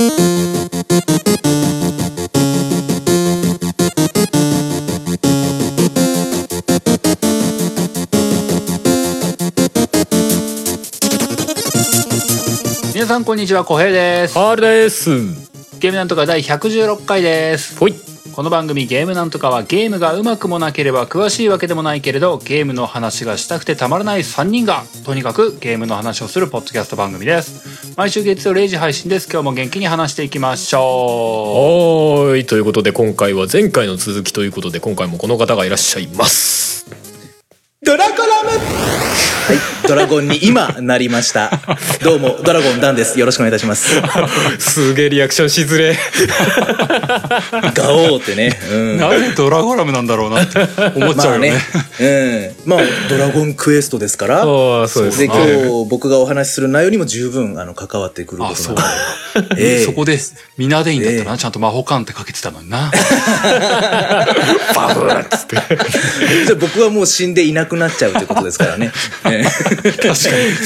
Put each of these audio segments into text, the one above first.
皆さんこんにちは、小平です。R です。ゲームなんとか第116回です。ほい。この番組ゲームなんとかはゲームがうまくもなければ詳しいわけでもないけれどゲームの話がしたくてたまらない3人がとにかくゲームの話をするポッドキャスト番組です毎週月曜0時配信です今日も元気に話していきましょうはい。ということで、今回は前回の続きということで、今回もこの方がいらっしゃいます。ドラゴラムはい、ドラゴンに今なりました。どうも、ドラゴンダンです。よろしくお願いいたします。すげえリアクションしづれ。ガオーってね。うん。なぜドラゴラムなんだろうなって思っちまあゃうよね,、ね、うん。まあ、ドラゴンクエストですから。ああ、そうですで、ね。今日僕がお話しする内容にも十分、あの、関わってくることあそうなので。ええそこでミナデインだったらな、ちゃんと魔法カンってかけてたのにな バブーっつって。じゃあ僕はもう死んでいなくなっちゃうということですからね。ええ。確かに。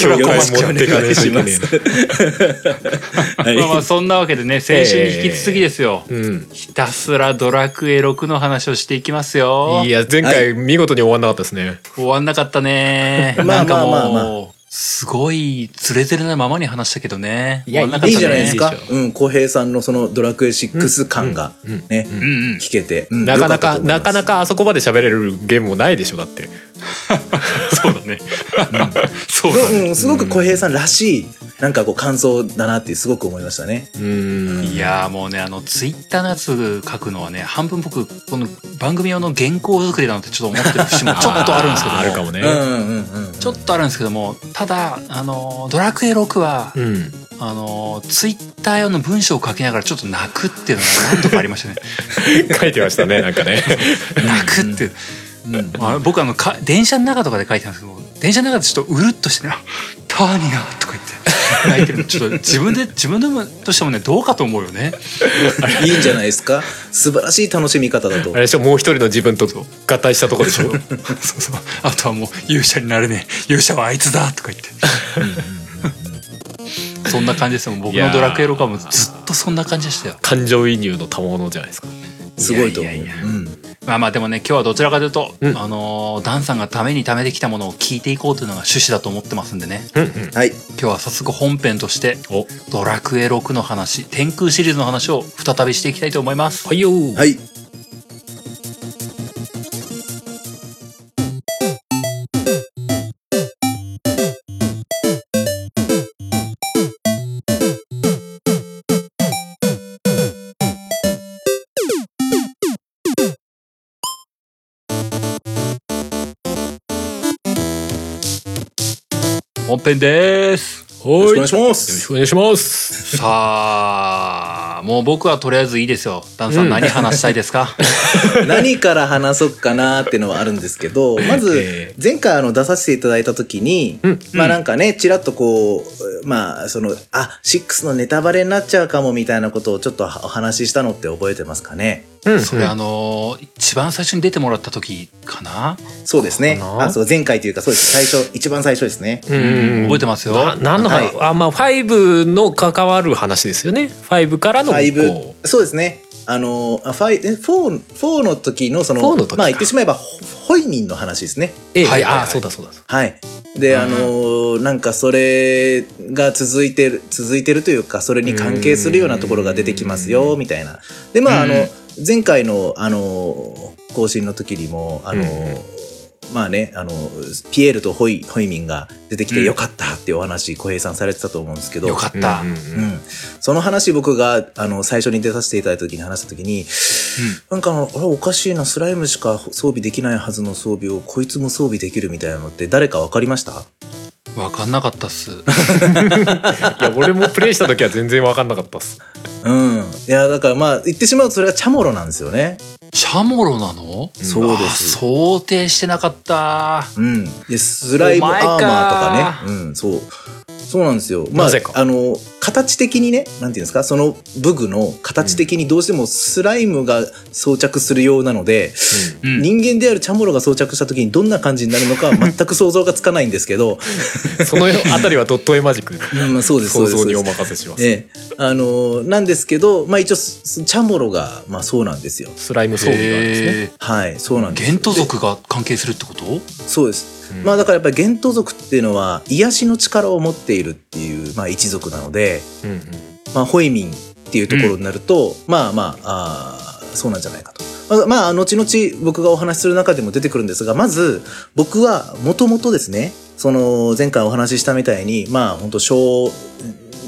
教会よろしくお願まあまあそんなわけでね先週に引き続きですよ、えうん。ひたすらドラクエ6の話をしていきますよ。いや、前回見事に終わんなかったですね。終わんなかったね。まあなんかもう、まあまあすごい、つれづれなままに話したけどね。いやいいじゃないですか。うん、小平さんのそのドラクエ6感がね。聞けて。うん。なかなか、なかなかあそこまで喋れるゲームもないでしょ、だって。そうだね。そうだね。うん、すごく小平さんらしい、なんかこう感想だなってすごく思いましたね。うーん。いやーもうね、あの、ツイッターのやつ書くのはね、半分僕、この番組用の原稿作りだなってちょっと思ってる節もちょっとあるんですけども。あるかもね。うんうんうん。ちょっとあるんですけども、ただ、あの、ドラクエ6は、うん。あの、ツイッター用の文章を書きながらちょっと泣くっていうのが何度かありましたね。書いてましたね、なんかね。泣くって。うんあ僕あのか電車の中とかで書いてたんですけど電車の中でちょっとうるっとしてねあ「ターニア」とか言って。泣いてる。のちょっと自分で自分でもとしてもねどうかと思うよね。いいんじゃないですか？素晴らしい楽しみ方だと。あ。れでしょ、もう一人の自分と合体したとこでしょ？そうそう。あとはもう勇者になれね。え勇者はあいつだとか言ってそんな感じですよ僕のドラクエロカもずっとそんな感じでしたよ感情移入の賜物じゃないですか。すごいと思う。いやいやいやうんまあまあでもね今日はどちらかというと、うんあのーダンさんがためにためてきたものを聞いていこうというのが趣旨だと思ってますんでねうんうん。はい。今日は早速本編としてお、ドラクエ6の話天空シリーズの話を再びしていきたいと思いますはいよー。はい。編です。よよろしくお願いしまよろしす。くお願いします。さあもう僕はとりあえずいいですよ。ダンさん何話したいですか、何から話そうかなっていうのはあるんですけど、まずえ、前回あの出させていただいた時に、うん。まあなんかね、ちらっとこう、まあその、あ、6のネタバレになっちゃうかもみたいなことをちょっとお話ししたのって覚えてますかね？うん。それあのー一番最初に出てもらった時かな、そうですね。あ、そう、前回というかそうです。最初、一番最初ですね。うん。覚えてますよ。な何の話、はあまあ5の関わる話ですよね。5からのこ5う、そうですね。あの、あファイえ4、4の時のその、4のまあ言ってしまえば、ホホイミンの話ですね。ええ。はい。はい。はいあそうだそうだ。はい。で、あのーなんかそれが続いてる、続いてるというか、それに関係するようなところが出てきますよ、みたいな。で、まあ、あうん。の、前回の、あのー更新の時にも、あのーうん。まあね、あの、ピエールとホイ、ホイミンが出てきてうんよかったっていうお話、小平さんされてたと思うんですけど、よかった、うんうんううん。ん。その話僕が、あの、最初に出させていただいた時に話した時に、なんかあの、あれおかしいな、スライムしか装備できないはずの装備を、こいつも装備できるみたいなのって誰かわかりました？分かんなかったっす いや俺もプレイした時は全然分かんなかったっすうん。いや、だからまあ、言ってしまうとそれはチャモロなんですよね。シャモロなの？そうですあ想定してなかったうん。で、スライムアーマーとかね。うん、そう。そうなんですよ。まあなぜか、あの、形的にね、なんていうんですか、その武具の形的にどうしてもスライムが装着するようなので、うん人間であるチャモロが装着した時にどんな感じになるのかは全く想像がつかないんですけど、そのあたりはドット絵マジックうんまあそうです、そうです。想像におそうです任せします、ええ、あのなんですけど、まあ一応、すチャモロが、まあそうなんですよ。スライム装備があるんですね、へはい、そうなんーです。ゲント族が関係するってこと？そうです。うん。まあだからやっぱりゲント族っていうのは癒しの力を持っているっていう、まあ一族なので、うんうん。まあホイミンっていうところになると、まあまああーそうなんじゃないかと。まあ、まあ、後々僕がお話しする中でも出てくるんですが、まず僕はもともとですね、その前回お話ししたみたいに、まあ本当小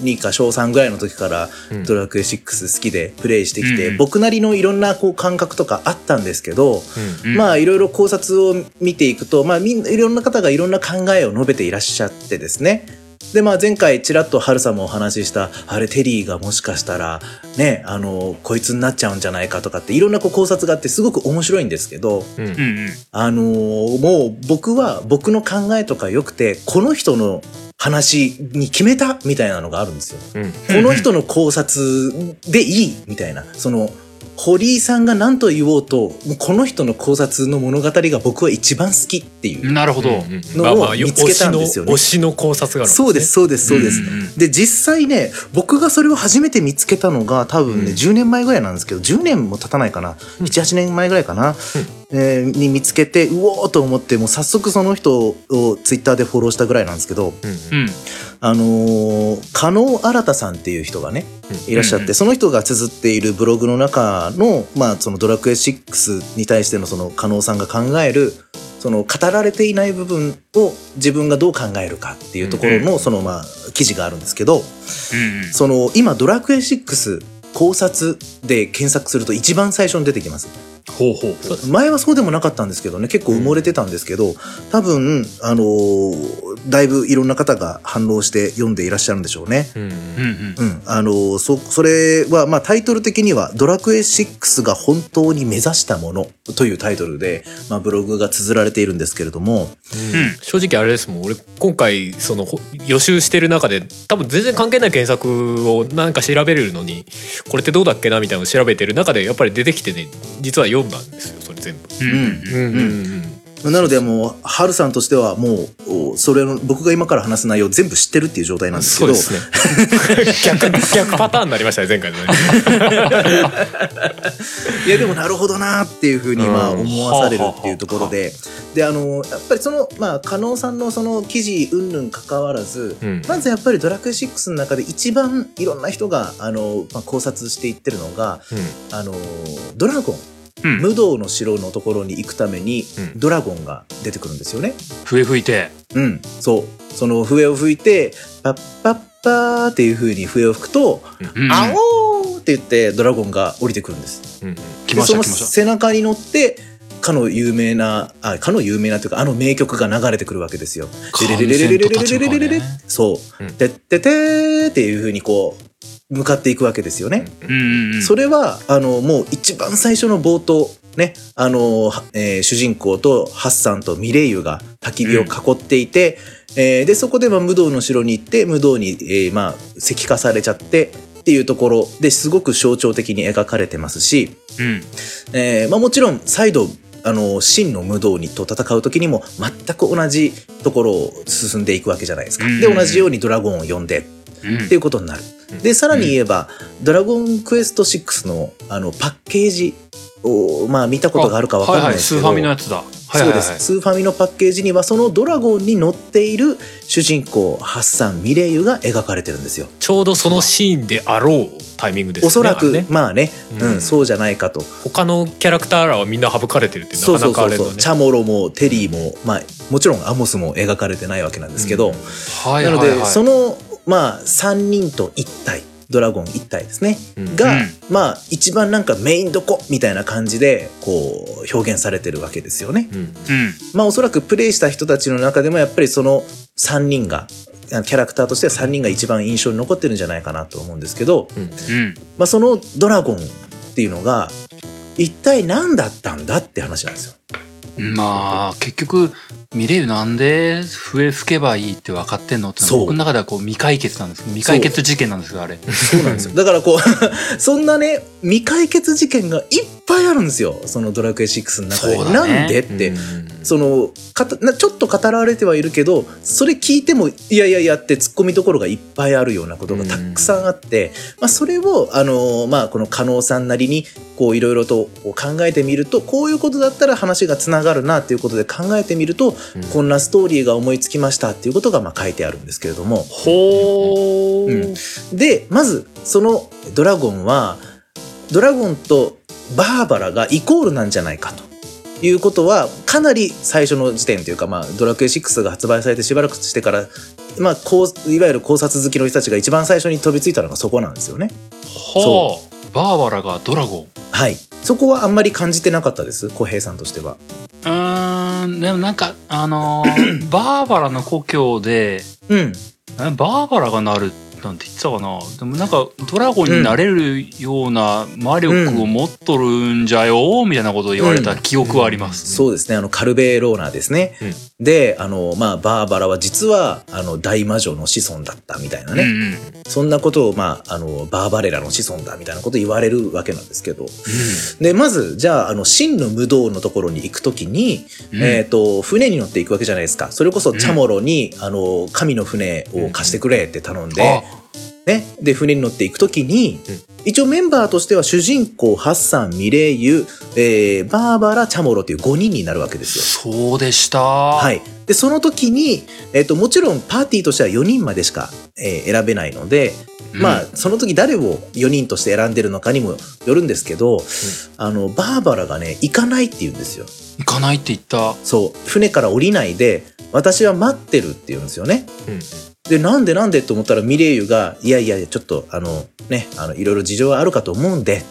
2か小3ぐらいの時からうん。ドラクエ6好きでプレイしてきて、うん僕なりのいろんなこう感覚とかあったんですけど、うんうん。まあいろいろ考察を見ていくと、まあみんないろんな方がいろんな考えを述べていらっしゃってですね。でまあ前回ちらっとハルさんもお話しした、あれテリーがもしかしたらね、あの、こいつになっちゃうんじゃないかとかっていろんなこう考察があってすごく面白いんですけど、うんあのーもう僕は僕の考えとか良くて、この人の話に決めたみたいなのがあるんですよ。うんこの人の考察でいいみたいな。その、堀井さんが何と言おうと、もうこの人の考察の物語が僕は一番好きっていう。なるほど、うんうんのを見つけたんですよね推しの推しの考察があるんそうです、そうです、そうです。うんうんで、実際ね、僕がそれを初めて見つけたのが多分ね、うん10年前ぐらいなんですけど、10年も経たないかな。7、8年前ぐらいかな。えーに見つけて、うおーと思って、もう早速その人をツイッターでフォローしたぐらいなんですけど、うんうんあのー、加納新さんっていう人がね、いらっしゃって、その人が綴っているブログの中の、まあ、そのドラクエ6に対してのその加納さんが考える、その語られていない部分を自分がどう考えるかっていうところの、そのまあ、記事があるんですけど、その、今、ドラクエ6考察で検索すると一番最初に出てきます。ほうほうほう。前はそうでもなかったんですけどね、結構埋もれてたんですけど、多分、あのーだいぶいろんな方が反応して読んでいらっしゃるんでしょうね。うんうん。うんうん。うん、あのーそ、それは、まあ、タイトル的には、ドラクエ6が本当に目指したものというタイトルで、まあ、ブログが綴られているんですけれども、うん。正直あれですもん。俺今回そのほ予習してる中で多分全然関係ない検索をなんか調べれるのにこれってどうだっけなみたいなのを調べてる中でやっぱり出てきてね実は読んだんですよそれ全部。うんうんうん。うん。うんなのでもう、ハルさんとしてはもう、おそれの、僕が今から話す内容全部知ってるっていう状態なんですけど、そうですね。逆逆パターンになりましたね前回のね。いやでもなるほどなっていうふうにまあうん思わされるっていうところで、であのやっぱりそのまあ加納さんのその記事云々関わらず、うん。まずやっぱりドラクエ6の中で一番いろんな人があの、まあ、考察していってるのがあのドラゴンうん無道の城のところに行くためにうんドラゴンが出てくるんですよね。笛吹いてうん、そうその笛を吹いてパッパッパーっていう風に笛を吹くとうんうんあおーって言ってドラゴンが降りてくるんです。うんその背中に乗ってかの有名なあかの有名なというかあの名曲が流れてくるわけですよ。たレレレレレレレレレレレレそううん。てっててーっていう風にこう向かっていくわけですよね。うんうんうんそれはあのもう一番最初の冒頭ねあの、はえー主人公とハッサンとミレイユが焚き火を囲っていて、えーでそこでまあ無道の城に行って無道に、えーまあ石化されちゃってっていうところですごく象徴的に描かれてますし、うんえーまあ、もちろん再度あの真の無道にと戦う時にも全く同じところを進んでいくわけじゃないですか。うんで同じようにドラゴンを呼んでうんっていうことになる。で、さらに言えば、ドラゴンクエスト6のあのパッケージを、まあ見たことがあるかわからないですけど、はいはい、スーファミのやつだ。そうです。スーファミのパッケージには、そのドラゴンに乗っている主人公、ハッサン・ミレイユが描かれてるんですよ。ちょうどそのシーンであろうタイミングですねおそらく、あれねまあね、うん、うんそうじゃないかと。他のキャラクターらはみんな省かれてるってなそうかそうそうそう、なかあれのねチャモロもテリーも、まあ、もちろんアモスも描かれてないわけなんですけど、うんはいなので、はいはい、その、まあ、3人と1体、ドラゴン1体ですね。うんが、うんまあ、一番なんかメインどこみたいな感じで、こう、表現されてるわけですよね。うんうんまあ、おそらくプレイした人たちの中でも、やっぱりその3人が、キャラクターとしては3人が一番印象に残ってるんじゃないかなと思うんですけど、うんうんまあ、そのドラゴンっていうのが、一体何だったんだって話なんですよ。まあ、結局、ミレイユなんで笛吹けばいいって分かってんのって僕の中ではこう未解決なんです。未解決事件なんですよ、あれ。そうなんですよ。だからこう、そんなね、未解決事件がいっぱいあるんですよ。そのドラクエ6の中で。ねなんでって。うんそのかたなちょっと語られてはいるけどそれ聞いてもいやいやいやって突っ込みどころがいっぱいあるようなことがたくさんあって、まあ、それをあの、まあ、この加納さんなりにこういろいろと考えてみるとこういうことだったら話がつながるなっていうことで考えてみると、うんこんなストーリーが思いつきましたっていうことがまあ書いてあるんですけれどもほうんでまずそのドラゴンはドラゴンとバーバラがイコールなんじゃないかと。いうことはかなり最初の時点というか、まあ、ドラクエ6が発売されてしばらくしてから、まあ、こういわゆる考察好きの人たちが一番最初に飛びついたのがそこなんですよね。はあ。バーバラがドラゴン。はい。そこはあんまり感じてなかったです？小平さんとしては。うーん、でもなんか、あのー バーバラの故郷で、うん。えバーバラがなるなんて言ってたかなでもなんかドラゴンになれるような魔力を持っとるんじゃよ、みたいなことを言われた記憶はあります。そうですね。あの、カルベローナですね。で、あの、まあ、バーバラは実は、あの、大魔女の子孫だったみたいなね。うんうんそんなことを、まあ、あの、バーバレラの子孫だみたいなこと言われるわけなんですけど。で、まず、じゃあ、あの、真の無道のところに行くときに、うんえっ、と、船に乗っていくわけじゃないですか。それこそ、チャモロに、あの、神の船を貸してくれって頼んで、あね。で、船に乗っていくときに、うん一応メンバーとしては主人公、ハッサン、ミレイユ、えー、バーバラ、チャモロという5人になるわけですよ。そうでした。は。はいで、その時に、えっ、と、もちろんパーティーとしては4人までしか、えー選べないので、まあ、その時誰を4人として選んでるのかにもよるんですけど、あの、バーバラがね、行かないって言うんですよ。行かないって言った。そう。船から降りないで、私は待ってるって言うんですよね。うんで、なんでなんでと思ったらミレイユが、いやいやいや、ちょっと、あの、ね、あの、いろいろ事情があるかと思うんで、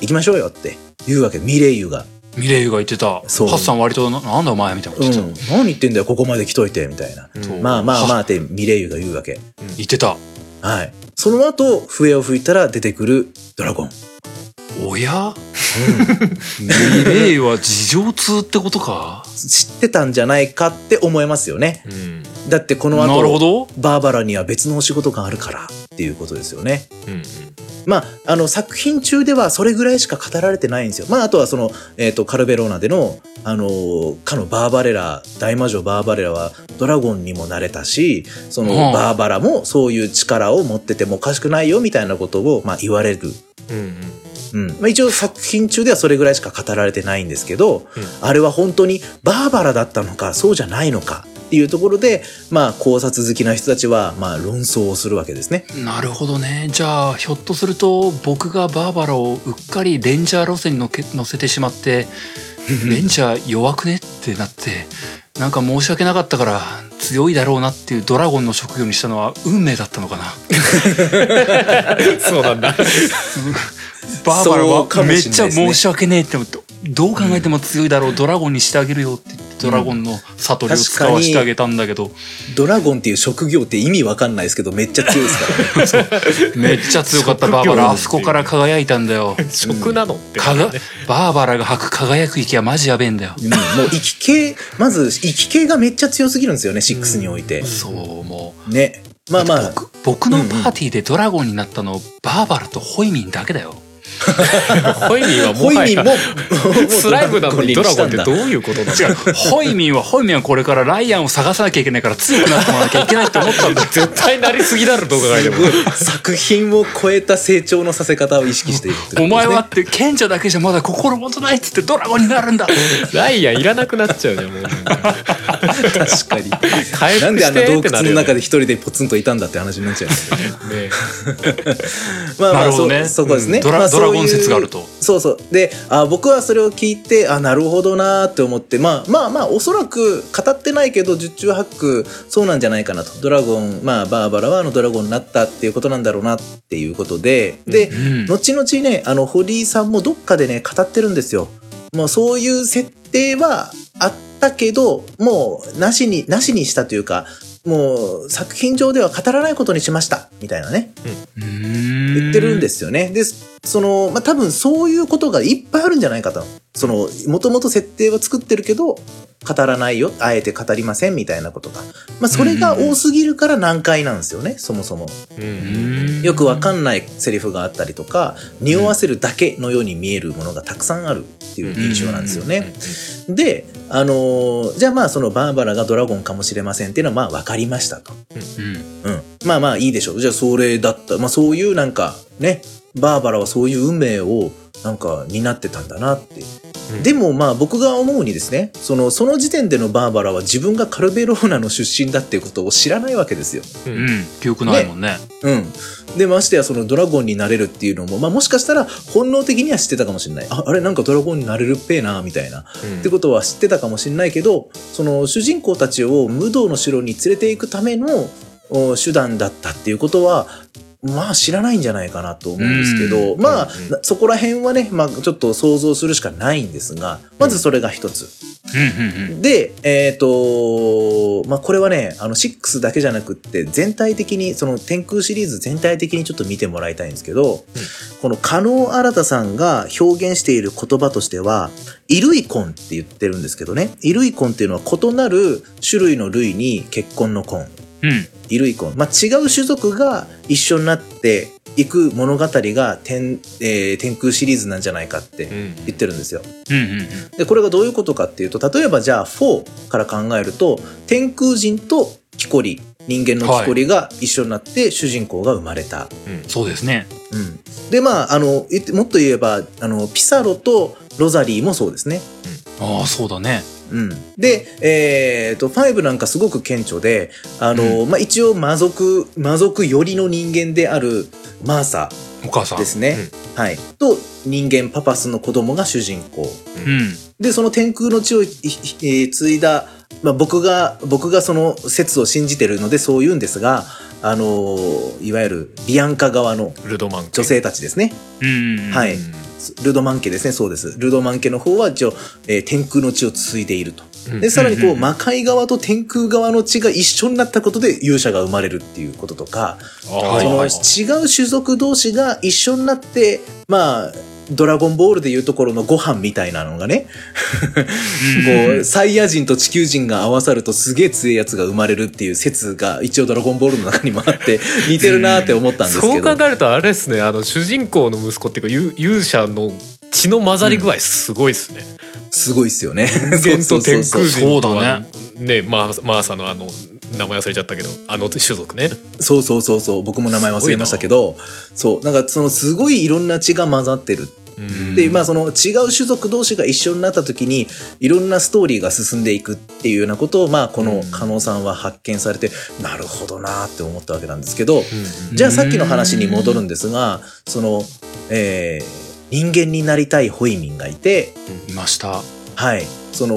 行きましょうよって言うわけ、ミレイユが。ミレイユが言ってた。そうハッサン割とな、なんだお前みたいなことうん言ってた。。何言ってんだよ、ここまで来といて、みたいな。うんまあまあまあってミレイユが言うわけ。言ってた。はい。その後、笛を吹いたら出てくるドラゴン。おや？ミレイユは事情通ってことか？知ってたんじゃないかって思いますよね。うんだってこのなるほ後、ど。バーバラには別のお仕事があるからっていうことですよね。うんまあ、あの作品中ではそれぐらいしか語られてないんですよ。まあ、あとはその、えっ、と、カルベローナでの、あの、かのバーバレラ、大魔女バーバレラはドラゴンにもなれたし、そのはあバーバラもそういう力を持っててもおかしくないよみたいなことを、まあ、言われる。うんうん。まあ、一応作品中ではそれぐらいしか語られてないんですけど、うんあれは本当にバーバラだったのか、そうじゃないのかっていうところで、まあ、考察好きな人たちは、まあ、論争をするわけですね。なるほどね。じゃあ、ひょっとすると、僕がバーバラをうっかりレンジャー路線に乗せてしまって、レンジャー弱くね？ってなって、なんか申し訳なかったから、強いだろうなっていうドラゴンの職業にしたのは運命だったのかな。そうなんだ。バーバラはめっちゃ申し訳ねえって思って、どう考えても強いだろう、ドラゴンにしてあげるよって言って、ドラゴンの悟りを使わしてあげたんだけど、ドラゴンっていう職業って意味わかんないですけど、めっちゃ強いですからね。めっちゃ強かったバーバラ、あそこから輝いたんだよ。食なのってかがバーバラが吐く輝く息はマジやべえんだよ。うんもう生き系、まず生き系がめっちゃ強すぎるんですよね、6において。そう、もう。ね。まあまあ、僕僕のパーティーでドラゴンになったの、バーバラとホイミンだけだよ。ホイミンはもホイミンもはや、スライムなのにドラゴンってどうういうことなの違う、ホイミンは、ホイミンはこれからライアンを探さなきゃいけないから強くなってもらわなきゃいけないって思ったんだよ。絶対なりすぎだろどう考えても作品を超えた成長のさせ方を意識しているってねお前はって賢者だけじゃまだ心もとないっつってドラゴンになるんだ。ライアンいらなくなっちゃうじゃんもう確かに。回復なんであんなして洞窟の中で一人でポツンといたんだって話になっちゃいますよね。ねまあまあ、そなるほどねそこですね。うんドラドラゴン説があるとそうそう。で、あ僕はそれを聞いて、あ、なるほどなーって思って、まあまあまあ、おそらく語ってないけど、十中八九、そうなんじゃないかなと。ドラゴン、まあ、バーバラはあのドラゴンになったっていうことなんだろうなっていうことで、で、うん後々ね、あの、堀井さんもどっかでね、語ってるんですよ。もうそういう設定はあったけど、もう、なしに、なしにしたというか、もう、作品上では語らないことにしました。みたいなね。うーん。言ってるんですすよね。で、その、まあ、多分そういうことがいっぱいあるんじゃないかと。その、もともと設定は作ってるけど、語らないよ、あえて語りませんみたいなことが。まあ、それが多すぎるから難解なんですよね、そもそも。うんよくわかんないセリフがあったりとか、匂わせるだけのように見えるものがたくさんあるっていう印象なんですよね。で、あのーじゃあまあそのバーバラがドラゴンかもしれませんっていうのはまあ分かりましたと。うん。うん。まあまあいいでしょう。じゃあそれだった。まあそういうなんかね、バーバラはそういう運命をなんか担ってたんだなって。うんでもまあ僕が思うにですね、その、その時点でのバーバラは自分がカルベローナの出身だっていうことを知らないわけですよ。ううんん。記憶ないもんね。うん。で、ましてやそのドラゴンになれるっていうのも、まあもしかしたら本能的には知ってたかもしれない。あ、あれ？なんかドラゴンになれるっぺえな、みたいな。ってことは知ってたかもしれないけど、その主人公たちを無道の城に連れて行くためのお手段だったっていうことは、まあ知らないんじゃないかなと思うんですけど、うんまあ、そこら辺はね、まあちょっと想像するしかないんですが、まずそれが一つ。うんうんうん。で、えっ、と、まあ、これはね、あの、6だけじゃなくって、全体的に、その天空シリーズ全体的にちょっと見てもらいたいんですけど、この加納新さんが表現している言葉としては、イルイコンって言ってるんですけどね、イルイコンっていうのは異なる種類の類に結婚の婚。うん。イルイコン。まあ、違う種族が一緒になっていく物語が天,、えー天空シリーズなんじゃないかって言ってるんですよ。うんうんうん。で、これがどういうことかっていうと、例えばじゃあ4から考えると、天空人とキコリ、人間のキコリが一緒になって主人公が生まれた。そうですね。うん。で、まあ、あの、もっと言えば、あの、ピサロとロザリーもそうですね。ああ、そうだね。うん。で、えっ、と、5なんかすごく顕著で、あの、まあ、一応魔族、魔族寄りの人間であるマーサお母さん。ですね。はい。と、人間パパスの子供が主人公。うん。で、その天空の地をえー継いだ、まあ、僕が、僕がその説を信じてるのでそう言うんですが、あのーいわゆるビアンカ側のルドマン家女性たちですね。うんうん。はいルドマン家ですね、そうです。ルドマン家の方は一応、えー天空の地を継いでいると。うんで、さらにこう、魔界側と天空側の地が一緒になったことで勇者が生まれるっていうこととか、はいそのはい違う種族同士が一緒になって、まあ、ドラゴンボールでいうところのご飯みたいなのがね、こう、サイヤ人と地球人が合わさるとすげえ強いやつが生まれるっていう説が一応ドラゴンボールの中にもあって似てるなって思ったんですそけど。う考えるとあれですねあの主人公の息子っていうか勇勇者の血の混ざり具合すごいですね、すごいっすよね。人間と天空人そうとだねねマーマーサのあの名前忘れちゃったけどあの種族ねそうそうそうそう。僕も名前忘れましたけど、そう。なんかそのすごいいろんな血が混ざってる。で、まあその違う種族同士が一緒になった時に、いろんなストーリーが進んでいくっていうようなことを、まあこの加納さんは発見されて、なるほどなって思ったわけなんですけど、じゃあさっきの話に戻るんですが、その、えー人間になりたいホイミンがいて、いました。はい。その、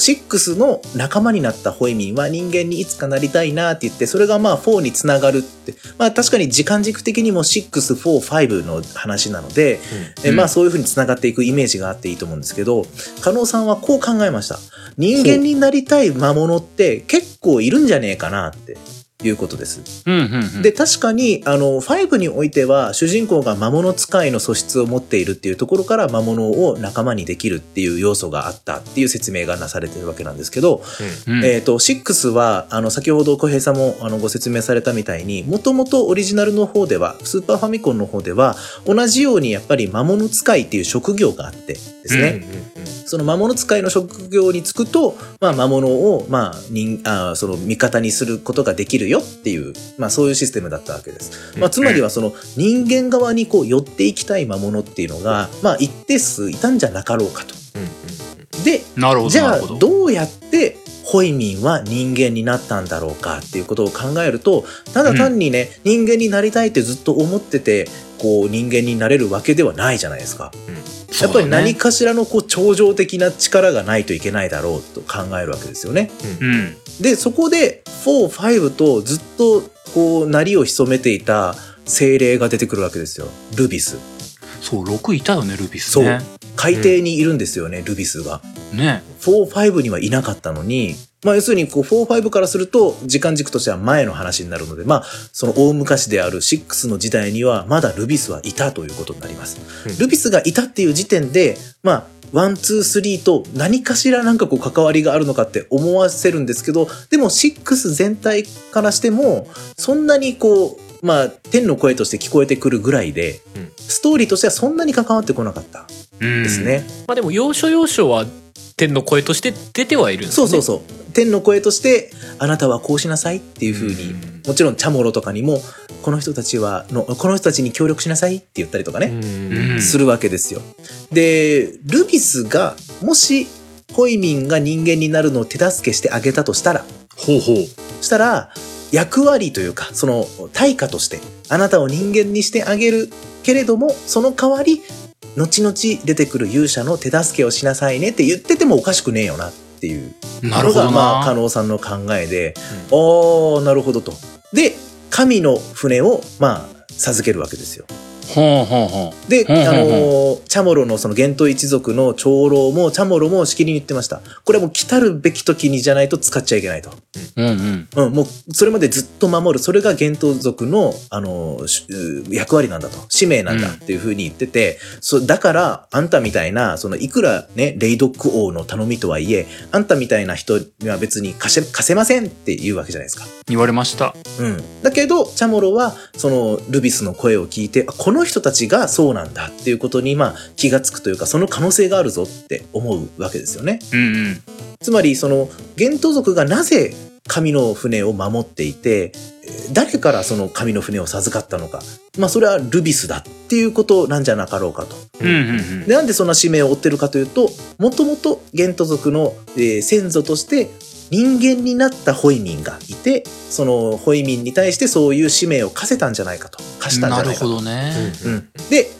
6の仲間になったホイミンは人間にいつかなりたいなって言って、それがまあ4につながるって。まあ確かに時間軸的にも6、4、5の話なので、えうんまあそういう風につながっていくイメージがあっていいと思うんですけど、加納さんはこう考えました。人間になりたい魔物って結構いるんじゃねえかなっていうことです。うんうんうん。で、確かに、あの、5においては、主人公が魔物使いの素質を持っているっていうところから魔物を仲間にできるっていう要素があったっていう説明がなされてるわけなんですけど、うんえっ、と、6は、あの、先ほど小平さんもあのご説明されたみたいに、もともとオリジナルの方では、スーパーファミコンの方では、同じようにやっぱり魔物使いっていう職業があってですね、その魔物使いの職業に就くと、まあ、魔物を、まあ、人、あーその味方にすることができるよっていう、まあ、そういうシステムだったわけです。まあ、つまりはその人間側にこう寄っていきたい魔物っていうのが、まあ、一定数いたんじゃなかろうかと。で。じゃあど。どうやってホイミンは人間になったんだろうかっていうことを考えるとただ単にね、人間になりたいってずっと思っててこう人間になれるわけではないじゃないですか。やっぱり何かしらのこう超常的な力がないといけないだろうと考えるわけですよね。うん。でそこで4、5とずっとこう鳴りを潜めていた精霊が出てくるわけですよ。ルビス。そう、6いたよね、ルビスそうね。海底にいるんですよね、ルビスが。ね。4、5にはいなかったのに、まあ要するにこう4、5からすると時間軸としては前の話になるので、まあその大昔である6の時代にはまだルビスはいたということになります。うんルビスがいたっていう時点で、まあ one、two、three と何かしらなんかこう関わりがあるのかって思わせるんですけど、でも6全体からしても、そんなにこう、まあ天の声として聞こえてくるぐらいで、うんストーリーとしてはそんなに関わってこなかったうんですね。まあでも要所要所は天の声として出てはいるんですねそうそうそう。天の声として、あなたはこうしなさいっていう風に、うんもちろんチャモロとかにも、この人たちはの、この人たちに協力しなさいって言ったりとかね、するわけですよ。で、ルビスが、もし、ホイミンが人間になるのを手助けしてあげたとしたら、ほうほうしたら、役割というか、その対価として、あなたを人間にしてあげるけれども、その代わり、後々出てくる勇者の手助けをしなさいねって言っててもおかしくねえよなっていうのが、なるほどな、まあ、加納さんの考えで、ああ、なるほどと。で、神の船を、まあ、授けるわけですよ。ほうほうほで、うんうんうんあのーチャモロのその玄斗一族の長老も、チャモロもしきりに言ってました。これはもう来たるべき時にじゃないと使っちゃいけないと。ううんうんうん、もう、それまでずっと守る。それが玄斗族の、あの役割なんだと。使命なんだっていうふうに言ってて、そうだから、あんたみたいな、その、いくらね、レイドック王の頼みとはいえ、あんたみたいな人には別に貸せ、貸せませんって言うわけじゃないですか。言われましたうん。だけど、チャモロは、その、ルビスの声を聞いて、あこの人たちがそうなんだっていうことに、まあ、気がつくというか、その可能性があるぞって思うわけですよね。うんうんつまり、その、玄斗族がなぜ神の船を守っていて、えー誰からその神の船を授かったのか。まあ、それはルビスだっていうことなんじゃなかろうかと。うんうんうんでなんでそんな使命を負ってるかというと、もともと玄斗族の、えー先祖として人間になったホイミンがいて、そのホイミンに対してそういう使命を課せたんじゃないかと。課したんじなるゃないかと。ほどねうん。で、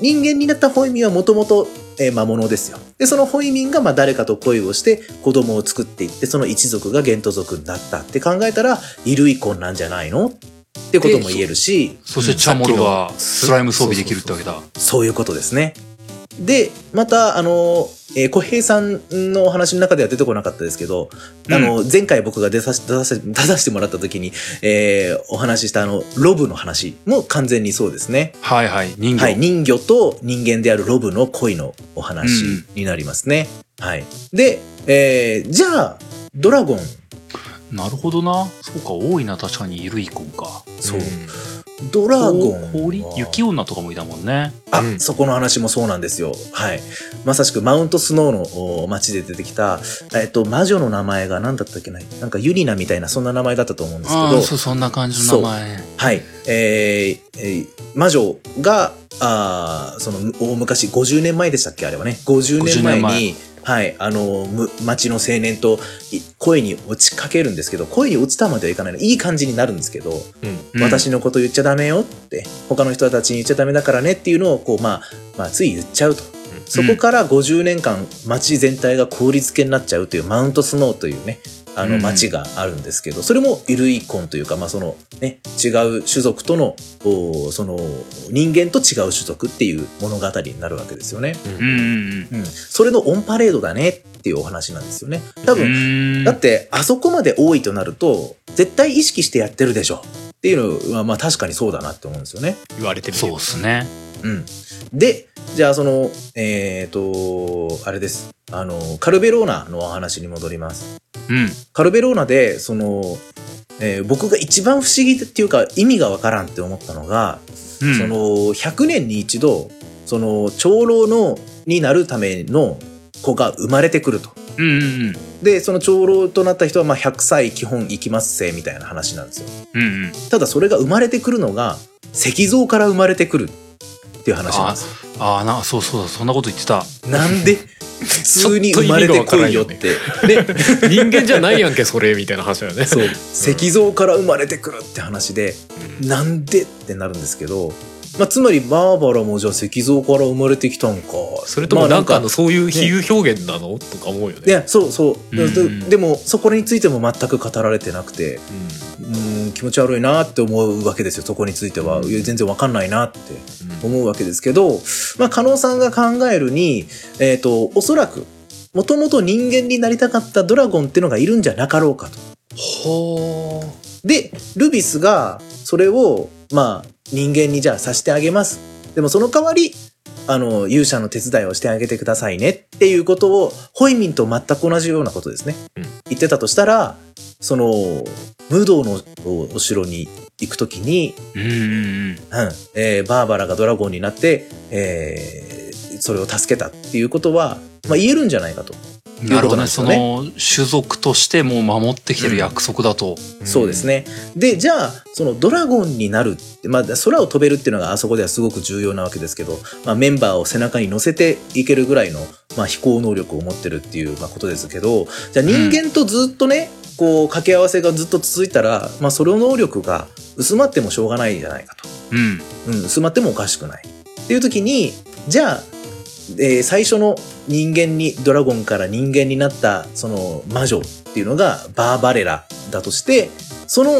人間になったホイミンはもともとえー魔物ですよ。で、そのホイミンがまあ誰かと恋をして子供を作っていって、その一族が玄斗族になったって考えたら、イルイコンなんじゃないの？ってことも言えるし、そしてチャモロがスライム装備できるってわけだそういうことですね。で、また、あの、えー小平さんのお話の中では出てこなかったですけど、あの、前回僕が出させ出させ出させてもらった時に、えーお話ししたあの、ロブの話も完全にそうですね。はいはい人魚、はい、人魚と人間であるロブの恋のお話になりますね。はい。で、えーじゃあ、ドラゴン、なるほどな。そうか多いな確かにイルイコンか。そう、ドラゴンは。氷？雪女とかもいたもんねあ、うんそこの話もそうなんですよ。はい。まさしくマウントスノーのお街で出てきた、えっと、魔女の名前が何だったっけな？なんかユリナみたいなそんな名前だったと思うんですけど、ああそうそんな感じの名前はい。えーえー魔女が、あーその、大昔、50年前でしたっけ？あれはね。50年前50年前に、はい、あの、む町の青年とい声に落ちかけるんですけど、声に落ちたまではいかないの。いい感じになるんですけど、うん私のこと言っちゃダメよって、他の人たちに言っちゃダメだからねっていうのを、こう、まあ、まあ、つい言っちゃうと。そこから50年間、街全体が凍りつけになっちゃうという、マウントスノーというね、あのうん街があるんですけど、それもイルイコンというか、まあ、そのね、違う種族との、おその、人間と違う種族っていう物語になるわけですよね。うんうんうん。それのオンパレードだねっていうお話なんですよね。多う分、んだって、あそこまで多いとなると、絶対意識してやってるでしょ。っていうのは、まあ確かにそうだなって思うんですよね。言われてみそうっすねうん。で、じゃあその、えっ、と、あれです。あの、カルベローナのお話に戻ります。うんカルベローナで、その、えー僕が一番不思議っていうか意味がわからんって思ったのが、うんその、100年に一度、その、長老の、になるための子が生まれてくると。うんうんで、その長老となった人は、まあ、100歳基本生きますせ、みたいな話なんですよ。うんうんただ、それが生まれてくるのが、石像から生まれてくるっていう話なんです。よ。ああなそうそうだそんなこと言ってた。なんで？普通に生まれてこいよって。ね、人間じゃないやんけそれみたいな話だよね。そう、石像から生まれてくるって話で、なんでってなるんですけど、まあ、つまりバーバラもじゃあ石像から生まれてきたんか。それともなんかそういう比喩表現なの、とか思うよね。いや、そうそう。うん。ででも、そこについても全く語られてなくて、うん、気持ち悪いなって思うわけですよ、そこについては。全然わかんないなってうん思うわけですけど、まあ、加納さんが考えるに、えっ、と、おそらく、もともと人間になりたかったドラゴンっていうのがいるんじゃなかろうかと。ほー。で、ルビスがそれを、まあ、人間にじゃあさしてあげます。でもその代わり、あの、勇者の手伝いをしてあげてくださいねっていうことを、ホイミンと全く同じようなことですね。うん言ってたとしたら、その、無道のお城に行くときに、うん。うん、えーバーバラがドラゴンになって、えーそれを助けたっていうことは、まあ、言えるんじゃないかと。なるほどね。その種族としてもう守ってきてる約束だと。そうですね。で、じゃあ、そのドラゴンになるまあ、空を飛べるっていうのがあそこではすごく重要なわけですけど、まあ、メンバーを背中に乗せていけるぐらいの、まあ、飛行能力を持ってるっていう、まあ、ことですけど、じゃあ人間とずっとね、こう、掛け合わせがずっと続いたら、まあ、その能力が薄まってもしょうがないじゃないかと。うん。うん、薄まってもおかしくない。っていう時に、じゃあ、えー最初の人間に、ドラゴンから人間になった、その魔女っていうのがバーバレラだとして、その、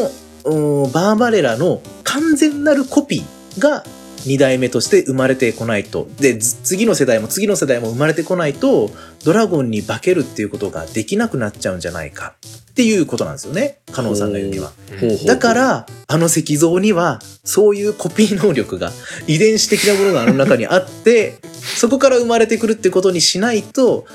バーバレラの完全なるコピーが二代目として生まれてこないと。で、次の世代も次の世代も生まれてこないと、ドラゴンに化けるっていうことができなくなっちゃうんじゃないかっていうことなんですよね。カノンさんが言うには。だから、あの石像には、そういうコピー能力が、遺伝子的なものがあの中にあって、そこから生まれてくるってことにしないと、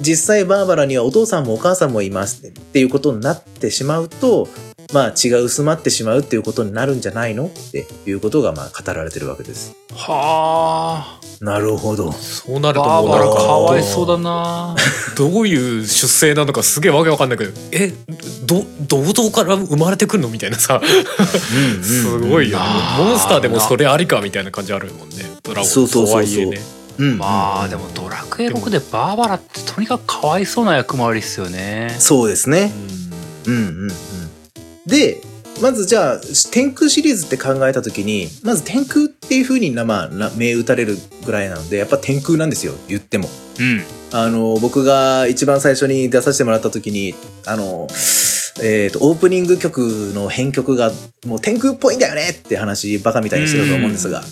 実際バーバラにはお父さんもお母さんもいますっていうことになってしまうと、まあ血が薄まってしまうっていうことになるんじゃないのっていうことがまあ語られてるわけです。はあ。なるほど。そうなるとバーバラもうなんかかわいそうだな。どういう出生なのかすげえわけわかんないけどえど銅像から生まれてくるのみたいなさすごいよねうんモンスターでもそれありかみたいな感じあるもんねドラゴンそうそうそうそうとはいえねうん。まあでもドラクエ6でバーバラってとにかくかわいそうな役回りっすよね。そうですね。うんうんうん。で、まずじゃあ、天空シリーズって考えたときに、まず天空っていう風にな、まあ、打たれるぐらいなので、やっぱ天空なんですよ、言っても。うん。あの、僕が一番最初に出させてもらったときに、あの、えっ、と、オープニング曲の編曲が、もう天空っぽいんだよねって話、バカみたいにしてると思うんですが、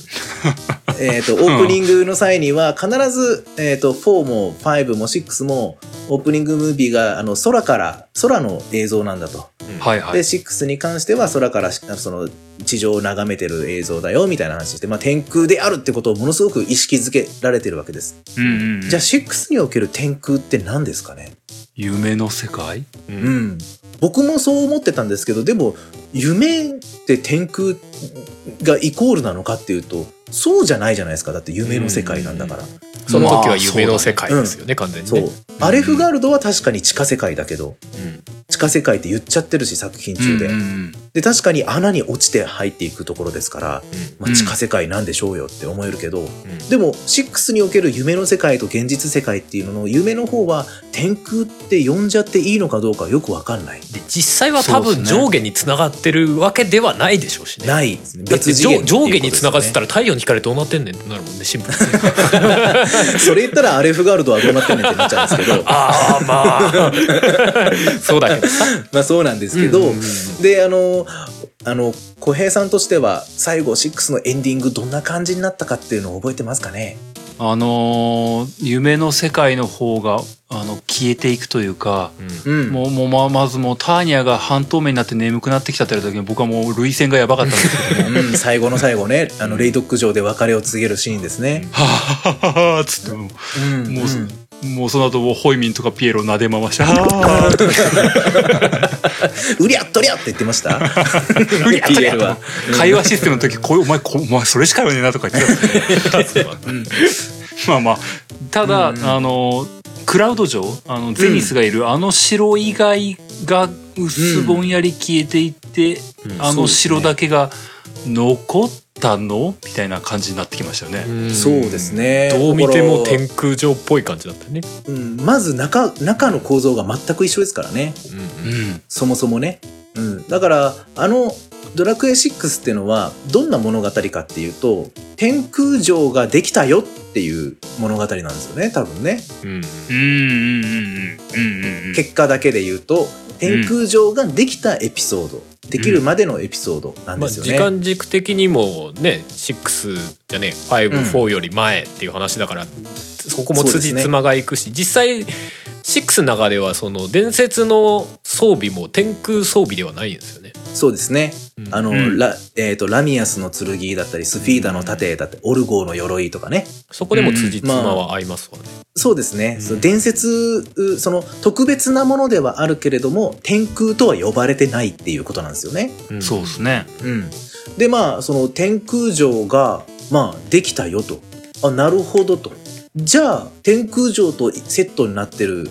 えっと、オープニングの際には、必ず、えっ、と、4も5も6も、オープニングムービーが、あの、空から、空の映像なんだと。で、はいはい。6に関しては空からしその地上を眺めてる映像だよみたいな話して、まあ、天空であるってことをものすごく意識づけられてるわけです。うんうん。じゃあ6における天空って何ですかね？夢の世界？ううんん。僕もそう思ってたんですけど、でも、夢って天空がイコールなのかっていうと、そうじゃないじゃないですか。だって夢の世界なんだから。その時はまあ夢の世界ですよね完全にそうね。アレフガルドは確かに地下世界だけど、うん地下世界って言っちゃってるし、作品中で。うんうんで、確かに穴に落ちて入っていくところですから、まあ、うん地下世界なんでしょうよって思えるけど、うんでも6における夢の世界と現実世界っていうのの夢の方は天空って呼んじゃっていいのかどうかよくわかんない。で実際は多分上下につながってるわけではないでしょうしね。ないですね。上上下につながってたら。ら太陽に光どうなってんねんってなるもんねシンプルに。それ言ったらアレフガルドはどうなってんねんってなっちゃうんですけど、ああまあ そうだけどさ。まあそうなんですけど、で、あの、あの、小平さんとしては最後6のエンディングどんな感じになったかっていうのを覚えてますかね？あのー夢の世界の方があの消えていくというか、うん。もうもうままずもうターニャが半透明になって眠くなってきたって時に僕はもう涙腺がやばかったんですけども うん、最後の最後ね、あの、レイドック上で別れを告げるシーンですね。はははははつってもうんうもう,、もうその後もうホイミンとかピエロ撫で回して「はー。うりゃっとりゃって言ってました？うりゃっとりゃ。会話システムの時こうお前こお前それしか言わねえなとか言ってた。まあまあ。ただ、うん。あのクラウド城あのゼニスがいる、あの城以外が薄ぼんやり消えていって、うん。あの城だけが残ったのみたいな感じになってきましたよね。そうですね。どう見ても天空上っぽい感じだったね。うん、まず中、中の構造が全く一緒ですからね。うんうんそもそもね。うん。だから、あの、ドラクエ6っていうのは、どんな物語かっていうと、天空城ができたよっていう物語なんですよね、多分ね。うんうんうんうんうんうんうん結果だけで言うと、天空城ができたエピソード、できるまでのエピソードなんまあ、ですよね。時間軸的にもね6じゃね54、うん4より前っていう話だからそこも辻褄がいくし、実際6の中ではその伝説の装備も天空装備ではないんですよね。そうですね。うんあの、うんラ、えっ、と、ラミアスの剣だったり、スフィーダの盾だったり、オルゴーの鎧とかね。そこでも辻褄は合いますわね。そうですね。うんその伝説、うその特別なものではあるけれども、天空とは呼ばれてないっていうことなんですよね。んそうですね。うん。で、まあ、その天空城が、まあ、できたよと。あ、なるほどと。じゃあ、天空城とセットになってる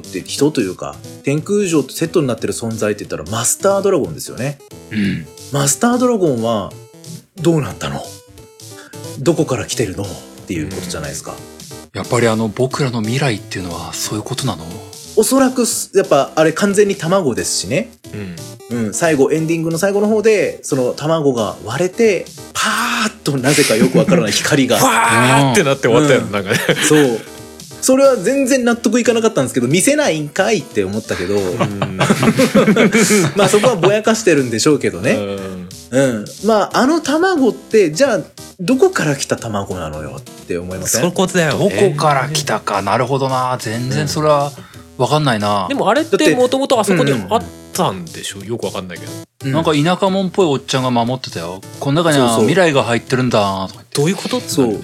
人って、人というか、天空城とセットになってる存在って言ったらマスタードラゴンですよね。うん。マスタードラゴンは、どうなったの？どこから来てるの？っていうことじゃないですか。やっぱりあの僕らの未来っていうのはそういうことなの？おそらくす、やっぱあれ完全に卵ですしね。うん。うん、最後、エンディングの最後の方で、その卵が割れて、パーッとなぜかよくわからない光が。わーってなって終わったよ、うんなんかね。そう。それは全然納得いかなかったんですけど、見せないんかいって思ったけど、まあ そこはぼやかしてるんでしょうけどね。うんうん。まああの卵って、じゃあ、どこから来た卵なのよって思いません？そこだよ、どね。こから来たかなるほどな全然それは分かんないな、でもあれっててもともとあそこにうんうんあったんでしょ？よくわかんないけど。うんなんか田舎者っぽいおっちゃんが守ってたよこの中には未来が入ってるんだとか言ってどういうこと？ってそう。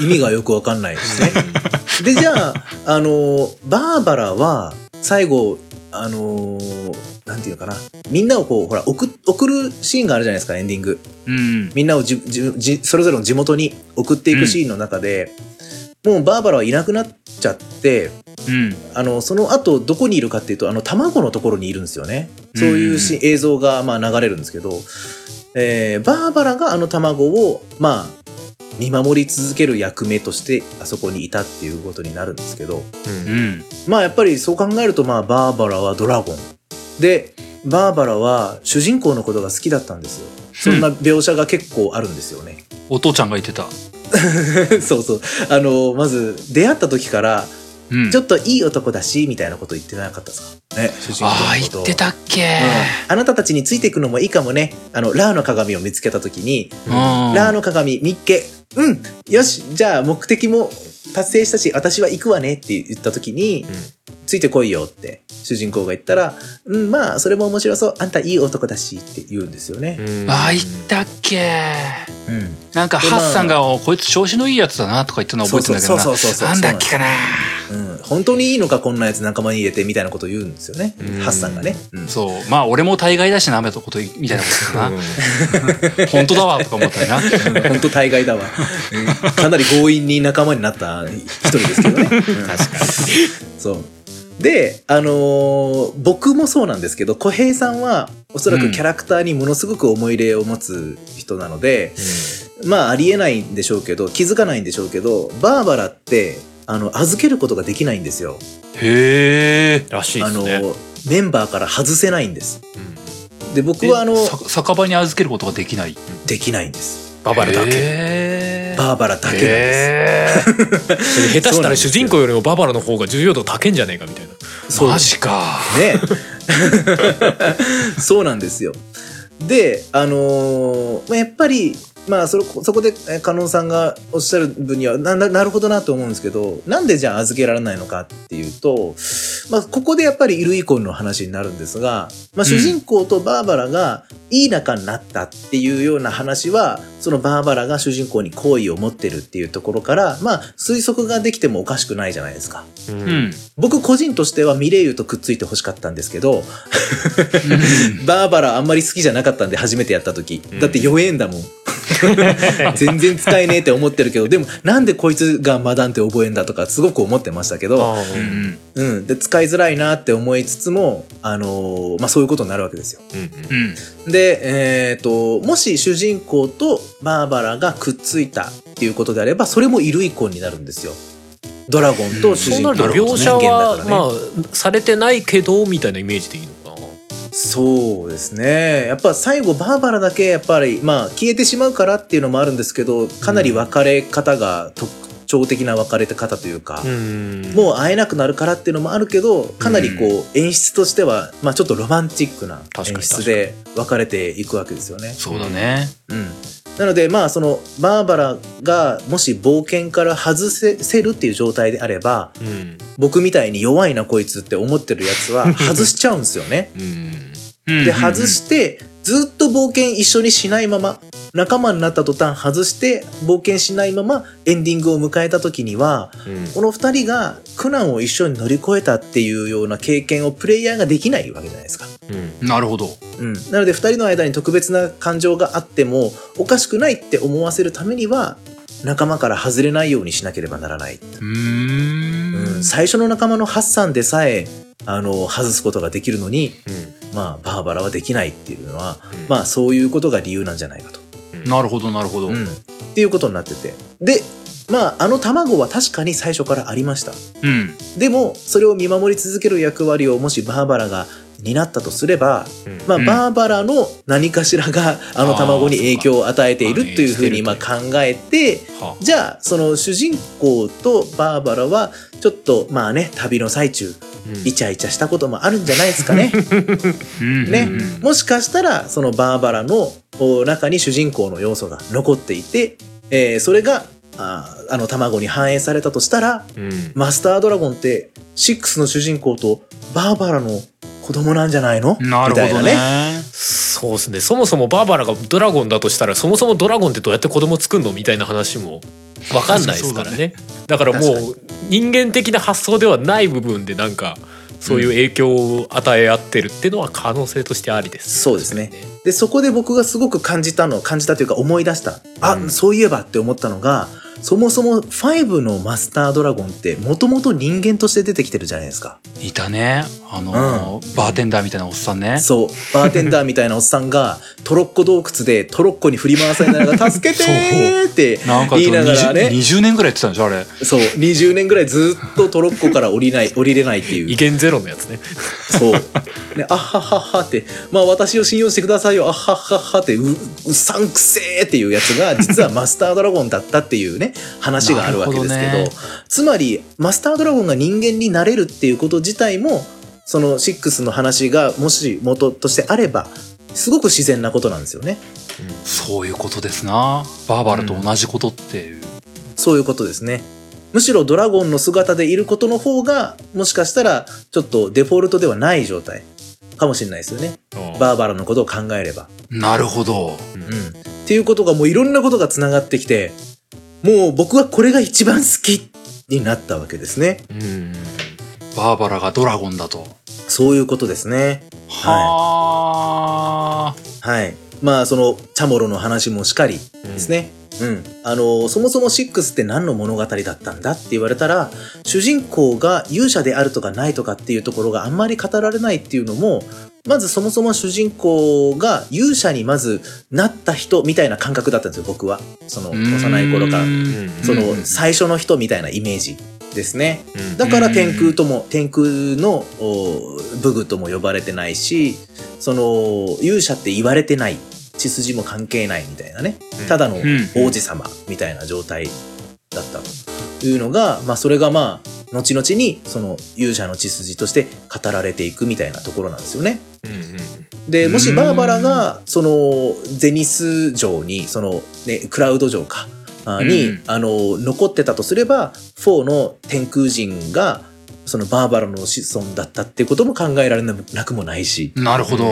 意味がよくわかんないですね。で、じゃあ、あの、バーバラは、最後、あのなんていうのかな。みんなをこう、ほら、送、送るシーンがあるじゃないですか、エンディング。うんみんなをじ、じ、じ、それぞれの地元に送っていくシーンの中で、もうバーバラはいなくなっちゃって、うんあの、その後、どこにいるかっていうと、あの、卵のところにいるんですよね。そういうし、映像が、まあ、流れるんですけど、えー、バーバラがあの卵を、まあ、見守り続ける役目として、あそこにいたっていうことになるんですけど、うんうんまあ、やっぱりそう考えると、まあ、バーバラはドラゴン。で、バーバラは主人公のことが好きだったんですよ。そんな描写が結構あるんですよね。お父ちゃんが言ってた そうそう。あの、まず、出会った時から、うんちょっといい男だし、みたいなこと言ってなかったですか？ね、主人公ああ言ってたっけうんあなたたちについていくのもいいかもね。あの、ラーの鏡を見つけた時に、うんラーの鏡見っけ。うんよしじゃあ目的も達成したし、私は行くわねって言った時に、ついてこいよって主人公が言ったら、うん、まあ、それも面白そう。あんたいい男だしって言うんですよね。うんああ言ったっけ？うん。なんかハッサンが「こいつ調子のいいやつだな」とか言ってたの覚えてんだけどなそうそうそうそうそうなんだっけかなうん。本当にいいのか、こんなやつ仲間に入れてみたいなことを言うんですよねうん。ハッサンがね。うん。そうまあ俺も大概だしなめたことみたいなことだな 本当だわとか思ったりな本当大概だわ。うんかなり強引に仲間になった一人ですけどね。確かに。そう。で、あのー僕もそうなんですけど、小平さんは、おそらくキャラクターにものすごく思い入れを持つ人なので、まあ、ありえないんでしょうけど、気づかないんでしょうけど、バーバラって、あの、預けることができないんですよ。へえらしいであのすね。ーメンバーから外せないんです。うんで、僕はあの、酒場に預けることができないできないんです。ババラだけ。けバーバラだけなんです。へ 下手したら主人公よりもババラの方が重要度高いんじゃねえかみたいな。ーマジかね そうなんですよ。で、あのーまあやっぱり、まあそれ、そこで、え加納さんがおっしゃる分にはな、ななるほどなと思うんですけど、なんでじゃあ預けられないのかっていうと、まあここでやっぱりイルイコンの話になるんですが、まあ主人公とバーバラがいい仲になったっていうような話は、そのバーバラが主人公に好意を持ってるっていうところから、まあ推測ができてもおかしくないじゃないですか。ううん僕個人としてはミレイユとくっついて欲しかったんですけど、バーバラあんまり好きじゃなかったんで初めてやった時。だって弱えんだもん。全然使えねえって思ってるけど、でもなんでこいつがマダンって覚えんだとかすごく思ってましたけど、うんうん。で、使いづらいなって思いつつも、あのーまあ、そういうことになるわけですよ。うんうんで、えっ、と、もし主人公とバーバラがくっついたっていうことであれば、それもイルイコンになるんですよ。ドラゴンと主そうな人公ると描写は、ね。まあされてないけどみたいなイメージでいいの？そうですね。やっぱ最後バーバラだけやっぱりまあ消えてしまうからっていうのもあるんですけど、かなり別れ方が特徴的な別れ方というか、んもう会えなくなるからっていうのもあるけど、かなりこう演出としては、まあちょっとロマンチックな演出で別れていくわけですよね。そうだねうん。なのでまあそのバーバラがもし冒険から外せせるっていう状態であれば、うん僕みたいに弱いなこいつって思ってるやつは外しちゃうんですよね。うんで、外して、ずっと冒険一緒にしないまま、仲間になった途端外して、冒険しないままエンディングを迎えた時には、うんこの二人が苦難を一緒に乗り越えたっていうような経験をプレイヤーができないわけじゃないですか。うんなるほど。うん。なので二人の間に特別な感情があっても、おかしくないって思わせるためには、仲間から外れないようにしなければならない。うーん。うん。最初の仲間のハッサンでさえ、あの、外すことができるのに、うんまあ、バーバラはできないっていうのは、うんまあ、そういうことが理由なんじゃないかと。なるほど、なるほど。うん。っていうことになってて。で、まあ、あの卵は確かに最初からありました。うん。でも、それを見守り続ける役割をもしバーバラが担ったとすれば、うんまあ、うんバーバラの何かしらがあの卵に影響を与えているというふうにそうかまあ考えて、はじゃあ、その主人公とバーバラは、ちょっとまあね、旅の最中、うんイチャイチャしたこともあるんじゃないですかね。う ん。ねうんもしかしたら、そのバーバラのお中に主人公の要素が残っていて、えーそれが、あーあの卵に反映されたとしたら、うんマスタードラゴンって、6の主人公とバーバラの子供なんじゃないの？なるほどみたいなね。ね。そうですねそもそもバーバラがドラゴンだとしたらそもそもドラゴンってどうやって子供作るのみたいな話も分かんないですからねだからもう人間的な発想ではない部分でなんかそういう影響を与え合ってるっていうのは可能性としてありです、そうですね。で、そこで僕がすごく感じたの、感じたというか思い出した。あ、うんそういえばって思ったのが、そもそも5のマスタードラゴンってもともと人間として出てきてるじゃないですか。いたね。あのー、バーテンダーみたいなおっさんね。そう。バーテンダーみたいなおっさんがトロッコ洞窟でトロッコに振り回されながら助けてーってなんか言いながら 20, ね。20年ぐらいやってたんでしょあれ。そう。20年ぐらいずっとトロッコから降りない、降りれないっていう威。厳ゼロのやつねそう。ね、あっはっはっはって、まあ私を信用してくださいよ、あっはっはっはって、う、うさんくせーっていうやつが、実はマスタードラゴンだったっていうね、話があるわけですけど、どねつまり、マスタードラゴンが人間になれるっていうこと自体も、その6の話がもし元としてあれば、すごく自然なことなんですよね。そういうことですな。バーバラと同じことっていう。そういうことですね。むしろドラゴンの姿でいることの方が、もしかしたら、ちょっとデフォルトではない状態かもしれないですよね。バーバラのことを考えれば。なるほど。うん。っていうことがもういろんなことが繋がってきて、もう僕はこれが一番好きになったわけですね。うんバーバラがドラゴンだと。そういうことですね。はあ。はい。まあ、その、チャモロの話もしかりですね。うん。あの、そもそも6って何の物語だったんだって言われたら、主人公が勇者であるとかないとかっていうところがあんまり語られないっていうのも、まずそもそも主人公が勇者にまずなった人みたいな感覚だったんですよ、僕は。その、幼い頃から。そのうん。最初の人みたいなイメージですね。うん。だから天空とも、天空のお武具とも呼ばれてないし、その勇者って言われてない、血筋も関係ないみたいなね。うん。ただのん。王子様みたいな状態だったというのが、まあそれがまあ、後々にその勇者の血筋として語られていくみたいなところなんですよね。うんうんで、もしうんバーバラが、その、ゼニス城に、その、ね、クラウド城か、あに、うんあの、残ってたとすれば、4の天空人が、そのバーバラの子孫だったっていうことも考えられなくもないし、なるほど。う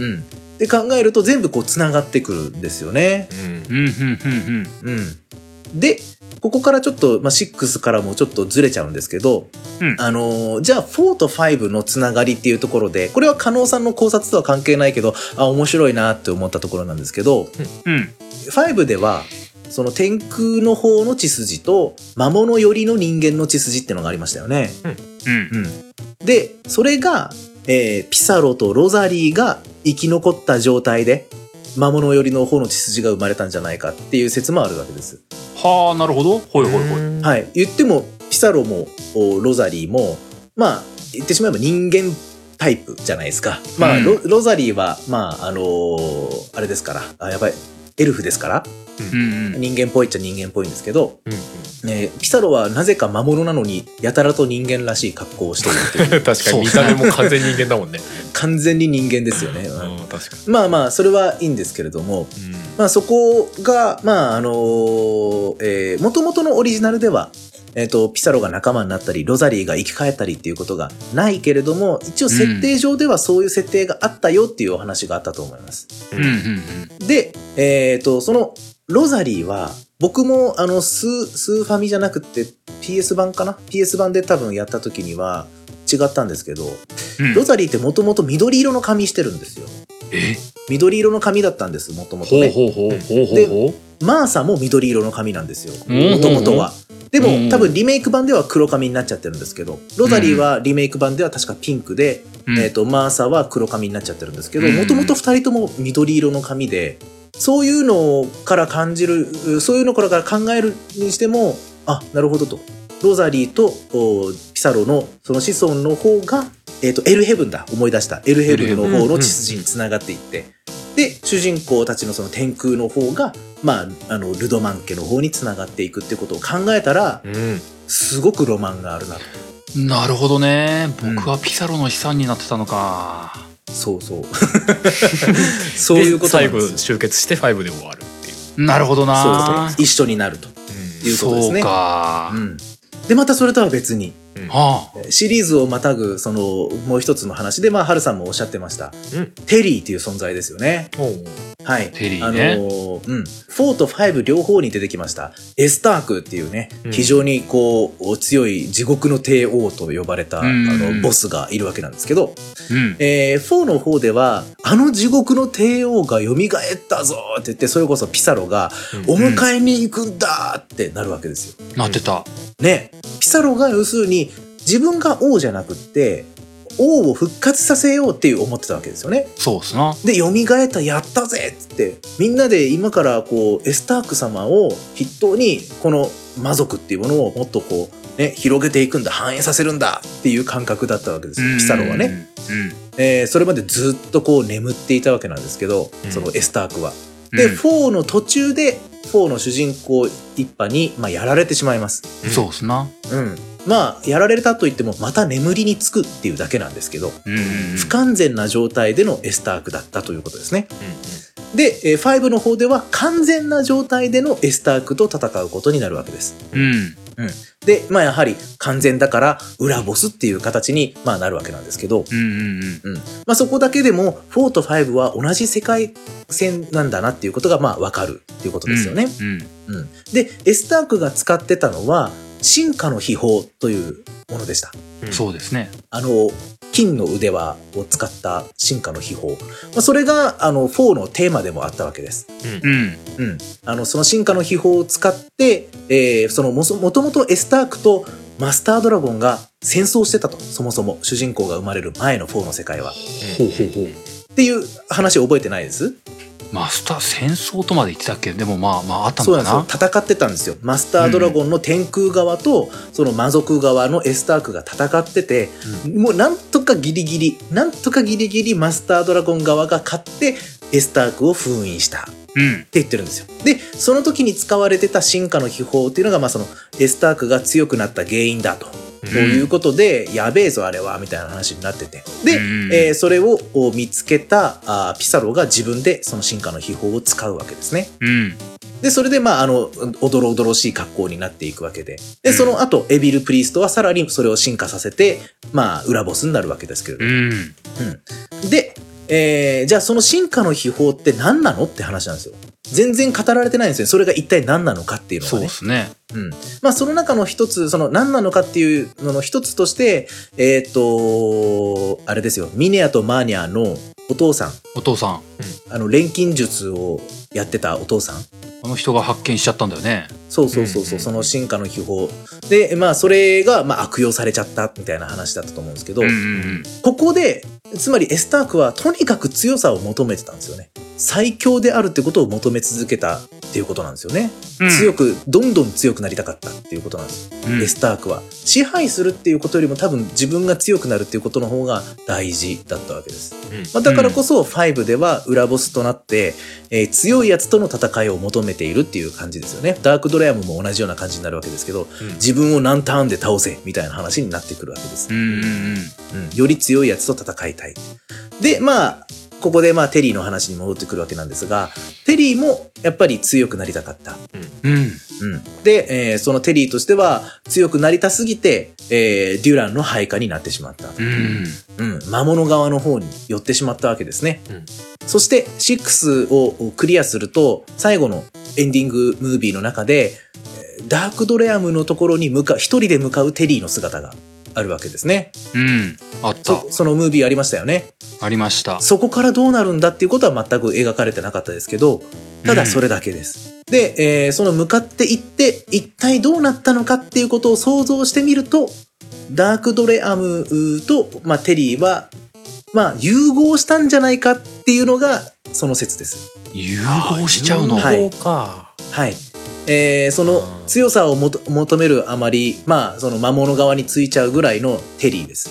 んうん。で考えると全部こう繋がってくるんですよね。うんうん、うん、うん、うん。で、ここからちょっと、まあ、6からもちょっとずれちゃうんですけど、うんあのーじゃあ4と5のつながりっていうところで、これは加納さんの考察とは関係ないけど、あ、面白いなって思ったところなんですけど、うん。うん。5では、その天空の方の血筋と魔物寄りの人間の血筋ってのがありましたよね。うん。うん。で、それが、えーピサロとロザリーが生き残った状態で、魔物寄りの方の血筋が生まれたんじゃないかっていう説もあるわけです。はあ、なるほど。ほいほいほい。はい。言っても、ピサロも、おロザリーも、まあ、言ってしまえば人間タイプじゃないですか。まあ、うんロロザリーは、まあ、あのーあれですから、あ、やばい、エルフですから、うん、うん。人間っぽいっちゃ人間っぽいんですけど、うんね、ピサロはなぜか魔物なのに、やたらと人間らしい格好をしているっていう、確かに。見た目も完全人間だもんね。完全に人間ですよね。うん。うん。確かに。まあまあ、それはいいんですけれども、まあそこが、まああの、えー、元々のオリジナルでは、えっ、と、ピサロが仲間になったり、ロザリーが生き返ったりっていうことがないけれども、一応設定上ではそういう設定があったよっていうお話があったと思います。うん。で、えっ、と、その、ロザリーは、僕も、あの、スー、スーファミじゃなくって、PS 版かな ?PS 版で多分やった時には違ったんですけど、うんロザリーってもともと緑色の髪してるんですよ。え？緑色の髪だったんです、もともとね。ほうほうほうほうほう。マーサも緑色の髪なんですよ。うんもともとは。でも、うん多分リメイク版では黒髪になっちゃってるんですけど、ロザリーはリメイク版では確かピンクで、うんえっ、と、マーサは黒髪になっちゃってるんですけど、うんもともと二人とも緑色の髪で、そういうのから感じる、そういうのから考えるにしても、あ、なるほどと。ロザリーとおピサロのその子孫の方が、えっ、と、エルヘブンだ。思い出した。エルヘブンの方の血筋につながっていって。で、主人公たちのその天空の方が、まあ、あの、ルドマン家の方につながっていくってことを考えたら、うんすごくロマンがあるなと。なるほどね。うん僕はピサロの資産になってたのか。そうそう。そういうことな最後んです。集結して5で終わるっていう、なるほどそうなそう。一緒になるということですね。そうか。うん。で、またそれとは別に、はあ。シリーズをまたぐ、その、もう一つの話で、まあ、ハルさんもおっしゃってました。うんテリーっていう存在ですよね。はい。テリーねあのーうん。4と5両方に出てきました。エスタークっていうね、うん非常にこう、強い地獄の帝王と呼ばれた、あうんの、ボスがいるわけなんですけど、うん。えー、4の方では、あの地獄の帝王が蘇ったぞって言って、それこそピサロが、うんお迎えに行くんだってなるわけですよ。なってた。ね。ピサロが要するに、自分が王じゃなくって、王を復活させようっていう思ってたわけですよね。そうっすな。で、蘇った、やったぜっつって、みんなで今からこう、エスターク様を筆頭に、この魔族っていうものをもっとこう、ね、広げていくんだ、反映させるんだっていう感覚だったわけですよ、ピサロはね。うん。えーそれまでずっとこう眠っていたわけなんですけど、うんそのエスタークは。うん。で、うん4の途中で、4の主人公一派に、まあ、やられてしまいます。そうっすな。うん。まあ、やられたと言っても、また眠りにつくっていうだけなんですけど、うんうんうん。不完全な状態でのエスタークだったということですね。うで、えー5の方では完全な状態でのエスタークと戦うことになるわけです。うん。で、まあやはり完全だから裏ボスっていう形に、まあ、なるわけなんですけど、うんうんうん。まあそこだけでも4と5は同じ世界線なんだなっていうことがまあわかるっていうことうん。ですよね。うん。うん。で、エスタークが使ってたのは進化の秘宝というものでした。んそうですね。あの、金の腕輪を使った進化の秘宝。まあ、それが、あの、4のテーマでもあったわけです。うん。うん。あの、その進化の秘宝を使って、えーそのもそ、もともとエスタークとマスタードラゴンが戦争してたと。そもそも、主人公が生まれる前の4の世界は。ほうほうほう。っていう話覚えてないです？マスター戦争とまで言ってたっけ？でもまあまああったそうなんのかなですよ。戦ってたんですよ。マスタードラゴンの天空側と、その魔族側のエスタークが戦ってて、もうなんとかギリギリ、なんとかギリギリマスタードラゴン側が勝って、エスタークを封印した。うん。って言ってるんですよ。で、その時に使われてた進化の秘宝っていうのが、まあその、エスタークが強くなった原因だと。ということで、やべえぞあれは、みたいな話になってて。で、うんえーそれをお見つけたあーピサロが自分でその進化の秘宝を使うわけですね。うん。で、それで、まあ、あの、おどろおどろしい格好になっていくわけで。で、その後、エビル・プリーストはさらにそれを進化させて、まあ、裏ボスになるわけですけれどう。ん。で、えーじゃあその進化の秘宝って何なのって話なんですよ。全然語られてないんですよ。それが一体何なのかっていうのそうがね。ですね。うん。まあ、その中の一つ、その何なのかっていうのの一つとして、えっ、と、あれですよ。ミネアとマーニャのお父さん、お父さん。あの、錬金術をやってたお父さん。あの人が発見しちゃったんだよね。そうそうそうそう、うんその進化の秘宝。で、まあ、それが、まあ、悪用されちゃったみたいな話だったと思うんですけど、うんうんここで、つまりエスタークはとにかく強さを求めてたんですよね。最強であるってことを求め続けたっていうことなんですよね。うん。強く、どんどん強くなりたかったっていうことなんです。うんエスタークは。支配するっていうことよりも多分自分が強くなるっていうことの方が大事だったわけです。まあ、だからこそ5では裏ボスとなって、えー強いやつとの戦いを求めているっていう感じですよね。ダークドラヤムも同じような感じになるわけですけど、自分を何ターンで倒せみたいな話になってくるわけです。うんうんうん。うん、より強いやつと戦いたい。で、まあ、ここでまあテリーの話に戻ってくるわけなんですが、テリーもやっぱり強くなりたかった。うん。うん。で、えーそのテリーとしては強くなりたすぎて、えーデュランの配下になってしまった。うん。うん。魔物側の方に寄ってしまったわけですね。うんそして、6をクリアすると、最後のエンディングムービーの中で、えーダークドレアムのところに向かう、一人で向かうテリーの姿があるわけですね。うん。あった。そそのムービーありましたよね。ありました。そこからどうなるんだっていうことは全く描かれてなかったですけど、ただそれだけです。で、えーその向かっていって、一体どうなったのかっていうことを想像してみると、ダークドレアムと、まあ、テリーは、まあ、融合したんじゃないかっていうのが、その説です。融合しちゃうの？はい融合か。はい。えーその強さを求めるあまり、まあ、その魔物側についちゃうぐらいのテリーです。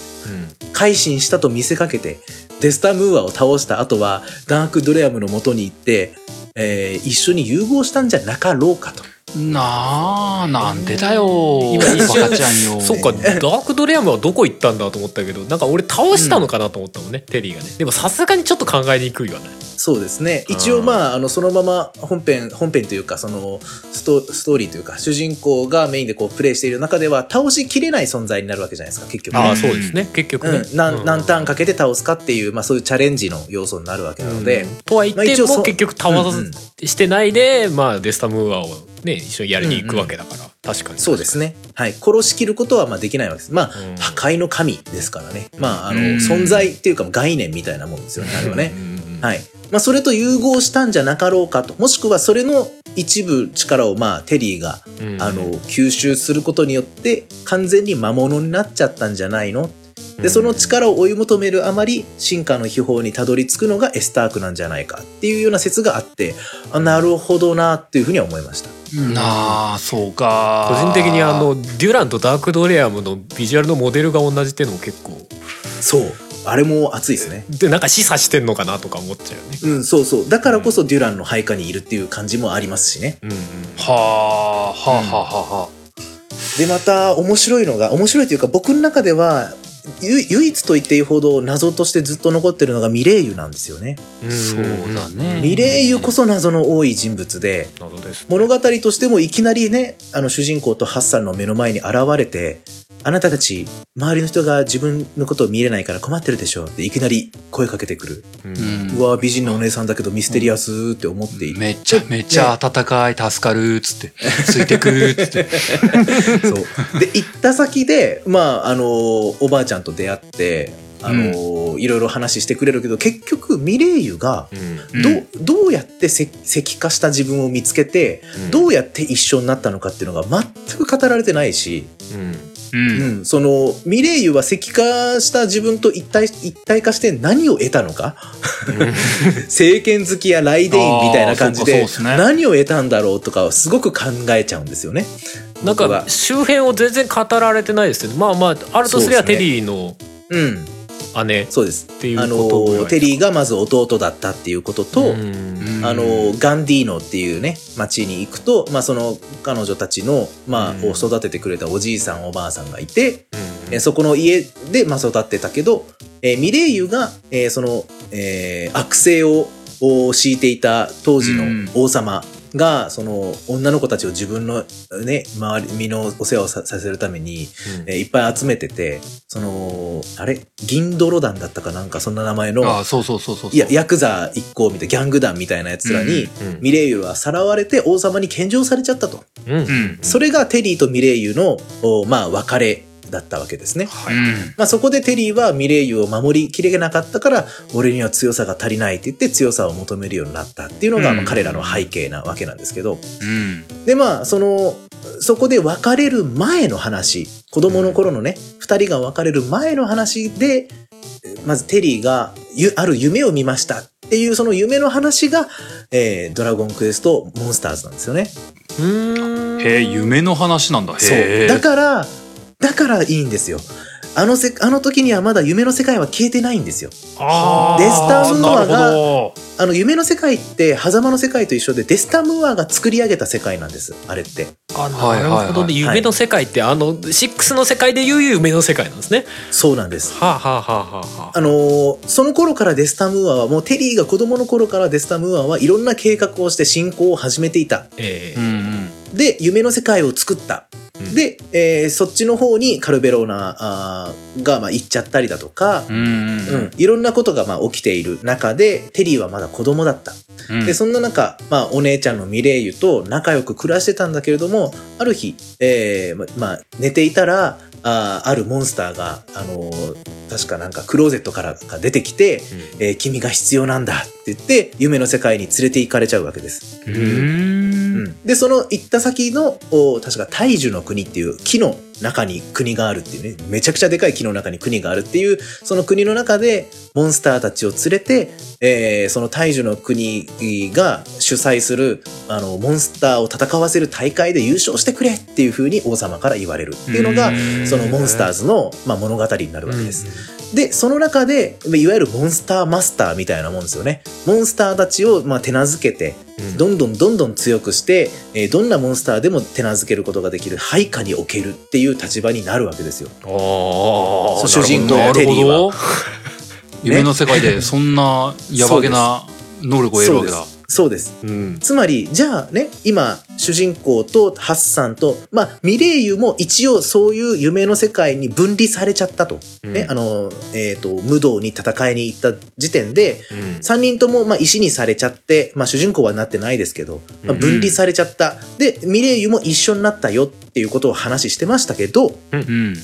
うん。改心したと見せかけて、デスタムーアを倒した後は、ダークドレアムの元に行って、えー一緒に融合したんじゃなかろうかと。なあ、なんでだよ。今一瞬バカちゃんよ。そっか、ダークドレアムはどこ行ったんだと思ったけど、なんか俺倒したのかなと思ったもんね、テリーがね。でもさすがにちょっと考えにくいわね。そうですね。一応まあ、あの、そのまま本編、本編というか、そのスト、ストーリーというか、主人公がメインでこう、プレイしている中では、倒しきれない存在になるわけじゃないですか、結局ね。ああ、そうですね。結局ね。うん、何何ターンかけて倒すかっていう、まあそういうチャレンジの要素になるわけなので、うんとは言っても結局倒さしてないで、まあデスタムーアをね一緒にやりに行くわけだから、確かにそうですね。はい。殺しきることはまあできないわけです。まあ、うん破壊の神ですからね。まあ、あの、うん存在っていうか概念みたいなもんですよね、あれはね。はい。まあ、それと融合したんじゃなかろうかと。もしくはそれの一部力をまあ、テリーが、うんあの、吸収することによって、完全に魔物になっちゃったんじゃないの？で、その力を追い求めるあまり、進化の秘宝にたどり着くのがエスタークなんじゃないかっていうような説があって、あなるほどなっていうふうには思いました。なあ、そうか。個人的にあのデュランとダークドレアムのビジュアルのモデルが同じっていうのも結構そう。あれも熱いですね。でなんか示唆してんのかなとか思っちゃうよね。うん、そうそう。だからこそデュランの配下にいるっていう感じもありますしね。うんうんはあ、はあ、はあ、はあ。で、また面白いのが、面白いというか僕の中では、ゆ唯一と言っていいほど謎としてずっと残ってるのがミレイユなんですよね。うんそうだねミレイユこそ謎の多い人物で、謎ですね物語としてもいきなりね、あの主人公とハッサンの目の前に現れて、あなたたち、周りの人が自分のことを見れないから困ってるでしょっていきなり声かけてくる。うん。うん。うわ、美人なお姉さんだけどミステリアスって思っている。めっちゃめっちゃ温かい助かるっつってついてくるっつって。そう。で、行った先で、まあ、あの、おばあちゃんと出会って、あの、いろいろ話してくれるけど、結局、ミレイユが、うん。どう、どうやって石石化した自分を見つけて、どうやって一緒になったのかっていうのが全く語られてないし、うん。その、ミレイユは石化した自分と一体、一体化して何を得たのか？政権好きやライデインみたいな感じで何を得たんだろうとかをすごく考えちゃうんですよね。なんか周辺を全然語られてないですけどまあまああるとすればテリーのうん、姉っそうです。ていうあの、テリーがまず弟だったっていうことと、うん。あの、ガンディーノっていうね、町に行くと、まあその彼女たちの、まあ、うん。を育ててくれたおじいさんおばあさんがいて、うん。えそこの家で、まあ、育ってたけど、えーミレイユが、えーその、えー悪性をを敷いていた当時の王様が、その女の子たちを自分のね、周り、身のお世話をささせるために、えーいっぱい集めてて、その、あれ？銀泥団だったかなんかそんな名前の、あそうそうそうそうそう。いや、ヤクザ一行みたいな、ギャング団みたいなやつらに、うん。ミレイユはさらわれて王様に献上されちゃったと。うん。うん。それがテリーとミレイユの、おまあ、別れだったわけですね。はいうんまあ、そこでテリーはミレイユを守りきれなかったから、俺には強さが足りないって言って強さを求めるようになったっていうのが、うんまあ彼らの背景なわけなんですけど。うんで、まあ、その、そこで別れる前の話、子供の頃のね、二人が別れる前の話で、まずテリーがゆある夢を見ましたっていうその夢の話が、えードラゴンクエストモンスターズなんですよね。うんへえ夢の話なんだそうへえ。だから、だからいいんですよ。あのせ、あの時にはまだ夢の世界は消えてないんですよ。デスタムーアがあの、夢の世界って、狭間の世界と一緒で、デスタムーアが作り上げた世界なんです。あれって。どあはいなるほどね、はい夢の世界ってあの6の世界でいう夢の世界なんですねそうなんです。はあはあはあはあはああのーその頃からデスタムーアは、もうテリーが子供の頃からデスタムーアはいろんな計画をして進行を始めていた。ええうんうんで、夢の世界を作った。うん。で、えーそっちの方にカルベローナが、まあ、行っちゃったりだとか、うんうんうん、いろんなことがまあ起きている中で、テリーはまだ子供だった。うん。で、そんな中、まあ、お姉ちゃんのミレイユと仲良く暮らしてたんだけれども、ある日、えーままあ、寝ていたら、あーあるモンスターが、あのー確かなんかクローゼットからが出てきて、えー君が必要なんだって言って、夢の世界に連れて行かれちゃうわけです。ううんん、で、その行った先の、確か大樹の国っていう木の中に国があるっていうね、めちゃくちゃでかい木の中に国があるっていう、その国の中でモンスターたちを連れて、えーその大樹の国が主催する、あの、モンスターを戦わせる大会で優勝してくれっていう風に王様から言われるっていうのがう、んそのモンスターズの、まあ、物語になるわけです。で、その中で、いわゆるモンスターマスターみたいなもんですよね。モンスターたちを、まあ、手なずけて、どんどんどんどん強くして、えーどんなモンスターでも手なずけることができる配下に置けるっていう立場になるわけですよ。あ主人公テリーは。ど夢の世界でそんなやばげな能力を得るわけだそうです。うんつまり、じゃあね、今、主人公とハッサンと、まあ、ミレイユも一応そういう夢の世界に分離されちゃったと。ね、あの、えっ、と、無道に戦いに行った時点で、うん3人とも、まあ、石にされちゃって、まあ、主人公はなってないですけど、まあ、分離されちゃった。で、ミレイユも一緒になったよっていうことを話してましたけど、うん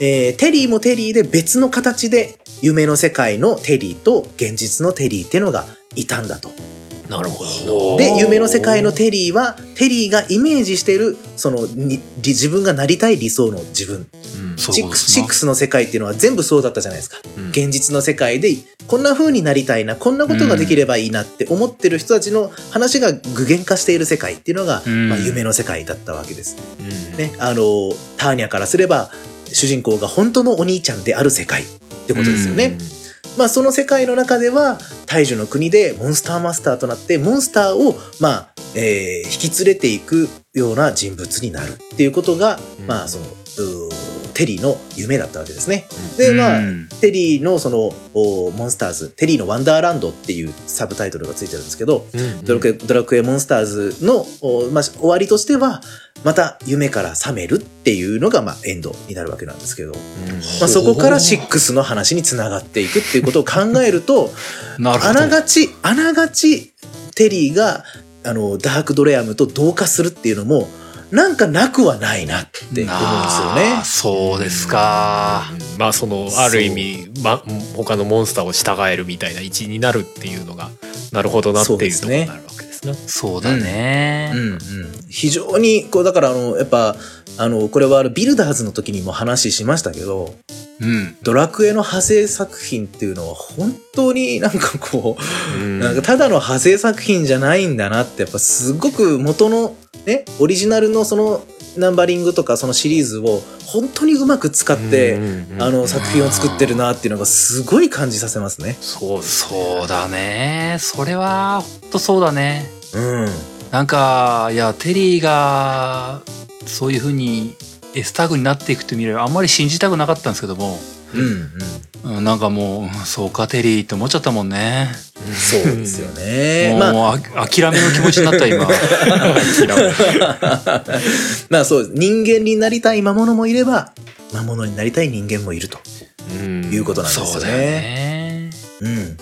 えーテリーもテリーで別の形で夢の世界のテリーと現実のテリーっていうのがいたんだと。なるほどで、夢の世界のテリーは、テリーがイメージしている、その、に自分がなりたい理想の自分。うんシックスシックスの世界っていうのは全部そうだったじゃないですか。うん現実の世界で、こんな風になりたいな、こんなことができればいいなって思ってる人たちの話が具現化している世界っていうのが、うんまあ、夢の世界だったわけです。うんね、あの、ターニャからすれば、主人公が本当のお兄ちゃんである世界ってことですよね。まあその世界の中では大樹の国でモンスターマスターとなってモンスターをまあ、えー引き連れていくような人物になるっていうことが、うん。まあそのテリーの夢だったわけですね。でまあ、うん。テリーのそのおモンスターズテリーのワンダーランドっていうサブタイトルがついてるんですけど、うんドラクエドラクエモンスターズの、おまあ、終わりとしてはまた夢から覚めるっていうのが、まあ、エンドになるわけなんですけど、まあ、そこから6の話につながっていくっていうことを考えるとあながちあながちテリーがあのダークドレアムと同化するっていうのもなんかなくはないなって思うんですよね。そうですか。うん。まあそのある意味、ま、他のモンスターを従えるみたいな位置になるっていうのがなるほどなっていうところになるわけですね。そうだね。うん。うん、非常にこうだからあのやっぱあのこれはあのビルダーズの時にも話しましたけどうん。ドラクエの派生作品っていうのは本当になんかこう、うん。なんかただの派生作品じゃないんだなってやっぱすごく元のねオリジナルのそのナンバリングとかそのシリーズを本当にうまく使って、うんうんあの作品を作ってるなっていうのがすごい感じさせますね。そうそうだね。それはほんとそうだね。うん。なんかいやテリーがそういうふうに S タグになっていくという未来はあんまり信じたくなかったんですけども、うんうん。うん、なんかもううんそうかテリーって思っちゃったもんね、そうですよね。まあ、もうあ諦めの気持ちになった今 まあそう。人間になりたい魔物もいれば、魔物になりたい人間もいるとうんいうことなんですよそうだよね。ねうん。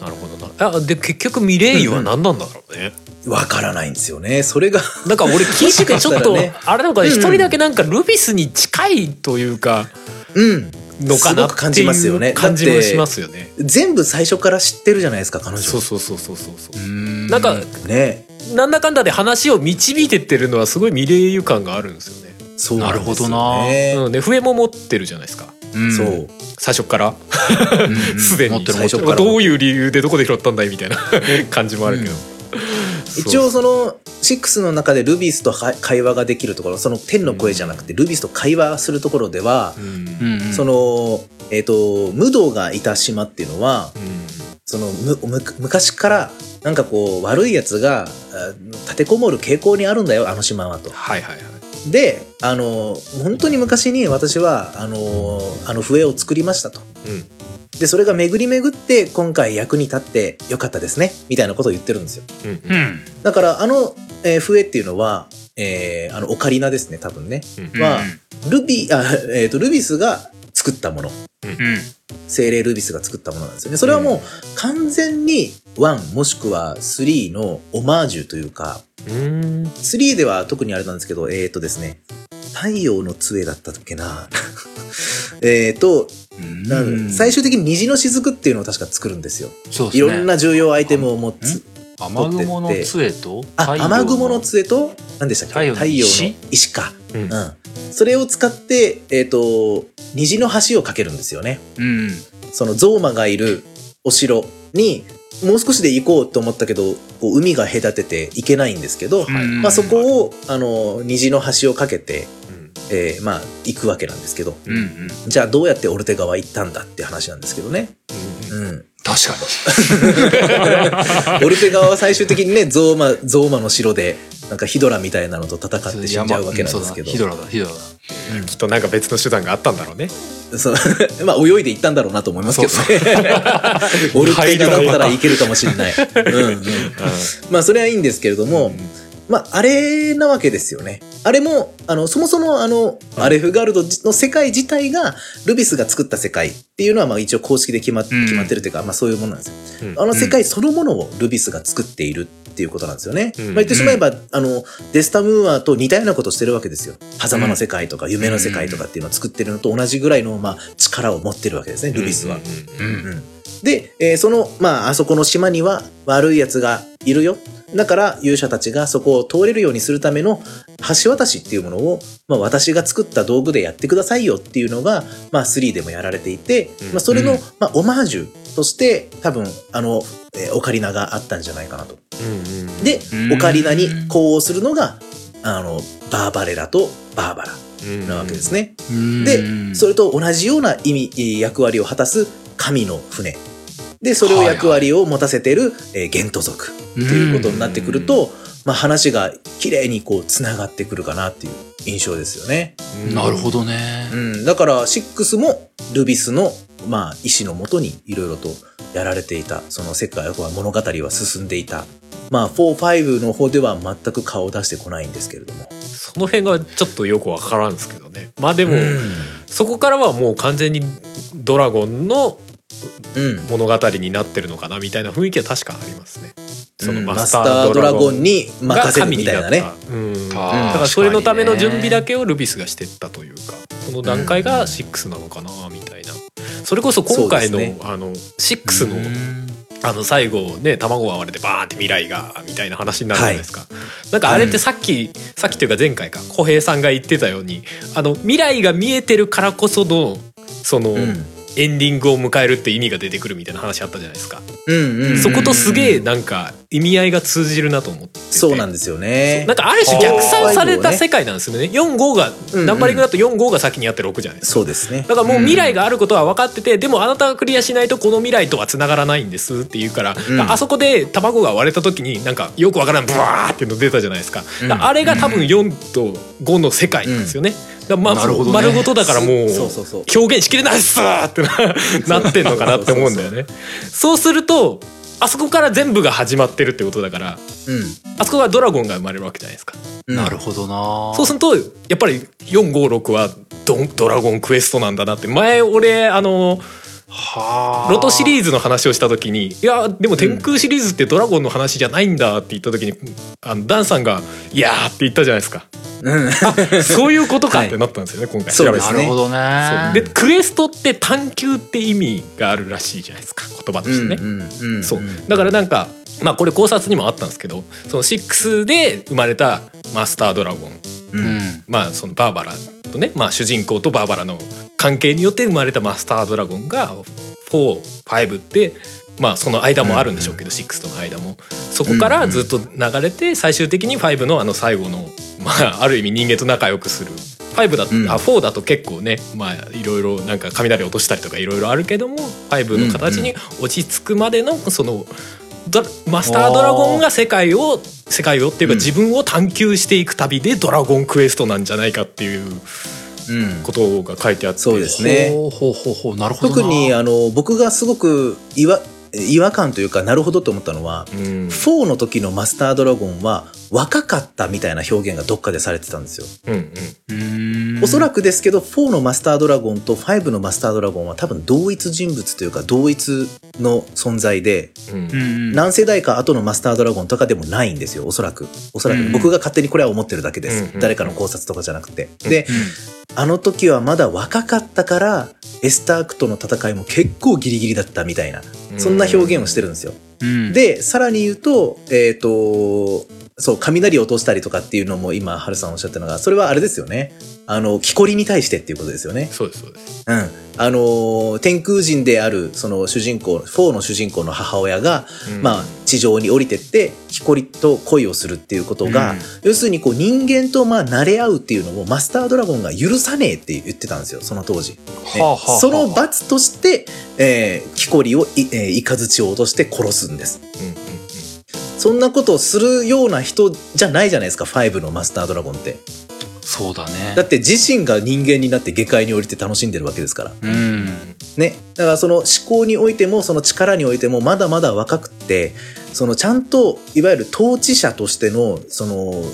なるほどなあで結局ミレイユは何なんだろうね、わからないんですよね。それが、なんか俺聞いててちょっと、あれなんかね一人だけなんかルビスに近いというかうん。のかなすごく感じますよね感じもしますよね。全部最初から知ってるじゃないですか、彼女。そうそうそうそうそうそうう。んなんかね。なんだかんだで話を導いてってるのはすごいミレイユ感があるんですよね。そうなんですよなね。うん、で笛も持ってるじゃないですかうんそう。最初からうんうん すでにどういう理由でどこで拾ったんだいみたいな 感じもあるけど、一応その6の中でルビスとは会話ができるところその天の声じゃなくてルビスと会話するところではそのえっ、と無道がいた島っていうのはうん。そのむむ昔からなんかこう悪いやつがあ立てこもる傾向にあるんだよあの島はと。はいはいはい。であの本当に昔に私はあのあの笛を作りましたと。うんでそれが巡り巡って今回役に立ってよかったですねみたいなことを言ってるんですよ。うんううんんだからあの、えー笛っていうのは、えーあのオカリナですね多分ね。うんはルビあ、えーとルビスが作ったもの。うん精霊ルビスが作ったものなんですよね。それはもう完全に1もしくは3のオマージュというか、うーん3では特にあれなんですけど、えっ、ー、とですね、太陽の杖だったっけな。えっと、なうん最終的に虹の雫っていうのを確か作るんですよ。そうですねいろんな重要アイテムを持つ。雨雲の杖とあ、雨雲の杖と、何でしたっけ？太陽の石？石か。うんうん。それを使って、えっ、と、虹の橋を架けるんですよね。うんそのゾーマがいるお城にもう少しで行こうと思ったけどこう海が隔てて行けないんですけど、うんまあ、そこをあの虹の橋をかけて、うんえーまあ、行くわけなんですけど。うんうん。じゃあどうやってオルテ川行ったんだって話なんですけどね。うんうん、確か オルテ川は最終的にねゾーマゾーマの城でなんかヒドラみたいなのと戦ってに死んじゃうわけなんですけど。ヒドラだヒドラだきっとなんか別の手段があったんだろうね。そう。まあ泳いで行ったんだろうなと思いますけどね。オルテ川だったらいけるかもしれない。うんうん。まあそれはいいんですけれども、まああれなわけですよね。あれも、あの、そもそもあの、アレフガルドの世界自体が、ルビスが作った世界っていうのはまあ一応公式で決ま,、ってるというか、まあそういうものなんですよ。うん。あの世界そのものをルビスが作っているっていうことなんですよね。うん。まあ言ってしまえば、あの、デスタムーアと似たようなことをしてるわけですよ。狭間の世界とか夢の世界とかっていうのを作ってるのと同じぐらいの、まあ、力を持ってるわけですね、ルビスは。うんで、えーその、まあ、あそこの島には悪い奴がいるよ。だから勇者たちがそこを通れるようにするための橋渡しっていうものを、まあ、私が作った道具でやってくださいよっていうのが、まあ、3でもやられていて、うんまあ、それの、うんまあ、オマージュとして多分あの、えーオカリナがあったんじゃないかなと。うんうんでうんオカリナに呼応するのがあのバーバレラとバーバラうんなわけですね。うんで、それと同じような意味、えー役割を果たす神の船。で、それを役割を持たせてる、えーゲント族っていうことになってくると、まあ話が綺麗にこう繋がってくるかなっていう印象ですよね。うんなるほどねうん。だから、6もルビスの、まあ、意志のもとにいろいろとやられていた、その世界は物語は進んでいた。まあ、4、5の方では全く顔を出してこないんですけれども。その辺がちょっとよくわからんですけどねまあでも、うんそこからはもう完全にドラゴンのうん。物語になってるのかなみたいな雰囲気は確かありますね。そのうん。マスタードラゴンに任せるみたいなね。だからそれのための準備だけけをルビスがしてったというかその段階が6なのかなみたいな。それこそ今回の,、ね。あの6のあの最後ね卵が割れてバーンって未来がみたいな話になるじゃないですか、なんかあれってさっき、さっきというか前回か小平さんが言ってたようにあの未来が見えてるからこそのその、うん。エンディングを迎えるって意味が出てくるみたいな話あったじゃないですか、うんうん。そことすげえなんか意味合いが通じるなと思ってて。そうなんですよね。なんかある種逆算された世界なんですよね。45がうんうんナンバリングだと45が先にやって6じゃないですか。そうですね。だからもう未来があることは分かってて、でもあなたがクリアしないとこの未来とは繋がらないんですって言うから、ん。あそこで卵が割れた時になんかよくわからんブワーっていうの出たじゃないですか,、うん。あれが多分4と5の世界なんですよね。だからまるほどね丸ごとだからもうそうそうそう表現しきれないっすーってな なってんのかなって思うんだよね。そうするとあそこから全部が始まってるってことだからあそこはドラゴンが生まれるわけじゃないですか。うん。なるほどなそうするとやっぱり456はドンドラゴンクエストなんだなって前俺あのはあロトシリーズの話をした時に「いやでも天空シリーズってドラゴンの話じゃないんだ」って言った時にあのダンさんが「いやー」って言ったじゃないですか。うん。そういうことか ってなったんですよね、今回。そうですね。なるほどね。でクエストって探求って意味があるらしいじゃないですか言葉としてね、うんうんそう。だからなんかまあこれ考察にもあったんですけどその6で生まれたマスタードラゴンう。うん。んまあそのバーバラとね、まあ、主人公とバーバラの関係によって生まれたマスタードラゴンが45ってまあその間もあるんでしょうけど、6との間も。そこからずっと流れて最終的に5のあの最後の、まあ、ある意味人間と仲良くする。5だ、うん。あ4だと結構ねまあいろいろなんか雷落としたりとかいろいろあるけども5の形に落ち着くまでのそのマスタードラゴンが世界を世界をっていうかうん。自分を探求していく旅でドラゴンクエストなんじゃないかっていううん。ことが書いてあって。そうですね。ほうほうほうほうなるほどな。特にあの僕がすごく違和違和感というかなるほどと思ったのは、うん。4の時のマスタードラゴンは若かったみたいな表現がどっかでされてたんですよ。うんうん。うーん。おそらくですけど4のマスタードラゴンと5のマスタードラゴンは多分同一人物というか同一の存在でうん。うん。何世代か後のマスタードラゴンとかでもないんですよおそらく。おそらく、うん。僕が勝手にこれは思ってるだけです、うん。誰かの考察とかじゃなくて。でうんあの時はまだ若かったからエスタークとの戦いも結構ギリギリだったみたいなそんな表現をしてるんですよ。うん。でさらに言うとえっ、とそう雷を落としたりとかっていうのも今ハルさんおっしゃったのがそれはあれですよね。あの木こりに対してっていうことですよね。そうですそうです。うん。あのー天空人である、その主人公、4の主人公の母親が、うん。まあ、地上に降りてって、木こりと恋をするっていうことが、うん。要するにこう人間とまあ慣れ合うっていうのをマスタードラゴンが許さねえって言ってたんですよ、その当時。ねはあはあはあその罰として、えー、木こりをい、えー、イカズチを落として殺すんです。うんうんそんなことをするような人じゃないじゃないですか、5のマスタードラゴンって。そうだねだって自身が人間になって下界に降りて楽しんでるわけですから。うんね。だからその思考においても、その力においても、まだまだ若くって、そのちゃんと、いわゆる統治者としての、その、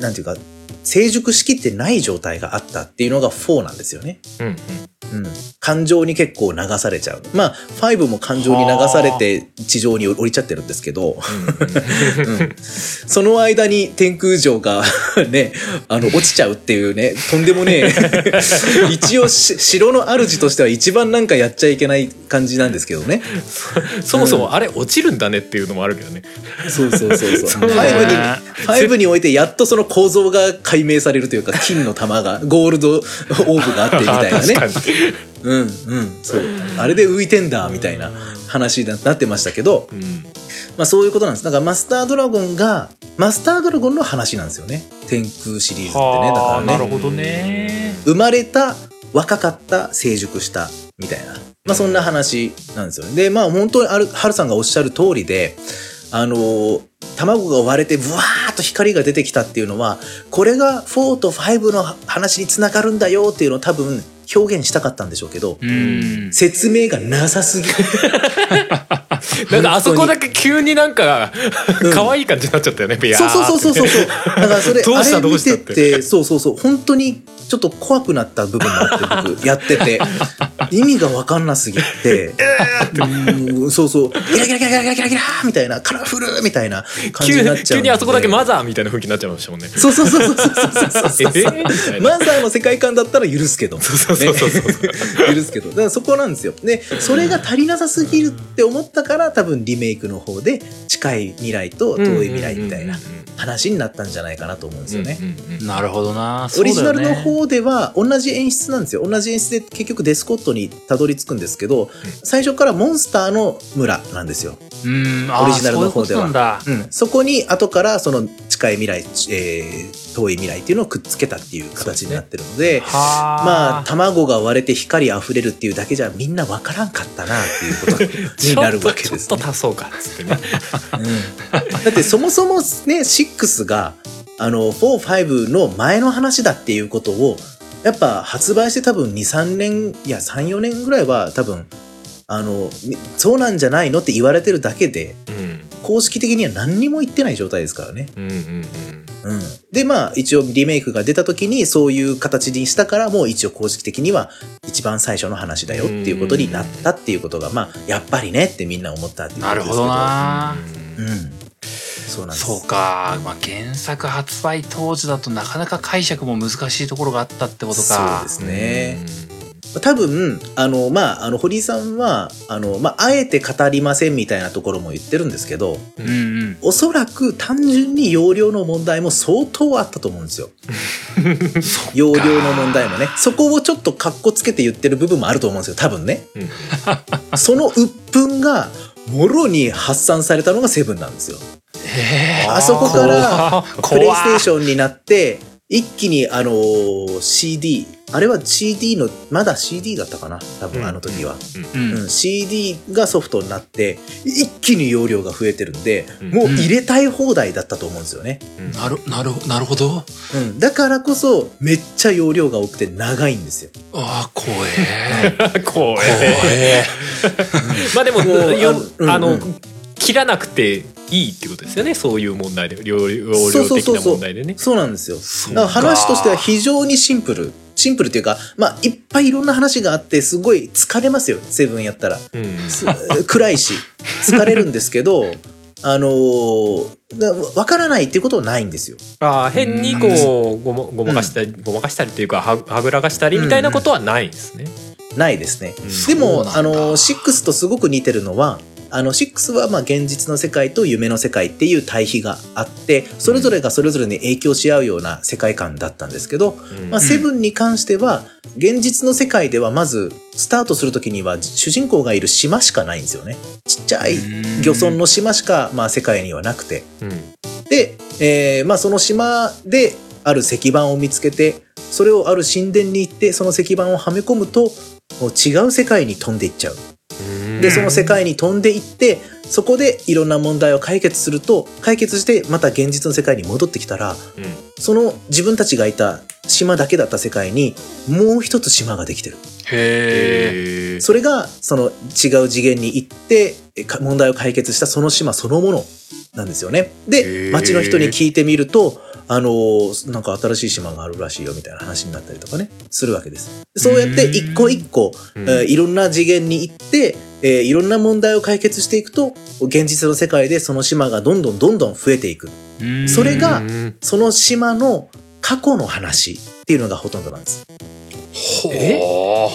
なんていうか、成熟しきってない状態があったっていうのが4なんですよね。うんうんうん。感情に結構流されちゃう。まあ、5も感情に流されて地上に降りちゃってるんですけど、うんその間に天空城が ね、あの、落ちちゃうっていうね、とんでもねえ、一応し城の主としては一番なんかやっちゃいけない感じなんですけどね。そもそもあれ落ちるんだねっていうのもあるけどねそうそうそうそう。そうね5に、5においてやっとその構造が解明されるというか、金の玉が、ゴールドオーブがあってみたいなね。うんうん。そう。あれで浮いてんだ、みたいな話になってましたけど、うんまあそういうことなんです。だからマスタードラゴンが、マスタードラゴンの話なんですよね。天空シリーズってね。だはあからね。なるほどね生まれた、若かった、成熟した、みたいな。まあそんな話なんですよね。で、まあ本当にある、ハルさんがおっしゃる通りで、あの卵が割れてブワーッと光が出てきたっていうのは、これが4と5の話につながるんだよっていうのを多分表現したかったんでしょうけど、うん。説明がなさすぎ。る。なんかあそこだけ急になんか可愛い感じになっちゃったよねそうそうそうそうそう。だからそれ、どうしたあれ見どうしたって。てて、そうそうそう、本当にちょっと怖くなった部分もあって、僕、やってて、意味がわかんなすぎて、うんそうそう、ギラギラギラギラギラギラギラみたいな、カラフルみたいな感じ急になっちゃう。急にあそこだけマザーみたいな雰囲気になっちゃいましたもんね。そうそうそうそうそうそうそうマザーの世界観だったら許すけど。そうそうそうそうそうね 許すけど。だからそこなんですよ。で、それが足りなさすぎるって思ったから、多分リメイクの方で、近い未来と遠い未来みたいな話になったんじゃないかなと思うんですよね。なるほどなオリジナルの方では同じ演出なんですよ。同じ演出で結局デスコットにたどり着くんですけど、最初からモンスターの村なんですよ。うんオリジナルの方ではそうん。そこに後からその近い未来、えー遠い未来っていうのをくっつけたっていう形になってるので、はまあ、卵が割れて光溢れるっていうだけじゃみんなわからんかったなっていうこと になるわけですちょっねと。足そうかっつってねうんだってそもそもね、6が、あの、4、5の前の話だっていうことを、やっぱ発売して多分2、3年、いや3、4年ぐらいは多分、あの、みそうなんじゃないのって言われてるだけで、うん公式的には何にも言ってない状態ですからね。うんうんうんうん。で、まあ、一応リメイクが出た時にそういう形にしたから、もう一応公式的には一番最初の話だよっていうことになったっていうことが、まあ、やっぱりねってみんな思ったっていうことですけど。なるほどなうん。そうなんです。そうか、まあ、原作発売当時だとなかなか解釈も難しいところがあったってことかそうですね。多分、あの、まあ、あの、堀井さんは、あの、まあ、あえて語りませんみたいなところも言ってるんですけど、うんうんおそらく単純に容量の問題も相当あったと思うんですよ。容量の問題もね。そこをちょっとカッコつけて言ってる部分もあると思うんですよ。多分ね。うんその鬱憤が、もろに発散されたのがセブンなんですよ。あそこから、プレイステーションになって、一気にあのー CD、あれは CD の、まだ CD だったかな？多分あの時は。うん。うん、CD がソフトになって、一気に容量が増えてるんで、うん。もう入れたい放題だったと思うんですよね。なるなるなるほど。うん、だからこそ、めっちゃ容量が多くて長いんですよ。ああ 怖え。怖怖え。え まあでもああの、切らなくていいってことですよねそういう問題で容容そう量的なそうそうそう問題でねそうなんですよ。そうだから話としては非常にシンプル。シンプルっていうか、まあ、いっぱいいろんな話があって、すごい疲れますよ、セブンやったら。うんす暗いし、疲れるんですけど、あのーだわからないっていうことはないんですよ。あー変にこうごまごまかしたり、ごまかしたりっていうかははぐらかしたりみたいなことはないんですね。ないですね。うんでそうも、あの、6とすごく似てるのは、あの、6はまあ現実の世界と夢の世界っていう対比があって、それぞれがそれぞれに影響し合うような世界観だったんですけど、うんまあ、セブンに関しては、現実の世界ではまず、スタートするときには主人公がいる島しかないんですよね。ちっちゃい漁村の島しか、まあ、世界にはなくて。うんで、えーまあ、その島である石板を見つけて、それをある神殿に行って、その石板をはめ込むと、違う世界に飛んでいっちゃう。で、その世界に飛んでいって、そこでいろんな問題を解決すると、解決してまた現実の世界に戻ってきたら、うん。その自分たちがいた島だけだった世界にもう一つ島ができてる。へそれがその違う次元に行って問題を解決したその島そのものなんですよね。へで、ー町の人に聞いてみると、あのーなんか新しい島があるらしいよみたいな話になったりとかね、するわけです。そうやって一個一個、うんえーいろんな次元に行って、えーいろんな問題を解決していくと、現実の世界でその島がどんどんどんどん増えていく。それがうんその島の過去の話っていうのがほとんどなんです。ほ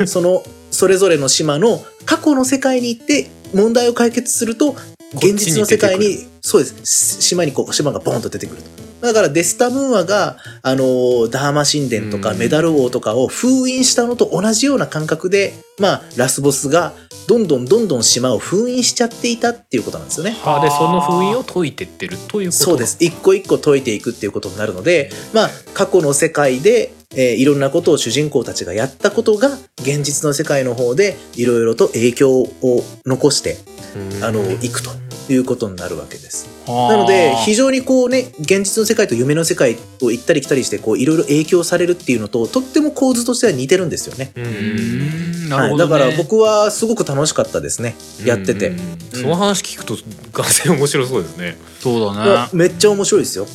うそのそれぞれの島の過去の世界に行って問題を解決すると現実の世界ににそうです。し島にこう島がボンと出てくると。だからデスタムーアがあのーダーマ神殿とかうん。メダル王とかを封印したのと同じような感覚でまあラスボスがどんどんどんどん島を封印しちゃっていたっていうことなんですよね。あ。でその封印を解いてってるということ。そうです。一個一個解いていくっていうことになるので、まあ、過去の世界で、えーいろんなことを主人公たちがやったことが、現実の世界の方で、いろいろと影響を残して、うんあの、いくということになるわけです。ななので、非常にこうね、現実の世界と夢の世界を行ったり来たりして、こう、いろいろ影響されるっていうのと、とっても構図としては似てるんですよね。ううんんなはい。るほど、ねだから僕はすごく楽しかったですね。やってて。うんその話聞くとがぜ面白そうですねそういだねやめっちゃ面白いですよ。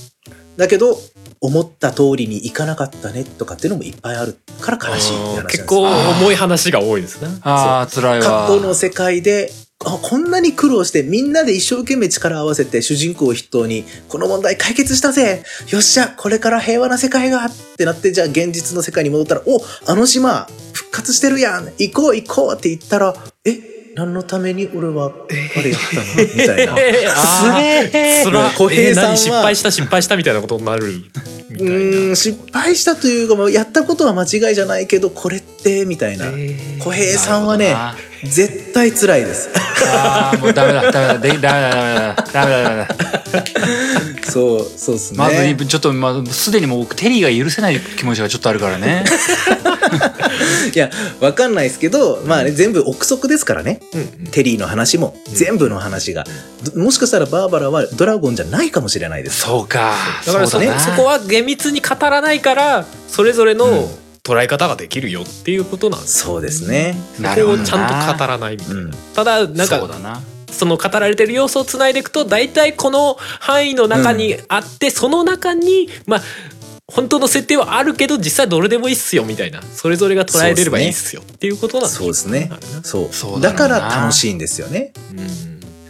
だけど、思った通りにいかなかったねとかっていうのもいっぱいあるから悲しいって話なんです結構重い話が多いですねああ辛いわの世界で、あ、こんなに苦労してみんなで一生懸命力を合わせて主人公を筆頭にこの問題解決したぜよっしゃこれから平和な世界がってなってじゃあ現実の世界に戻ったらおあの島復活してるやん行こう行こうって言ったらえ何のために俺はあれやったのみたいな。えーあーつら小平さんは。失敗した失敗したみたいなことになるみたういな。ーん失敗したというかもうやったことは間違いじゃないけどこれってみたいな。えー。小平さんはね絶対辛いです。ああもうダメだダメだでダメだダメだダメだダメだ。そうそうですね。まずちょっとまあすでにもうテリーが許せない気持ちがちょっとあるからね いやわかんないですけどまあね全部憶測ですからね。うんテリーの話も全部の話が、どもしかしたらバーバラはドラゴンじゃないかもしれないです。そうか。だからそ,、うだな。そこは厳密に語らないからそれぞれのうん。捉え方ができるよっていうことなんです。そうですね。そこをちゃんと語らないみたいな、うん。ただなんかその語られてる要素をつないでいくと大体この範囲の中にあって、その中にまあ本当の設定はあるけど実際どれでもいいっすよみたいな。それぞれが捉えれればいいっすよっていうことなんそうですね。そう。だから楽しいんですよね。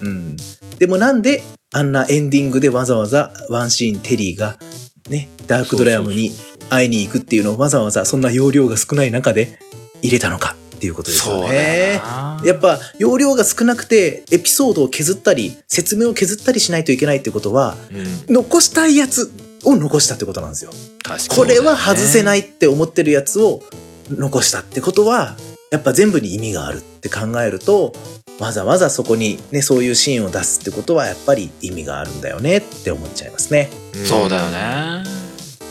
うん。うん。でもなんであんなエンディングでわざわざワンシーンテリーがねダークドラムに会いに行くっていうのをわざわざそんな容量が少ない中で入れたのかっていうことですよそうだねやっぱ容量が少な。くてエピソードを削ったり説明を削ったりしないといけないってことはうん残したいやつを残したってことなんですよ。確かにこれは外せないって思ってるやつを残したってことはやっぱ全部に意味があるって考えるとわざわざそこにねそういうシーンを出すってことはやっぱり意味があるんだよねって思っちゃいますね。んそうだよね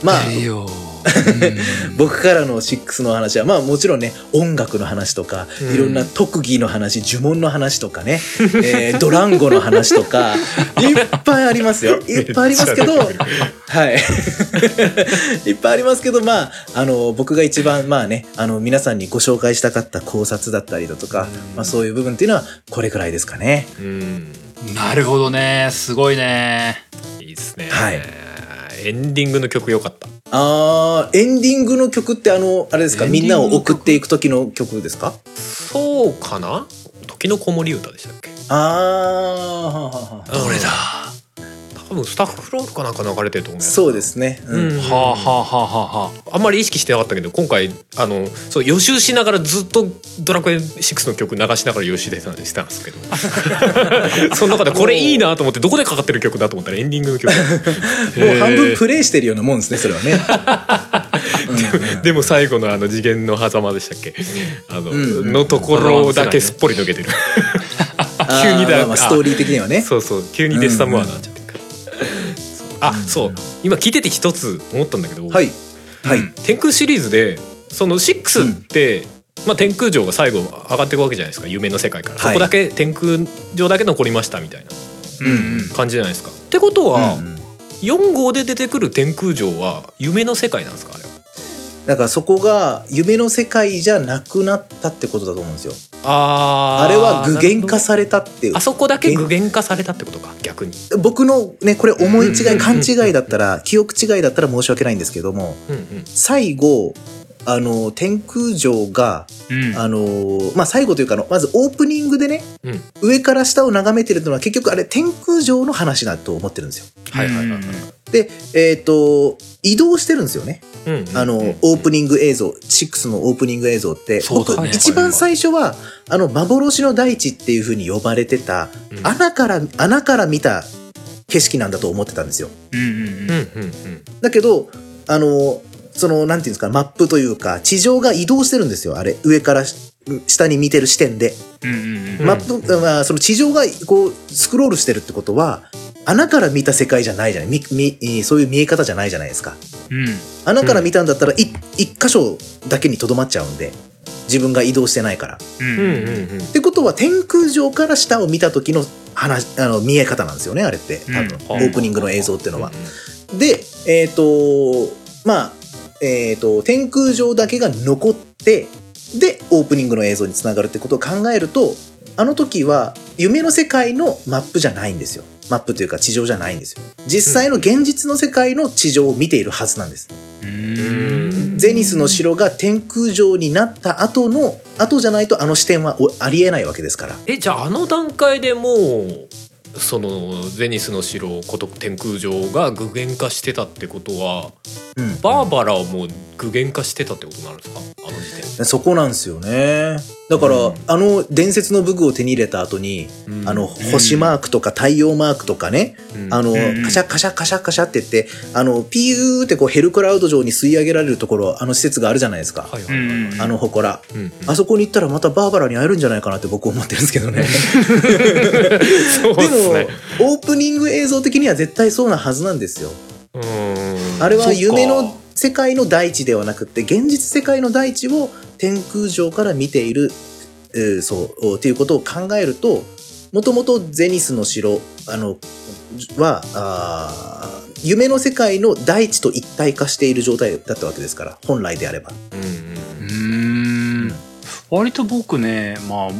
まあ。僕からの6の話はまあもちろんね音楽の話とかうん。いろんな特技の話呪文の話とかね、えードランゴの話とか いっぱいありますよ。いっぱいありますけどはい。いっぱいありますけどまああの僕が一番まあねあの皆さんにご紹介したかった考察だったりだとか、まあ、そういう部分っていうのはこれくらいですかね。うん。なるほどね。すごいね。いいですね、はい。エンディングの曲良かったあーエンディングの曲ってあのあれですか？みんなを送っていく時の曲ですか？そうかな？時の子守歌でしたっけ？ああどれだ？多分スタッフロールかなんか流れてると思うよそうですね。うん。うん。はあはあはあはあはあ。んまり意識してなかったけど今回あのそう予習しながらずっと「ドラクエ6」の曲流しながら予習でしたんですけど。その中でこれいいなと思ってどこでかかってる曲だと思ったらエンディングの曲もう半分プレイしてるようなもんですね、それはね。でも最後のあの次元の狭間でしたっけ？あの,、んうん。のところだけすっぽり抜けてる。急にだまあまあストーリー的にはね。そうそう。急にデスタムアにな。っちゃうあそう今聞いてて一つ思ったんだけど、はい。はい。天空シリーズでその6って、まあ、天空城が最後上がっていくわけじゃないですか夢の世界から、はいそこだけ天空城だけ残りましたみたいな。感じじゃないですか。ってことは、うんうん4号で出てくる天空城は夢の世界なんですか？あれはだからそこが夢の世界じゃなくなったってことだと思うんですよ。あーあれは具現化されたっていうあ。そこだけ具現化されたってことか逆に。僕のね、これ思い違い、勘違いだったら、記憶違いだったら申し訳ないんですけども、うんうん最後、あの、天空城が、うん。あの、まあ、最後というかあの、まずオープニングでね、うん。上から下を眺めてるのは結局あれ天空城の話だと思ってるんですよ。はいはいはいはい。で、えっ、と、移動してるんですよね。うんうんあの、うんオープニング映像、6のオープニング映像って、僕、一番最初は、あの、幻の大地っていう風に呼ばれてた、うん。穴から、穴から見た景色なんだと思ってたんですよ。だけど、あの、その、なんていうんですか、マップというか、地上が移動してるんですよ、あれ。上からし下に見てる視点で。マップ、まあ、その地上が、こう、スクロールしてるってことは、穴から見た世界じゃないじゃない。み、み、そういう見え方じゃないじゃないですか。うん穴から見たんだったら、い一箇所だけにとどまっちゃうんで、自分が移動してないから。ってことは、天空上から下を見た時の話、あの、見え方なんですよね、あれって。多分、うんオープニングの映像っていうのは。で、えっ、と、まあ、えっ、と、天空上だけが残って、で、オープニングの映像につながるってことを考えると、あの時は、夢の世界のマップじゃないんですよ。マップというか地上じゃないんですよ。実際の現実の世界の地上を見ているはずなんです。うんゼニスの城が天空城になった後の、後じゃないとあの視点はおありえないわけですから。えじゃああの段階でもうそのゼニスの城こと天空城が具現化してたってことはうん。バーバラをもう具現化してたってことになるんですか？あの時点でそこなんですよね。だから、うん。あの伝説の武具を手に入れた後に、うん。あの、星マークとか太陽マークとかね、うん。あの、うん。カシャカシャカシャカシャって言って、あの、ピューってこうヘルクラウド上に吸い上げられるところ、あの施設があるじゃないですか。はいはいはい。あの祠。うんうん。あそこに行ったらまたバーバラに会えるんじゃないかなって僕思ってるんですけどね。でですもね、オープニング映像的には絶対そうなはずなんですよ。うん。あれは夢の世界の大地ではなくて、現実世界の大地を天空上から見ている、えーそう、っていうことを考えると、もともとゼニスの城、あの、は、あー夢の世界の大地と一体化している状態だったわけですから、本来であれば。うんうーん割と僕ねまあ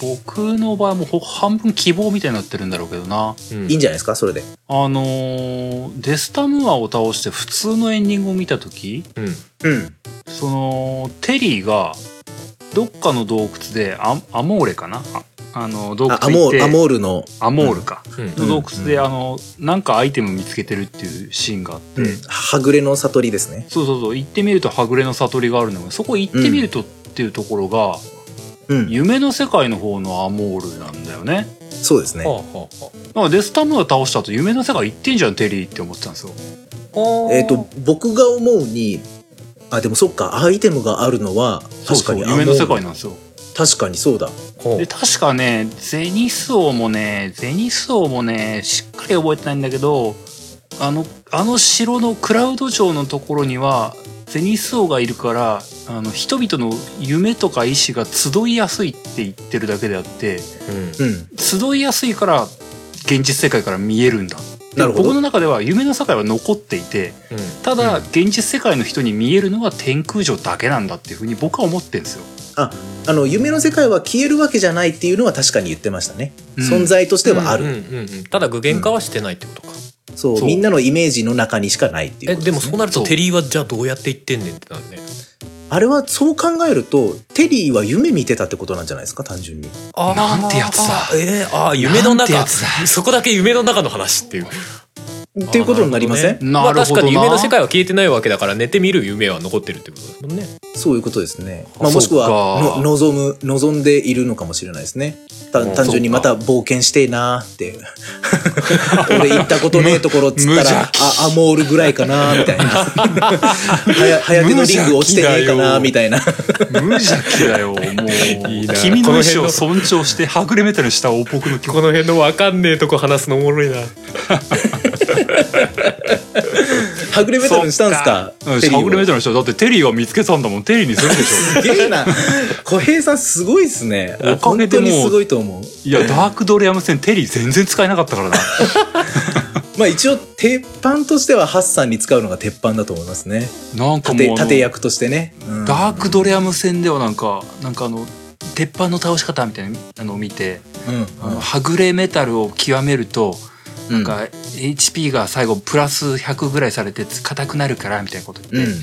僕の場合もほ半分希望みたいになってるんだろうけどな。うん。いいんじゃないですか、それで。あのーデスタムアを倒して普通のエンディングを見た時うん。うん。そのテリーがどっかの洞窟でアアモーレかな？ああの洞窟あア行ってモール、アモールの、アモールか、うん。の洞窟で、うん。あのなんかアイテム見つけてるっていうシーンがあって、うん、はぐれの悟りですね。そうそうそう。行ってみるとはぐれの悟りがあるんだけどそこ行ってみるとっていうところが、うん。夢の世界の方のアモールなんだよね。そうですね。はあはあはだからデスタムーア倒した後夢の世界行ってんじゃんテリーって思ってたんですよ。あえっ、と、僕が思うに、あ、でもそっか、アイテムがあるのは、確かにそう夢の世界なんですよ。確かにそうだ。で確かねゼニス王もねゼニス王もねしっかり覚えてないんだけどあのあの城のクラウド城のところにはゼニス王がいるからあの人々の夢とか意志が集いやすいって言ってるだけであってうんうん。集いやすいから現実世界から見えるんだでなるほど僕の中では夢の世界は残っていてただ、うん現実世界の人に見えるのは天空城だけなんだっていうふうに僕は思ってるんですよ。あ、あの、夢の世界は消えるわけじゃないっていうのは確かに言ってましたね。うん存在としてはある。うんうんうんただ具現化はしてないってことか、そうそう。みんなのイメージの中にしかないっていうえことでもそうなるとテリーはじゃあどうやって言ってんねんってなるね。あれはそう考えると、テリーは夢見てたってことなんじゃないですか、単純に。あー。なんてやつだ。えー、あー夢の中。なんてやつだ。そこだけ夢の中の話っていうっていうことになりません、なるほどねまあ、確かに夢の世界は消えてないわけだから寝てみる夢は残ってるってことですもんねそういうことですね。あまあ、もしくは望む、望んでいるのかもしれないですね。単純にまた冒険してえなーって。俺行ったことねえところっつった無ら、あ、アモールぐらいかなーみたいな。はや、早手のリング落ちてねえかなーみたいな。無邪気だよもういいな君の意思を尊重してはぐれメタルにした僕の気この辺の分かんねえとこ話すのおもろいな はぐれメタルにしたんすか？はぐれメタルにしただってテリーが見つけたんだもんテリーにするでしすげえな。小平さんすごいっすね。おか本げでもすごいと思う。ょいやダークドレアム戦テリー全然使えなかったからな まあ一応、鉄板としてはハッサンに使うのが鉄板だと思いますね。なんかもう盾、役としてね。うんダークドレアム戦ではなんかなんかあの鉄板の倒し方みたいなのを見て、うん。あのはぐれメタルを極めるとなんか HP が最後プラス100ぐらいされて硬くなるからみたいなことうん。言って、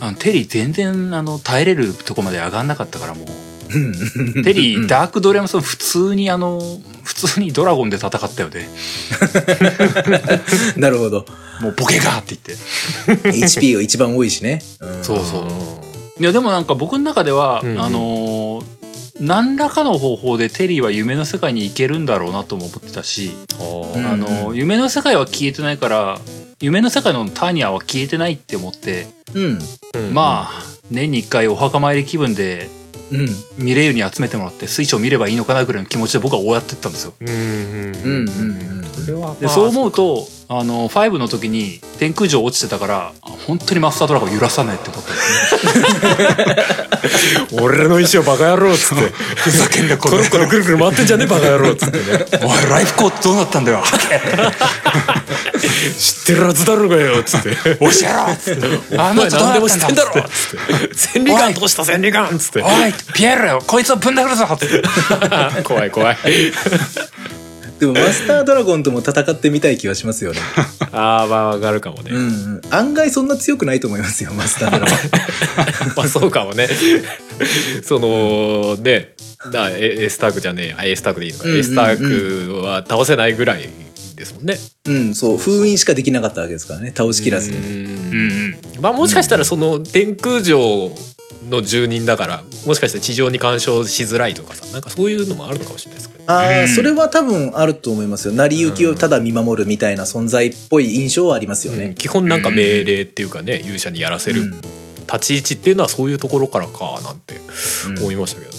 あのテリー全然あの耐えれるとこまで上がんなかったからもううん。テリー、うんダークドレアム戦普通にあの普通にドラゴンで戦ったよね なるほど。もうボケがって言って HP が一番多いしね。うんそうそういやでもなんか僕の中では、うんうんあのー何らかの方法でテリーは夢の世界に行けるんだろうなとも思ってたし、うんあのー夢の世界は消えてないから夢の世界のターニアは消えてないって思って、うん。うんまあ年に1回お墓参り気分でうん。ミレイユに集めてもらって水晶を見ればいいのかなぐらいの気持ちで僕はこうやってったんですよ。うんうんうんそれはでそう思うとあの5の時に天空城落ちてたからあ本当にマスタードラゴン揺らさないって思ったんですね。俺の意思をバカ野郎っつって。ふざけんなこの。コロコロぐるぐる回ってんじゃねえバカ野郎っつってね。おいライフコートどうなったんだよ。知ってるはずだろうがよっつって。教えろっつって。あおの人何でも知なってんだろっつって。千里眼どうした千里眼っつって。おいピエールよ。こいつをぶん殴るぞっつって。怖い怖いでもマスタードラゴンとも戦ってみたい気はしますよね。ああまあ上がるかもね、うんうん。案外そんな強くないと思いますよ、マスタードラゴン。まあそうかもねそのねだエエスタークじゃねえエスタークでいいのか、うんうんうんエスタークは倒せないぐらいですもんねうん、そう。封印しかできなかったわけですからね。倒しきらずに。うんうんまあもしかしたらその天空城の住人だからもしかして地上に干渉しづらいとかさなんかそういうのもあるのかもしれないですけどああ、うん。それは多分あると思いますよ。成り行きをただ見守るみたいな存在っぽい印象はありますようん。ね。基本なんか命令っていうかね勇者にやらせるうん。立ち位置っていうのはそういうところからかなんてうん。思いましたけど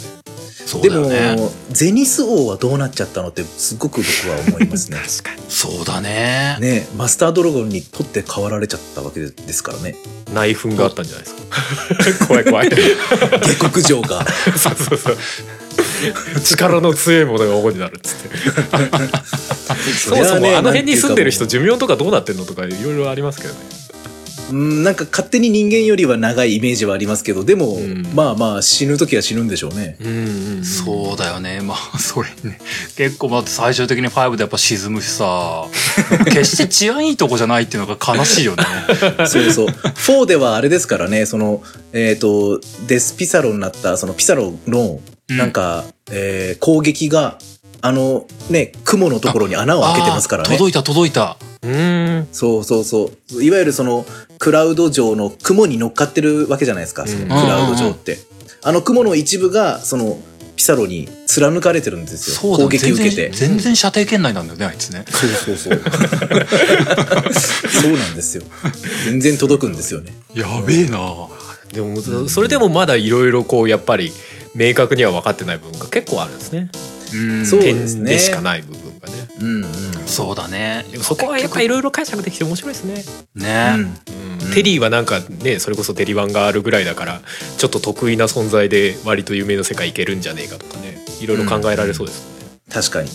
でも、だよねゼニス王はどうなっちゃったのってすごく僕は思いますね。確かにそうだねねマスタードラゴンに取って代わられちゃったわけですからね。内紛があったんじゃないですか。怖い怖い。下克上が。そうそうそう。力の強いものが王になるっつって。そもそもあの辺に住んでる人寿命とかどうなってんのとかいろいろありますけどね。うん、なんか勝手に人間よりは長いイメージはありますけど、でも、うん。まあまあ死ぬ時は死ぬんでしょうね。うんうんそうだよね。まあそれね。結構だって最終的に5でやっぱ沈むしさ。決して治安いいとこじゃないっていうのが悲しいよね。そうそう。4ではあれですからね、その、えっ、と、デスピサロになった、そのピサロの、うん。なんか、えー攻撃が、あの、ね、雲のところに穴を開けてますからね。届いた届いたうん。そうそうそう。いわゆるその、クラウド上の雲に乗っかってるわけじゃないですか、そのうんクラウド上って。あの雲の一部が、その、ピサロに貫かれてるんですよ。攻撃受けて。全然全然射程圏内なんだよねあいつねそうそうそう。そうなんですよ。全然届くんですよね。やべえなでもそれでもまだいろいろこうやっぱり明確には分かってない部分が結構あるんですね。うん。そう点ですね。でしかない部分がね。うんうん。そうだね。でもそこはやっぱいろいろ解釈できて面白いですね、ね、うん。うん。テリーはなんかねそれこそテリワンがあるぐらいだからちょっと得意な存在で割と夢の世界いけるんじゃねえかとかね。いろいろ考えられそうですもんね、確かに。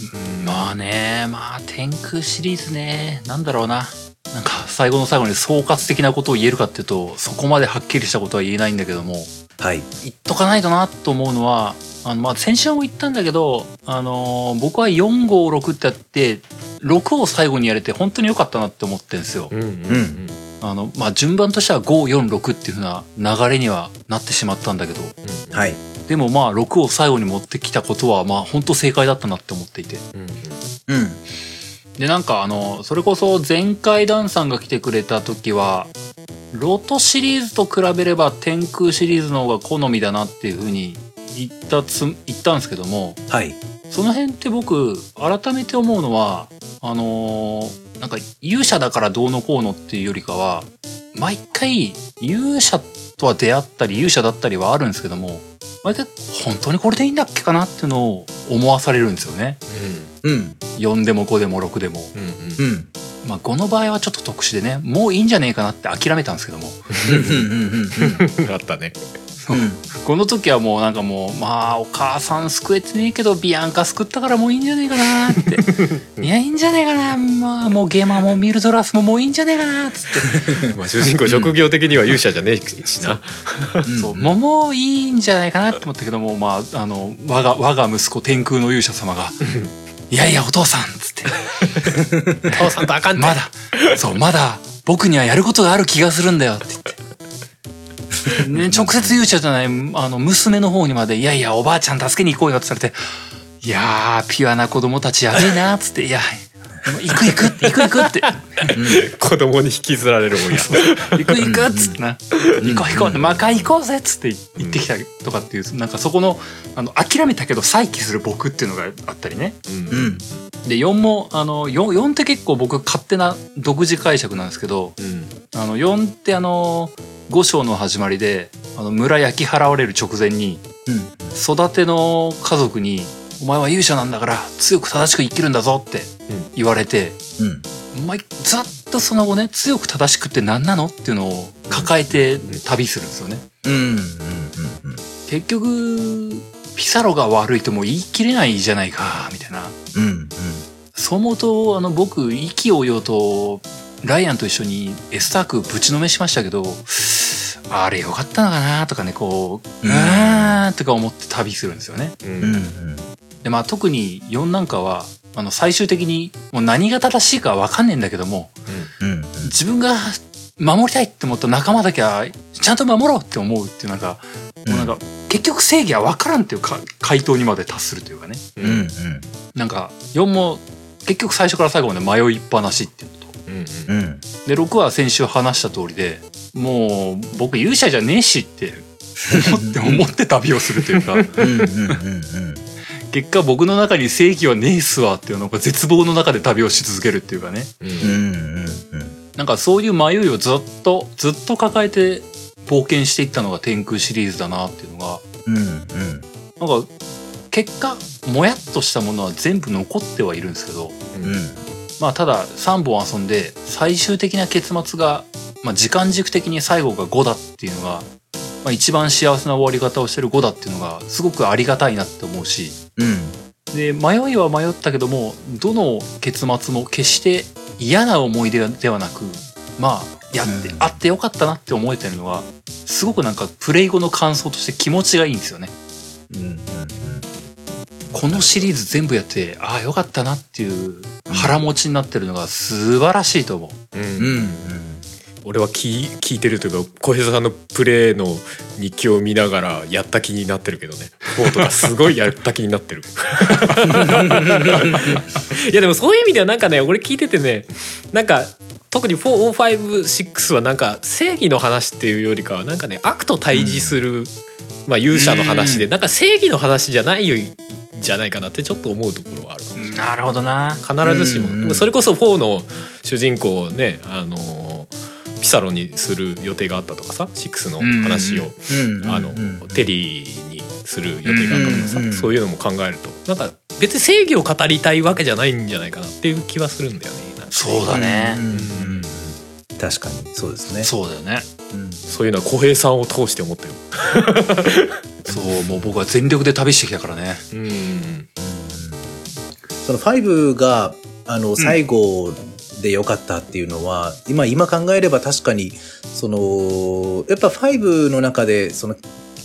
まあねまあ天空シリーズね。なんだろうな。なんか最後の最後に総括的なことを言えるかっていうとそこまではっきりしたことは言えないんだけども。はい。言っとかないとなと思うのはあのまあ先週も言ったんだけど、あのー僕は456ってやって6を最後にやれて本当に良かったなって思ってるんですよ。うんうんうんあのまあ順番としては546っていう風な流れにはなってしまったんだけど。はい。でもまあ6を最後に持ってきたことはまあ本当正解だったなって思っていて。うんうん。うん。でなんかあのそれこそ前回ダンさんが来てくれた時はロトシリーズと比べれば天空シリーズの方が好みだなっていう風に言ったつ言ったんですけどもはい。その辺って僕改めて思うのはあのーなんか勇者だからどうのこうのっていうよりかは毎回勇者とは出会ったり勇者だったりはあるんですけども毎回本当にこれでいいんだっけかなっていうのを思わされるんですよね。うん。4でも5でも6でも。うん。うん。うんまあ、5の場合はちょっと特殊でね、もういいんじゃねえかなって諦めたんですけども、うん。うん うんこの時はもうなんかもう、まあ、お母さん救えてねえけど、ビアンカ救ったからもういいんじゃねえかなって。いや、いいんじゃねえかな。まあ、もうゲーマーもミルドラスももういいんじゃねえかな、つって。まあ主人公職業的には勇者じゃねえしなうんそう、もうもういいんじゃないかなって思ったけども、まあ、あの、我が、我が息子天空の勇者様が、いやいや、お父さん、つって。父さんとあかんてまだ、そう、まだ、僕にはやることがある気がするんだよって言って。ね、直接勇者じゃない、あの、娘の方にまで、いやいや、おばあちゃん助けに行こうよってされて、いやー、ピュアな子供たちやべえな、っつって、いや、行く行く行く行くって、子供に引きずられるもんや。行く行くっつってな、行こう行こう、魔界行こうぜっつって言ってきたりとかっていう、なんかそこの、あの、諦めたけど再起する僕っていうのがあったりね。うん。うんで、4も、あの、4, 4って結構僕勝手な独自解釈なんですけど、うん。あの4ってあの五章の始まりであの村焼き払われる直前にうん。育ての家族に「お前は勇者なんだから強く正しく生きるんだぞ」って言われて、うん。お前ずっとその後ね強く正しくって何なのっていうのを抱えて旅するんですよね。うんうん結局ピサロが悪いとも言い切れないじゃないかみたいな。うんうん。そう思うとあの僕意気揚々とライアンと一緒にエスタークぶちのめしましたけどあれよかったのかなとかねこうううんーんとか思って旅するんですよね。うんでまあ特に4なんかはあの最終的にもう何が正しいかわかんねえんだけどもうん。自分が守りたいって思った仲間だけはちゃんと守ろうって思うっていうなんか、もうなんか結局正義はわからんっていうか回答にまで達するというかね。うんうん。なんか4も結局最初から最後まで迷いっぱなしっていうこと。うんうん。で6は先週話した通りでもう僕勇者じゃねえしって思って 思って旅をするというか。うんうんうんうん結果僕の中に正義はねえっすわっていうのが絶望の中で旅をし続けるっていうかね。うん。うん。うん。なんかそういう迷いをずっとずっと抱えて冒険していったのが天空シリーズだなっていうのが。うん。うん。なんか結果もやっとしたものは全部残ってはいるんですけど。うん。まあただ3本遊んで最終的な結末が、まあ、時間軸的に最後が5だっていうのが、まあ、一番幸せな終わり方をしてる5だっていうのがすごくありがたいなって思うし。うん。で迷いは迷ったけどもどの結末も決して嫌な思い出ではなくまあやって、うん。あってよかったなって思えてるのがすごくなんかプレイ後の感想として気持ちがいいんですよね。うんこのシリーズ全部やってああよかったなっていう腹持ちになってるのが素晴らしいと思う。うんうん。うん俺は聞聞いてるというか小平さんのプレイの日記を見ながらやった気になってるけどね。4とかすごいやった気になってる。いやでもそういう意味ではなんかね俺聞いててねなんか特に456はなんか正義の話っていうよりかはなんかね悪と対峙する、まあ、勇者の話でなんか正義の話じゃないよじゃないかなってちょっと思うところはあるかもしれない。なるほどな。必ずしも、うんうん。それこそ4の主人公をねあのピサロにする予定があったとかさ6の話を、うん。あのうん。テリーにする予定があったとかさ、うんうんそういうのも考えるとなんか別に正義を語りたいわけじゃないんじゃないかなっていう気はするんだよねなんかそうだね。うん。うん。うん。確かにそうですね。そうだよね。うん。そういうのは小平さんを通して思ったよ そうもう僕は全力で旅してきたからね。うん。その5があの最後で良かったっていうのは、今今考えれば確かにそのやっぱ5の中でその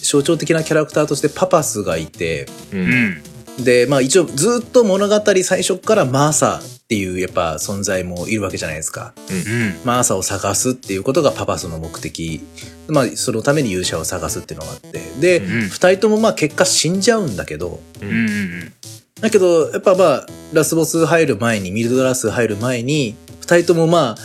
象徴的なキャラクターとしてパパスがいてううん。んでまあ一応ずっと物語最初からマーサっていうやっぱ存在もいるわけじゃないですか。うん。マーサを探すっていうことがパパスの目的。まあそのために勇者を探すっていうのがあって。で、うん。二人ともまあ結果死んじゃうんだけど、うん。うん。だけど、やっぱまあ、ラスボス入る前に、ミルドラス入る前に、二人ともま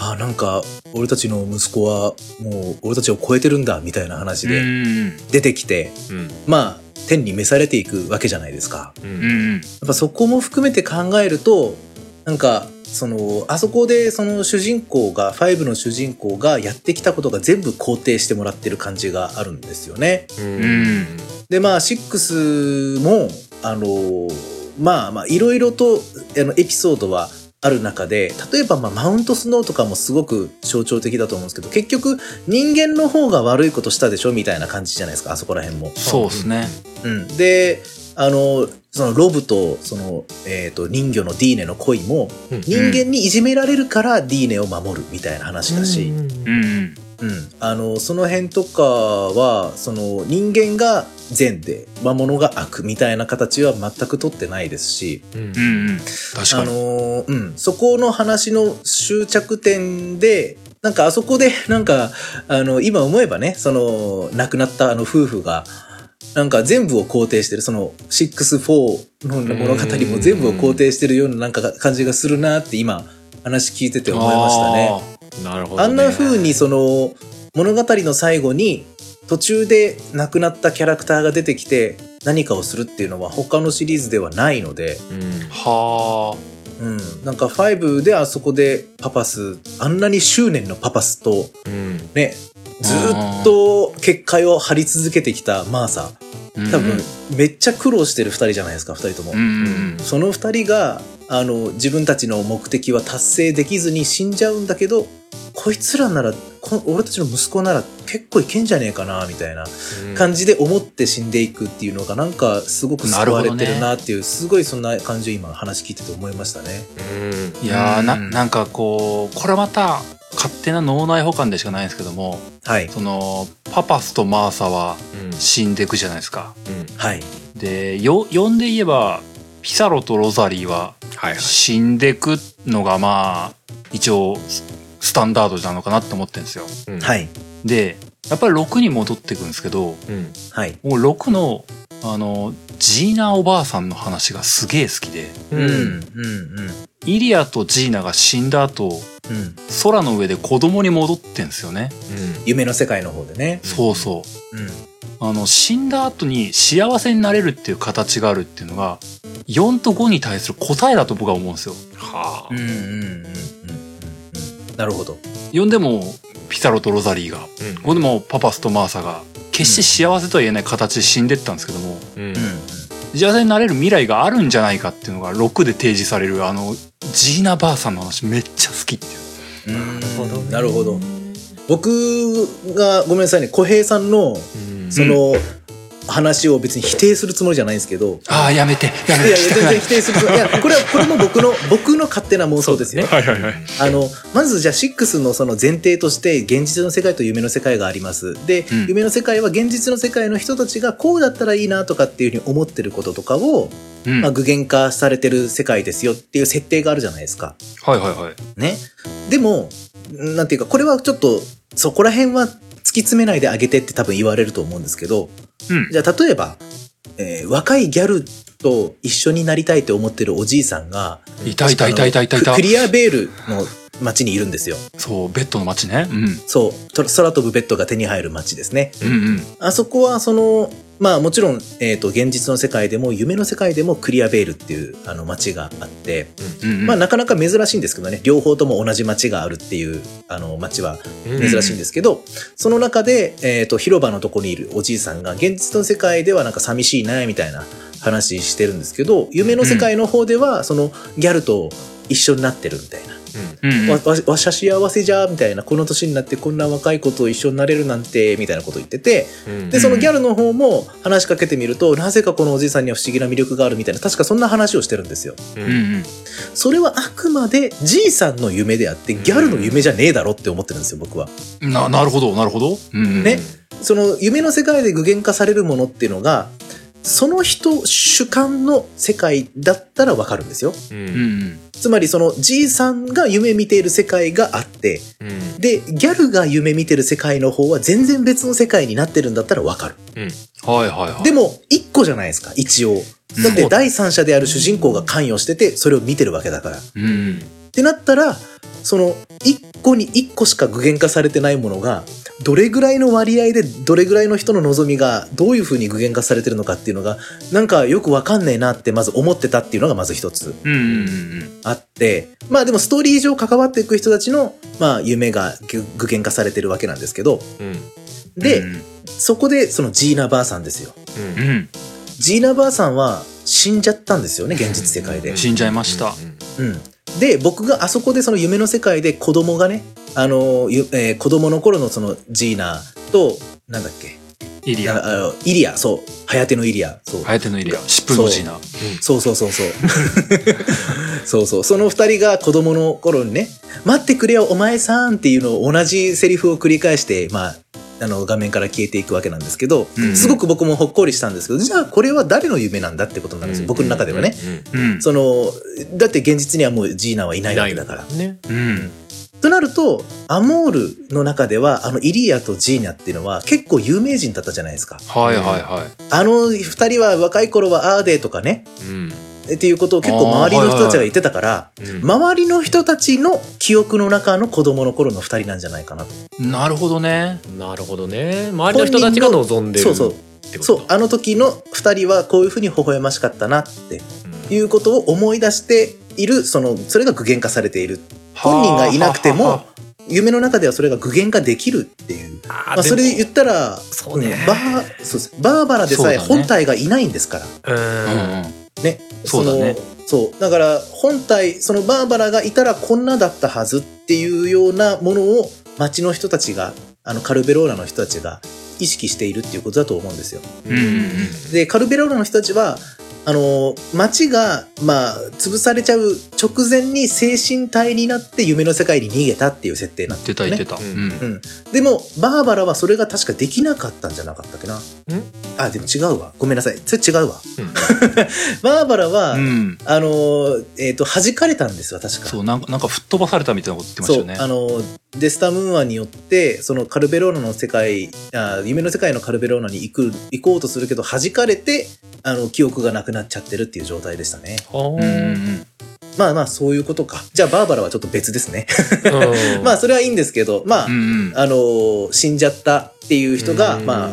あ、あなんか、俺たちの息子は、もう、俺たちを超えてるんだ、みたいな話でん出てきて、うんまあ、天に召されていくわけじゃないですか。やっぱそこも含めて考えると、なんか、その、あそこでその主人公が、5の主人公がやってきたことが全部肯定してもらってる感じがあるんですよね。うんで、まあ、6も、あの、まあまあ、いろいろと、あの、エピソードはある中で、例えば、まあ、マウントスノーとかもすごく象徴的だと思うんですけど、結局、人間の方が悪いことしたでしょみたいな感じじゃないですか、あそこら辺も。そうですね。うん。で、あの、そのロブと、その、えっ、と、人魚のディーネの恋も、うん。人間にいじめられるからディーネを守るみたいな話だし、うんうん。うん、あのその辺とかはその人間が善で魔物が悪みたいな形は全く取ってないですし、うん。うんうん。確あかに。のうん、そこの話の終着点でなんかあそこでなんかあの今思えばねその亡くなったあの夫婦がなんか全部を肯定してるその64の物語も全部を肯定してるようななんか感じがするなって今話聞いてて思いましたね。なるほど、ね、あんな風にその物語の最後に途中で亡くなったキャラクターが出てきて何かをするっていうのは他のシリーズではないので、うん。はうん、なんか5であそこでパパスあんなに執念のパパスとうん。ねずっと結界を張り続けてきたマーサ。あ多分めっちゃ苦労してる2人じゃないですか2人とも。うん。うんその2人があの自分たちの目的は達成できずに死んじゃうんだけどこいつらならこ俺たちの息子なら結構いけんじゃねえかなみたいな感じで思って死んでいくっていうのがなんかすごく救われてるなっていうすごいそんな感じを今話聞いてて思いましたね。うん。いやーなうん。なんかこうこれまた勝手な脳内補完でしかないんですけどもはい。そのパパスとマーサはうん。死んでいくじゃないですか。はい。でよ呼んで言えばピサロとロザリーは死んでくのがまあ一応ススタンダードなのかなって思ってるんですよ。でやっぱり6に戻っていくんですけどうん。はい。もう6のあのジーナおばあさんの話がすげえ好きでううんんうん。イリアとジーナが死んだ後うんうん空の上で子供に戻ってんですよね。夢の世界の方でね。そうそう。うんあの死んだ後に幸せになれるっていう形があるっていうのが4と5に対する答えだと僕は思うんですよ。はうんうんうんうんうんうん。なるほど。4でもピサロとロザリーがあ5でもパパスとマーサが決して幸せとは言えない形で死んでったんですけどもうん。うんうん。幸せになれる未来があるんじゃないかっていうのが6で提示されるあのジーナばあさんの話めっちゃ好きっていう。うん。なるほど。僕がごめんなさいね小平さんのうん。その話を別に否定するつもりじゃないんですけど、ああやめて。やめて。い全然否定するつもりいやこれはこれも僕の 僕の勝手な妄想ですよ。はいはいはい。あのまずじゃあ6のその前提として現実の世界と夢の世界があります。で、うん。夢の世界は現実の世界の人たちがこうだったらいいなとかっていうふうに思ってることとかを、うん。まあ、具現化されてる世界ですよっていう設定があるじゃないですか。はいはいはい。ね。でも、なんていうか、これはちょっと、そこら辺は突き詰めないであげてって多分言われると思うんですけど、うん。じゃあ例えば、えー若いギャルと一緒になりたいと思ってるおじいさんが、いたいたいたいたいたい。たククリアベールの街にいるんですよ。そうベッドの街ね。うん。そう、と空飛ぶベッドが手に入る街ですね。うんうん。あそこはその、まあもちろん、えっ、と、現実の世界でも夢の世界でもクリアベールっていうあの街があって、うんうんまあなかなか珍しいんですけどね、両方とも同じ街があるっていうあの街はうん珍しいんですけど、その中で、えっ、と、広場のとこにいるおじいさんが、現実の世界ではなんか寂しいな、みたいな話してるんですけど、夢の世界の方では、そのギャルと一緒になってるみたいな。うんわ、わ、わしゃ幸せじゃ、みたいな、この年になってこんな若い子と一緒になれるなんて、みたいなこと言ってて、うん。で、そのギャルの方も話しかけてみると、なぜかこのおじいさんには不思議な魅力があるみたいな、確かそんな話をしてるんですよ。ううん。んそれはあくまでじいさんの夢であって、ギャルの夢じゃねえだろって思ってるんですよ、僕は。うんななるほどなるほど。うんうん。ね。その夢の世界で具現化されるものっていうのが、その人主観の世界だったらわかるんですよ。ううんうんんつまりそのじいさんが夢見ている世界があって、うんで、ギャルが夢見てる世界の方は全然別の世界になってるんだったらわかる。はいはいはいでも、一個じゃないですか、一応。だって第三者である主人公が関与してて、それを見てるわけだから。っうんうんてなったら、その、一個に一個しか具現化されてないものが、どれぐらいの割合で、どれぐらいの人の望みが、どういう風に具現化されてるのかっていうのが、なんかよくわかんねえなってまず思ってたっていうのがまず一つあって、まあでもストーリー上関わっていく人たちの、まあ夢が具具現化されてるわけなんですけど、うんで、うんそこでそのジーナばあさんですよ。うんうんジーナばあさんは死んじゃったんですよね、現実世界で。死んじゃいましたうん。で、僕があそこでその夢の世界で子供がね、あの、ゆえー子供の頃のそのジーナと、なんだっけ、イリア。イリア、そう、ハヤテのイリア、そう。ハヤテのイリア。疾風のジーナ。そう。そうそうそう。そう そう。その二人が子供の頃にね、待ってくれよ、お前さんっていうのを同じセリフを繰り返して、まあ、あの、画面から消えていくわけなんですけど、うんすごく僕もほっこりしたんですけど、じゃあこれは誰の夢なんだってことなんですよ。僕の中ではね。うんその、だって現実にはもうジーナはいないわけだから。ね。うん。となると、アモールの中では、あの、イリアとジーナっていうのは結構有名人だったじゃないですか。はいはいはい。あの二人は若い頃はアーデーとかね、うんっていうことを結構周りの人たちが言ってたから、うん。周りの人たちの記憶の中の子供の頃の二人なんじゃないかなと。なるほどね。なるほどね。周りの人たちが望んでるそうそう。そう、あの時の二人はこういうふうに微笑ましかったなってうん。いうことを思い出している、その、それが具現化されている。本人がいなくてもはあはあはあ、夢の中ではそれが具現化できるっていう。あまあ、それで言ったら、そうね。んバーそうです。バーバラでさえ本体がいないんですから。うん。うんうんね。そうだねのそう。だから、本体、そのバーバラがいたらこんなだったはずっていうようなものを街の人たちが、あの、カルベローラの人たちが意識しているっていうことだと思うんですよ。うんうんうんで、カルベローラの人たちは、あの、街が、まあ、潰されちゃう直前に精神体になって夢の世界に逃げたっていう設定なん言ってた。言ってたうんうんうん。でも、バーバラはそれが確かできなかったんじゃなかったっけな？あ、でも違うわ。ごめんなさい。それ違うわ。バーバラは、うんあのー、えっ、と、弾かれたんですよ、確か。そうなんかなんか吹っ飛ばされたみたいなこと言ってましたよねそうあのーデスタムーアによって、そのカルベローナの世界、あ夢の世界のカルベローナに行く、行こうとするけど、弾かれて、あの、記憶がなくなっちゃってるっていう状態でしたね。うんうんまあまあ、そういうことか。じゃあ、バーバラはちょっと別ですね。うん まあ、それはいいんですけど、まあ、うんうんあのー死んじゃったっていう人が、うんまあ、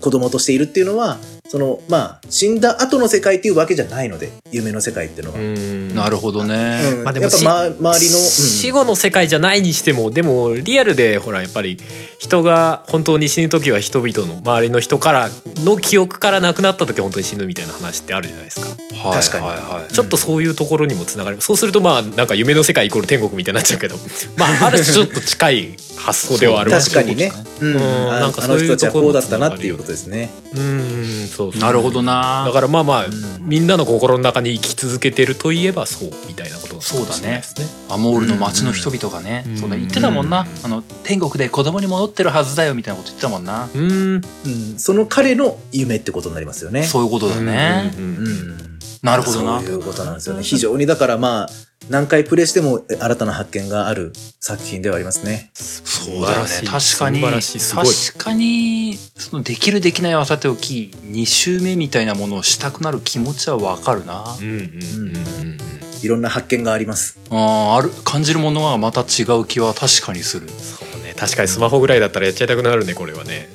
子供としているっていうのは、その、まあ、死んだ後の世界っていうわけじゃないので、夢の世界っていうのは。うん。なるほどね。うん。まあでもやっぱ、ま、周りの、うん。死後の世界じゃないにしてもでもリアルでほらやっぱり人が本当に死ぬ時は人々の周りの人からの記憶からなくなった時は本当に死ぬみたいな話ってあるじゃないですか、はい確かにはい。はいちょっとそういうところにもつながる。そうするとまあなんか夢の世界イコール天国みたいになっちゃうけど。まあある種ちょっと近い発想ではある確かにね。うん。なんかあそういうところの人たちはこうだったなっていうことですね。うんそうなるほどな。だからまあまあ、ん。みんなの心の中に生き続けてるといえばそうみたいなことそうだね。アモールの街の人々がね、うん。そうだ言ってたもんな、うんあの天国で子供に戻ってるはずだよみたいなこと言ってたもんな、うん。うん。その彼の夢ってことになりますよね。そういうことだね、うん。なるほどな。そういうことなんですよね。非常にだからまあ、何回プレイしても新たな発見がある作品ではありますね。そうだよね確かに素晴らしい。すごい。確かにそのできるできないはさておき2周目みたいなものをしたくなる気持ちはわかるな、うんうんうんうんいろんな発見があります。あーある感じるものはまた違う気は確かにする。そうね確かにスマホぐらいだったらやっちゃいたくなるねこれはね。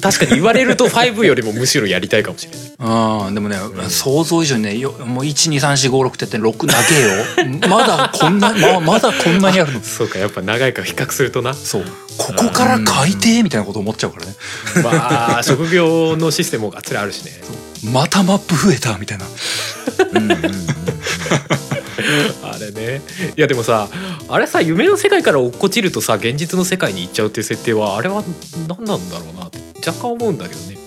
確かに言われると5よりもむしろやりたいかもしれない。うんでもね、想像以上にねよもう12345ってやって6投げよ。まだこんなままだこんなにあるの？そうかやっぱ長いから比較するとな。そう。ここから海底みたいなこと思っちゃうからね。まあ職業のシステムもがっつりあるしね。またマップ増えたみたいな。うんうんうん あれね。いやでもさあれさ夢の世界から落っこちるとさ現実の世界に行っちゃうっていう設定はあれは何なんだろうなって若干思うんだけどね。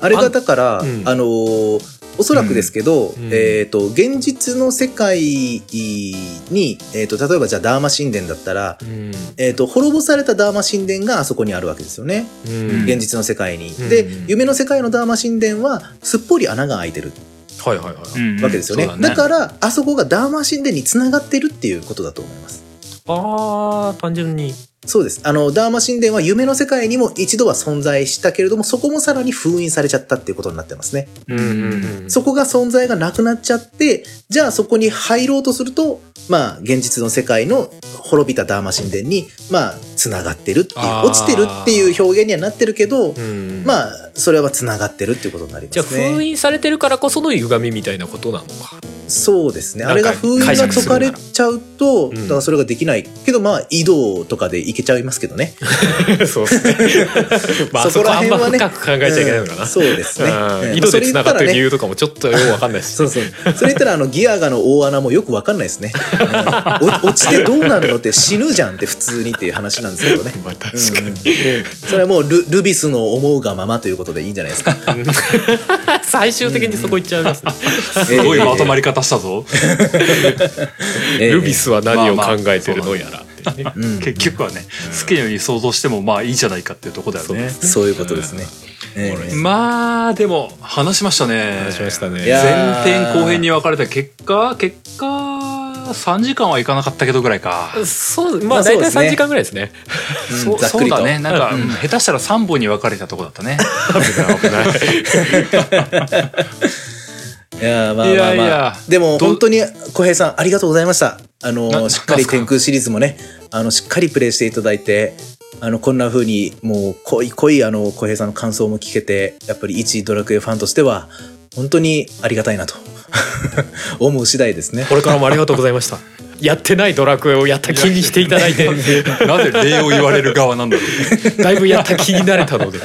あれがだから、あ,、うん。のーおそらくですけど、うんえっ、と、現実の世界に、えっ、と、例えばじゃあダーマ神殿だったら、うん。えっ、と、滅ぼされたダーマ神殿があそこにあるわけですよね。うん。現実の世界に。うん。で、夢の世界のダーマ神殿は、すっぽり穴が開いてるはいはいはい、うんわけですよね。そうだから、あそこがダーマ神殿につながってるっていうことだと思います。あー単純にそうです。あの、ダーマ神殿は夢の世界にも一度は存在したけれども、そこもさらに封印されちゃったっていうことになってますね。うんうんうんそこが存在がなくなっちゃって、じゃあそこに入ろうとすると、まあ、現実の世界の滅びたダーマ神殿に、まあ、繋がってるっていう、落ちてるっていう表現にはなってるけど、うんまあ、それは繋がってるっていうことになりまじゃあすね。封印されてるからこその歪みみたいなことなのかそうですね。あれが封印が解かれちゃうと、うんだからそれができない。けど、まあ、移動とかでいけちゃいますけどね。そうですね まああそこはあんま深く考えちゃいけないのかな、うんそうですね。井戸で繋がってる理由とかもちょっとよくわかんないしそうそう。それ言ったら、あの、ギアガの大穴もよくわかんないですね。落ちてどうなるのって死ぬじゃんって普通にっていう話なんですけどね。まあ確うん。かに、それはもうルルビスの思うがままということでいいんじゃないですか。最終的にそこ行っちゃいますね、すごいまとまり方したぞ、ええ。ルビスは何を考えてるのやらってね、うん。結局はね好きなように想像してもまあいいじゃないかっていうところだよね。そういうことですね。ええ。まあでも話しましたね。話しましたね。前編後編に分かれた結果結果3時間はいかなかったけどぐらいか。そうままああ大体そうですね。3時間ぐらいですね。うんそうざっくりと。そうだね。なんか、うん。下手したら3本に分かれたとこだったね。いい。やまあまあまあ。いやいや。でもど本当に小平さんありがとうございました。あなのしっかり天空シリーズもねあのしっかりプレイしていただいてあのこんな風にもう濃い濃いあの小平さんの感想も聞けてやっぱり一ドラクエファンとしては本当にありがたいなと。思う次第ですね。これからもありがとうございました。やってないドラクエをやった気にしていただいて。なぜ礼を言われる側なんだろう。だいぶやった気になれたので。う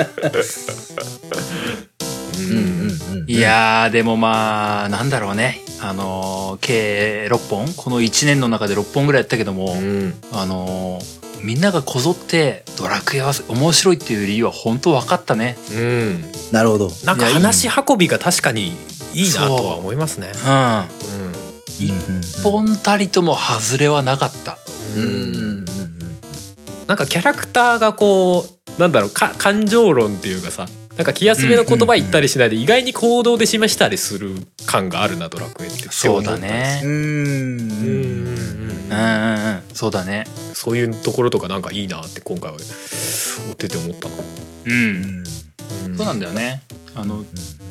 んうんうんいやーでもまあなんだろうね。あのー計6本？この1年の中で6本ぐらいやったけども、うん。あのーみんながこぞってドラクエは面白いっていう理由は本当分かったね。うん。なるほど。なんか話し運びが確かにいいなとは思いますね。う。ん。う一本たりとも外れはなかった。んうんうんうん。なんかキャラクターがこうなんだろうか感情論っていうかさなんか気休めの言葉言ったりしないで意外に行動で示したりする感があるなドラクエって。そうだね。うんうんうんうんうんうんうん。そうだね。そういうところとかなんかいいなって今回は追ってて思ったな、うん。うん。そうなんだよねあの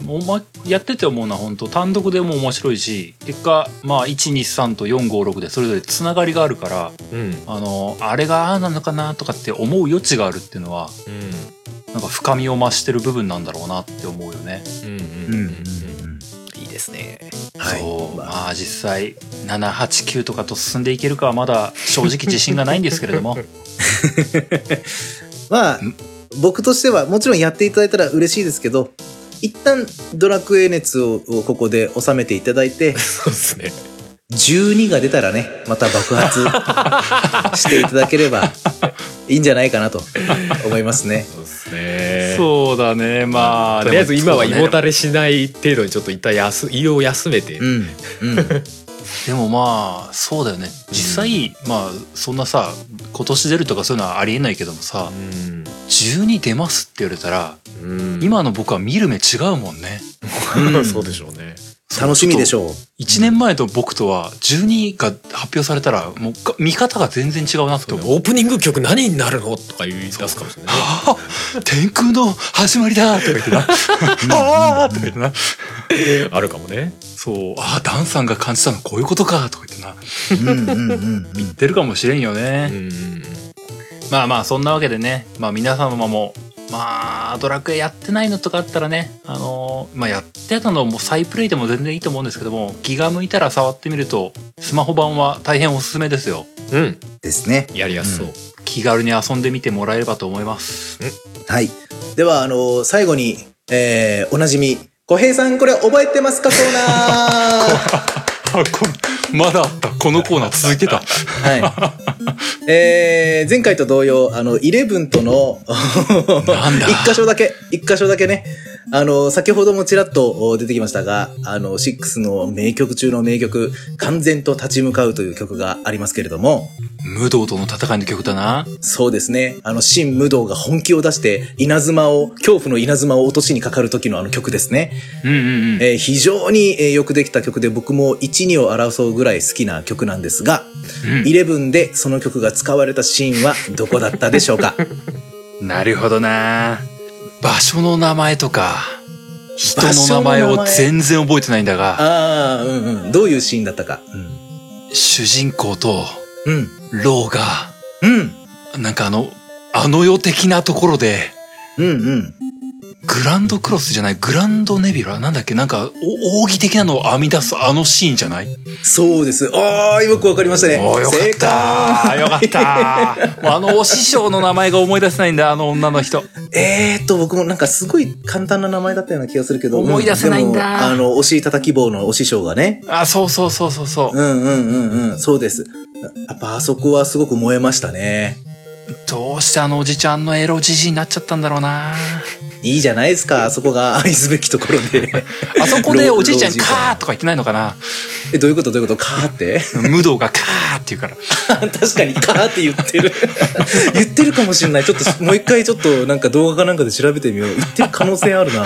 おまやってて思うのは本当単独でも面白いし結果まあ123と456でそれぞれつながりがあるからうん。あのあれがああなのかなとかって思う余地があるっていうのはうん。なんか深みを増してる部分なんだろうなって思うよね。うんうんうんうんうん。いいですね。はい。そう。まあ。まあ実際789とかと進んでいけるかはまだ正直自信がないんですけれども。まあ僕としてはもちろんやっていただいたら嬉しいですけど一旦ドラクエ熱ををここで収めていただいてそうですね。12が出たらねまた爆発していただければいいんじゃないかなと思いますね。そうですね。そうだね。まあとりあえず今は胃もたれしない程度にちょっと一旦休胃を休めて、うんうん。でもまあそうだよね。実際、まあそんなさ今年出るとかそういうのはありえないけどもさうん12出ますって言われたらうん。今の僕は見る目違うもんね。う んそうでしょうね楽しみでしょう。1年前と僕とは12が発表されたらもうか見方が全然違うなって思う。オープニング曲何になるのとか言い出すかもしれない。ねあ天空の始まりだとか言ってな。あーとか言ってな。あるかもね。そう。あダンさんが感じたのこういうことかとか言ってな。うんうんうん言ってるかもしれんよね、うん。まあまあそんなわけでね。まあ皆様もまあドラクエやってないのとかあったらねあのーまあやってたのも再プレイでも全然いいと思うんですけども気が向いたら触ってみるとスマホ版は大変おすすめですよ。うん。ですね。やりやすそう、気軽に遊んでみてもらえればと思います。はい。では、あの、最後に、えーおなじみ、小小平さん、これ覚えてますかコーナー？あ こまだあった。このコーナー続いてた。はい。えー、前回と同様、あの、11との、なんだ一箇所だけ、一箇所だけね、あの、先ほどもちらっと出てきましたが、あの、6の名曲中の名曲、完全と立ち向かうという曲がありますけれども、武道との戦いの曲だな。そうですね。あの、新武道が本気を出して、稲妻を、恐怖の稲妻を落としにかかる時のあの曲ですね。うんうんうん。えー非常に、えーよくできた曲で僕も1、2を争うぐらい好きな曲なんですが、うん11でその曲が使われたシーンはどこだったでしょうか？なるほどな。場所の名前とか、人の名前前を全然覚えてないんだが、ああ、うんうん。どういうシーンだったか？主人公とうん。ローが、うん。うん。なんかあの、あの世的なところで、うんうん。グランドクロスじゃない、グランドネビュラ？なんだっけ？なんか、お奥義的なのを編み出すあのシーンじゃない？そうです。ああ、よくわかりましたね。おーよか正った解よかったもうあのお師匠の名前が思い出せないんだ、あの女の人。えーっと、僕もなんかすごい簡単な名前だったような気がするけど。思い出せないんだあの、おし叩き棒のお師匠がね。あ、そうそうそうそうそう。うんうんうんうん。そうです。やっぱあそこはすごく燃えましたね。どうしてあのおじちゃんのエロじじいになっちゃったんだろうな。いいじゃないですか。あそこが愛すべきところで。あそこでおじいちゃん老カーとか言ってないのかな？え、どういうこと？どういうこと？カーって？武道がカーって言うから。確かにカーって言ってる。言ってるかもしれない。ちょっと、もう一回ちょっとなんか動画かなんかで調べてみよう。言ってる可能性あるな。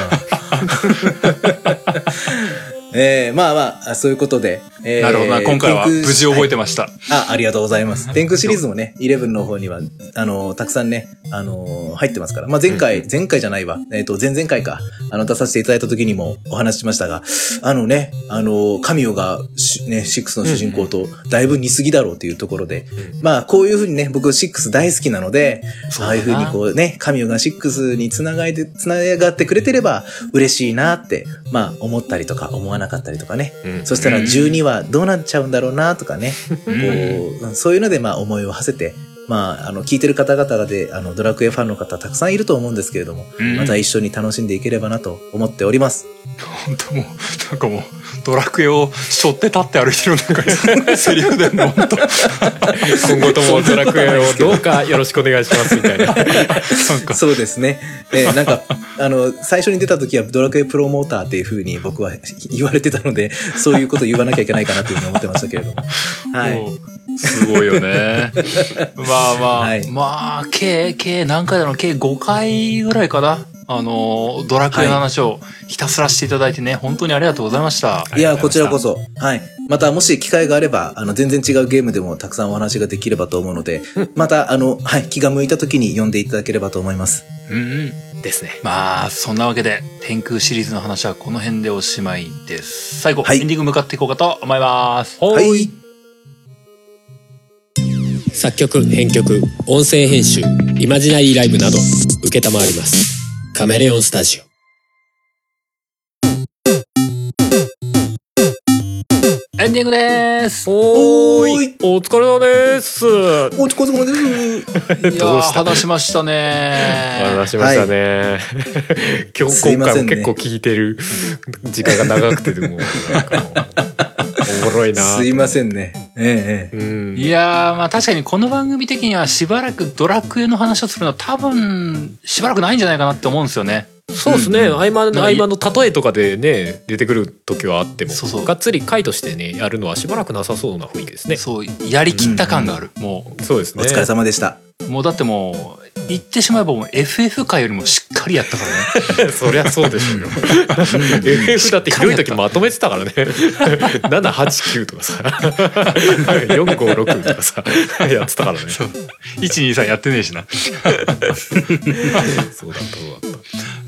えー、まあまあ、そういうことで。えーなるほどな。今回は無事覚えてはいました。あ、ありがとうございます。天空シリーズもね、11の方には、あの、たくさんね、あの、入ってますから。まあ、前回、前回じゃないわ。えっ、と、前々回か。あの、出させていただいた時にもお話ししましたが、あのね、あの、神代がし、ね、6の主人公とだいぶ似すぎだろうというところで、まあ、こういうふうにね、僕6大好きなので、ああいうふうにこうね、神代が6につながって、つながってくれてれば嬉しいなって、まあ、思ったりとか思わなかったりとかね。うんそしたらうん12はどうなっちゃうんだろうなとかね。うんこう、そういうのでまあ思いを馳せて、まあ、あの、聞いてる方々で、あの、ドラクエファンの方たくさんいると思うんですけれども、うんまた一緒に楽しんでいければなと思っております。本当もう、なんかもう、ドラクエを背負って立って歩いてるなんか、セリフでも本当今後ともドラクエをどうかよろしくお願いしますみたいな。そうですね。えー なんか、あの、最初に出た時はドラクエプロモーターっていう風に僕は 言われてたので、そういうこと言わなきゃいけないかなというふうに思ってましたけれども。はい。すごいよね。まあまあ、はいまあ、計、計何回だろう計5回ぐらいかな。あの、ドラクエの話をひたすらしていただいてね、本当にありがとうございました。いや、こちらこそ。はい。また、もし機会があれば、あの、全然違うゲームでもたくさんお話ができればと思うので、また、あの、はい、気が向いた時に読んでいただければと思います。うんうん。ですね。まあ、そんなわけで、天空シリーズの話はこの辺でおしまいです。最後、はいエンディング向かっていこうかと思います。ははい。作曲編曲音声編集イマジナリーライブなど承りますカメレオンスタジオ。エンディングです。おーいお疲れ様ですお疲れ様です。いやーどうした話しましたね。話しましたね、今日今回も結構聞いてる時間が長くてでもなんかおもろいなすいませんね。ええええ。うんいやー、まあ確かにこの番組的にはしばらくドラクエの話をするのは多分しばらくないんじゃないかなって思うんですよね。そうですね、うん合間ん合間の例えとかでね出てくる時はあってもそうそう。がっつり回としてねやるのはしばらくなさそうな雰囲気ですね。そう、やりきった感がある。もそうですね。お疲れ様でした。う、もうだってもう、言ってしまえばもう FF 界よりもしっかりやったからね。そりゃそうでしょうよ FF だってひどい時まとめてたからね 789とかさ456とかさやってたからねそう123やってねえしな。そうだった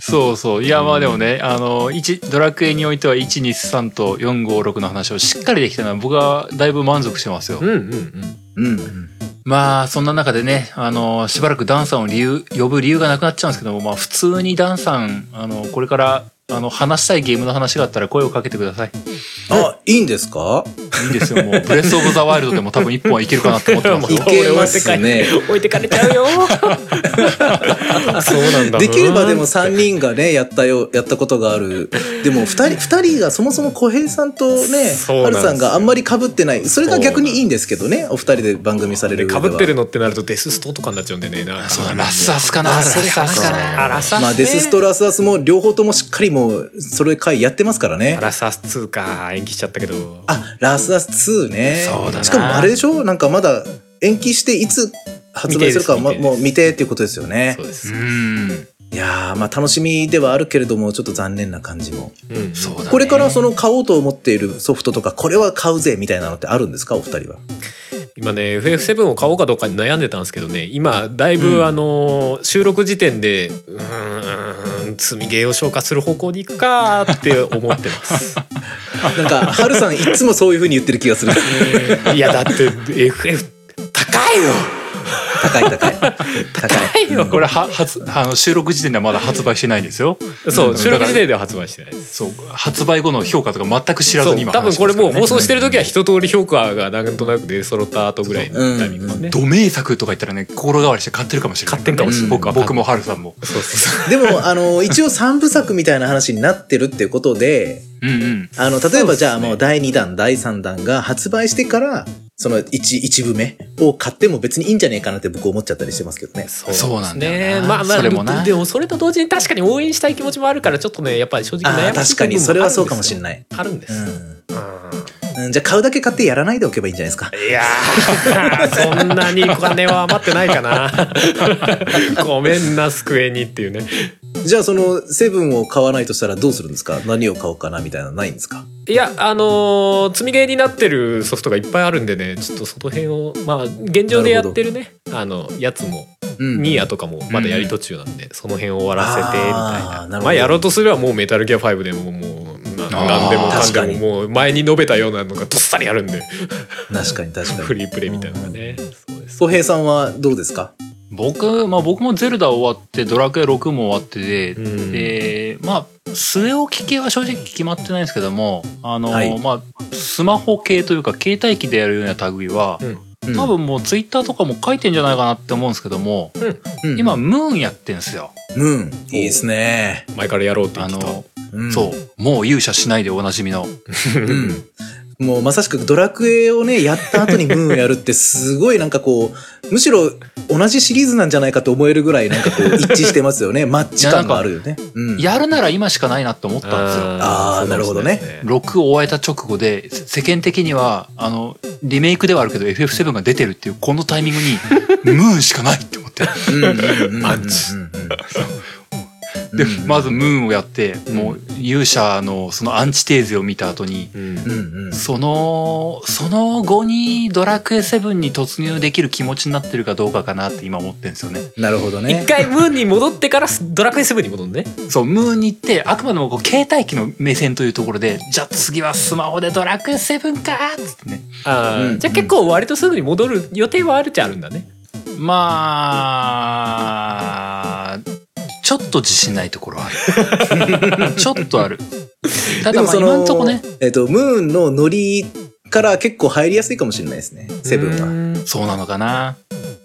そうそう。いや、まあでもね、あの、1、ドラクエにおいては123と456の話をしっかりできたのは僕はだいぶ満足してますよ。うんうんうんうん。まあ、そんな中でね、あの、しばらくダンさんを理由、呼ぶ理由がなくなっちゃうんですけども、まあ、普通にダンさん、あの、これから、あの、話したいゲームの話があったら声をかけてください。あ、いいんですか？いいですよ、もう。ブレスオブザワイルドでも多分一本はいけるかなって思ってますよ。いけますね。置いてかれちゃうよそうなんだできればでも3人がね、やったよ、やったことがある。でも2人、二人がそもそも小平さんとね、はるさんがあんまり被ってない。それが逆にいいんですけどね、お二人で番組される上では。かぶってるのってなるとデスストとかになっちゃうんでねなそうだ、ラスアスかな。ラスアスかな。まあデスストラスアスも両方ともしっかりもう、それ回やってますからね。ラサス2か延期しちゃったけどあ、ラスアス2ね。そうだなしかもあれでしょ？なんかまだ延期していつ発売するかはま未定ですもう未定っていうことですよねそう。ですうん。いやー、まあ楽しみではあるけれども、ちょっと残念な感じも。うんそうだね。これからその買おうと思っているソフトとか、これは買うぜみたいなのってあるんですか？お二人は。今ね FF7 を買おうかどうかに悩んでたんですけどね今だいぶ、うん。あのー収録時点でうーん積みゲーを消化する方向に行くかって思ってます。なんか、はるさんいつもそういう風に言ってる気がする。いやだって FF 高いよ高い高い。高い。高いよこれは、初、あの、収録時点ではまだ発売してないんですよ。そう収録時点では発売してないですそう、発売後の評価とか全く知らずに今そう多分これもう放話して送してる時は一通り評価がなんとなく出揃った後ぐらいのタイミングね、ますからね。ド名作とか言ったらね、心変わりして買ってるかもしれない。買ってんかもしれない僕は、僕もハルさんも。そうそうそうでも、あの、一応三部作みたいな話になってるっていうことで、うんうん。あの、例えばじゃあもう第2弾、第3弾が発売してから、その一一部目を買っても別にいいんじゃねえかなって僕思っちゃったりしてますけどね。そうなんだよなまあまあそれもなでもそれと同時に確かに応援したい気持ちもあるからちょっとねやっぱり正直悩ましい確かにそれはそうかもしれれない。あるんですようん。うん。じゃあ買うだけ買ってやらないでおけばいいんじゃないですか。いやー。そんなにお金は余ってないかな。ごめんな机にっていうね。じゃあそのセブンを買わないとしたらどうするんですか？何を買おうかなみたいなのないんですか？いやあのー積みゲーになってるソフトがいっぱいあるんでね。ちょっとその辺をまあ現状でやってるね。あのやつも。うん。ニーヤとかもまだやり途中なんで、その辺を終わらせてみたいな。まあやろうとすればもうメタルギア5でももう何でもかん確かにでももう前に述べたようなのがどっさりあるんで。確かに確かフに。リープレイみたいなのがね。そうです。小平さんはどうですか？僕、まあ僕もゼルダ終わって、ドラクエ6も終わってで、うん。で、まあ、据え置き系は正直決まってないんですけども、あの、はい。まあ、スマホ系というか、携帯機でやるような類は、うんうん多分もうツイッターとかも書いてんじゃないかなって思うんですけども、うん今、ムーンやってんすよ。ムーン。いいですね。前からやろうって言あってたの、うんそう、もう勇者しないでおなじみの。うん。もうまさしくドラクエをね、やった後にムーンやるってすごいなんかこう、むしろ同じシリーズなんじゃないかと思えるぐらいなんかこう一致してますよね。マッチ感があるよね。うん。やるなら今しかないなって思ったんですよ。あーなるほどね6を終えた直後で、せ世間的には、あの、リメイクではあるけど FF7 が出てるっていうこのタイミングに、ムーンしかないって思って。うんうんうんうんマッチで、うんまずムーンをやって、もう勇者のそのアンチテーゼを見た後に、うんうんうんその、その後にドラクエ7に突入できる気持ちになってるかどうかかなって今思ってるんですよね。なるほどね一。回ムーンに戻ってからドラクエ7に戻るねそう、ムーンに行って、あくまでもこう携帯機の目線というところで、じゃあ次はスマホでドラクエ7かーっつってね。あー、うんじゃあ結構割とすぐに戻る予定はあるっちゃあるんだねまあ、ちょっと自信ないところはある。ちょっとある。ただまあ今んとこね、えっと、ムーンのノリから結構入りやすいかもしれないですね。セブンは。はそうなのかな。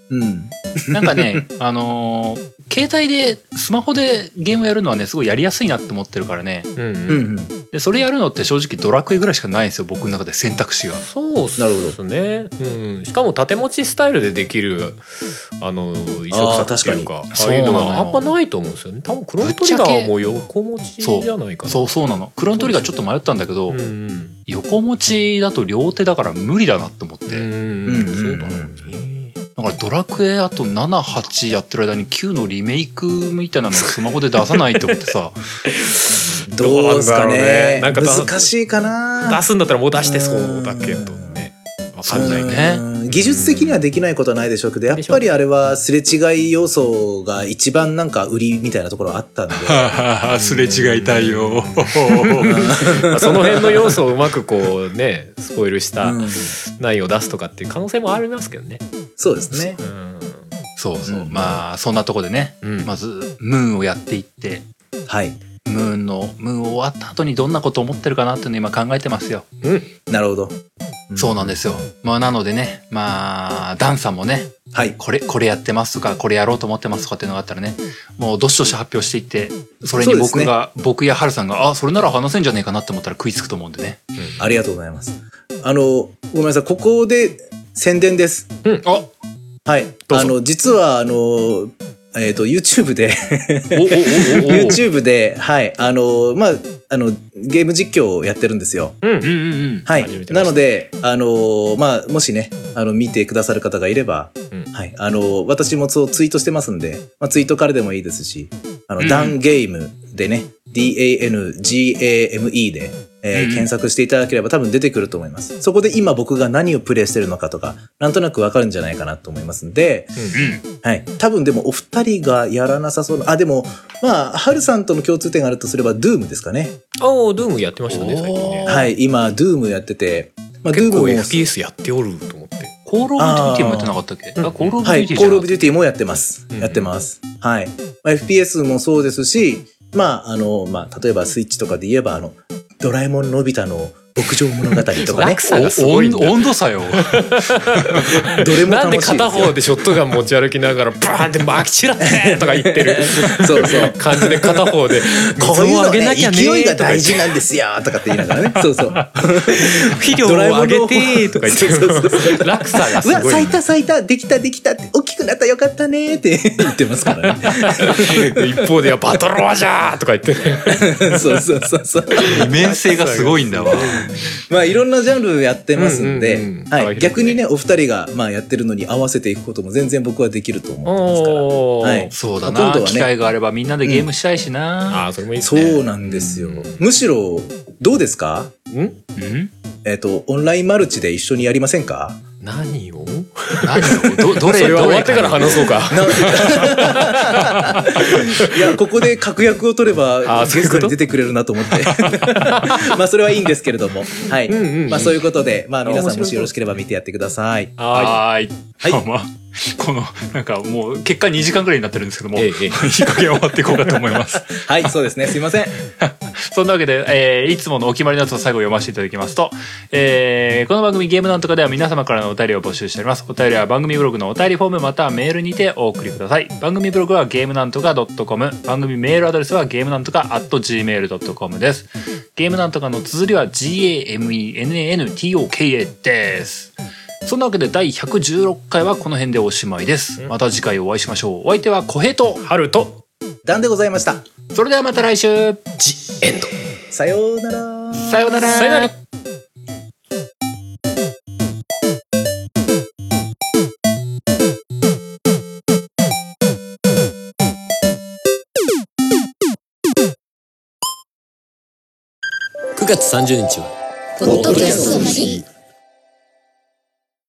うん。なんかね、あのー携帯で、スマホでゲームやるのはね、すごいやりやすいなって思ってるからね。うん、うん。で、それやるのって正直ドラクエぐらいしかないんですよ、僕の中で。選択肢が。そうっす。なるほね、うん、しかも縦持ちスタイルでできるあの移植作っていうかあーああいうのそうなの。よはあんまないと思うんですよね。多分クロノトリガーも横持ちそうじゃないかな。そう。そうなの。クロノトリガーちょっと迷ったんだけど、うんうん。横持ちだと両手だから無理だなって思って。うんうん。そうだねだからドラクエあと7、8やってる間に9のリメイクみたいなのをスマホで出さないって思ってさ。どうですかねね。なんかだ難しいかな。出すんだったらもう出してそうだけどねわかんないねうん技術的にはできないことはないでしょうけど、やっぱりあれはすれ違い要素が一番なんか売りみたいなところあったんで。すれ違いたいよ。まあその辺の要素をうまくこうねスポイルしたうん内容を出すとかっていう可能性もありますけどねそうですね。うんそうそう。うんまあ、そんなとこでね、うんまず、ムーンをやっていって、はい。ムーンのムーン終わった後にどんなこと思ってるかなっていうのを今考えてますよ。なるほど。そうなんですよ。まあなのでね、まあ、ダンさんもね、はい。これ、これやってますとか、これやろうと思ってますとかっていうのがあったらね、もうどしどし発表していって、それに僕が、僕やハルさんが、あ、それなら話せんじゃねえかなって思ったら食いつくと思うんでね。ありがとうございます。あの、ごめんなさい。ここで宣伝です。あはい。あの、実は、あの、えっ、と、YouTube で、YouTube で、はい。あの、まあ、あの、ゲーム実況をやってるんですよ。うんうんうんうん。はいなので、あの、まあ、もしね、あの、見てくださる方がいれば、うんはい。あの、私もそうツイートしてますんで、まあ、ツイートからでもいいですし、あの、うんダンゲームでね、D-A-N-G-A-M-E で、えーうん検索していただければ多分出てくると思います。そこで今僕が何をプレイしてるのかとか、なんとなくわかるんじゃないかなと思いますんで、うん。はい。多分でもお二人がやらなさそうな、あ、でも、まあ、ハルさんとの共通点があるとすれば、ドゥームですかね。ああドゥームやってましたね最近ねはい。今、ドゥームやってて、まあ、ドゥ結構ームも FPS やっておると思ってコールオブデューティーもやってなかったっけ？うんあ、コールオブデはい、ューティーコールオブデューティーもやってます。うんやってます。はい。まあ、FPS もそうですし、まあ、あの、まあ、例えばスイッチとかで言えば、あの、ドラえもんのび太の牧場物語とかね落。差がすごいんだお温温度差よ。どれもなんで楽しいですよ片方でショットガン持ち歩きながらバーンって撒き散らってとか言ってるそうそう。感じで片方で水をあげなきゃね勢いが大事なんですよとかって言いながらね。そうそう。肥料をあげてとか言ってそうそうそう落差がすうわ、ごい咲いた咲いた、できたできたって、大きくなったよかったねって言ってますからね。一方ではバトロワじゃーとか言って そうそうそうそう。二面性がすごいんだわ。まあいろんなジャンルやってますんで、うんうんうんは逆にね、お二人がまあやってるのに合わせていくことも全然僕はできると思ってますから。はい。そうだな。まあ今度はね機会があればみんなでゲームしたいしな。ああそれもいいですそね。うなんですよ。うん。むしろ、どうですか？ん？うん？えっ、と、オンラインマルチで一緒にやりませんか？何を？何を？ど、どれ、それは終わってから話そうか。いや、ここで確約を取ればゲストに出てくれるなと思って。まあ、それはいいんですけれども。はい。うんうんうん。まあ、そういうことで、まあ、皆さんもしよろしければ見てやってください。はい。はい。まあ、この、なんかもう、結果2時間くらいになってるんですけども、ええええ いい加減終わっていこうかと思います。はい、そうですね。すいません。そんなわけで、えーいつものお決まりのやつを最後読ませていただきますと、えーこの番組ゲームなんとかでは皆様からのお便りを募集しております。お便りは番組ブログのお便りフォームまたはメールにてお送りください。番組ブログはゲームなんとか .com、番組メールアドレスはゲームなんとか .gmail.com です。ゲームなんとかの綴りは GAMENANTOKA です。そんなわけで第116回はこの辺でおしまいです。また次回お会いしましょう。お相手は小平と、春とダンでございました。それではまた来週。ジエンド。さようなら。さようなら。さよなら。9月30日は。ポッドキャストの日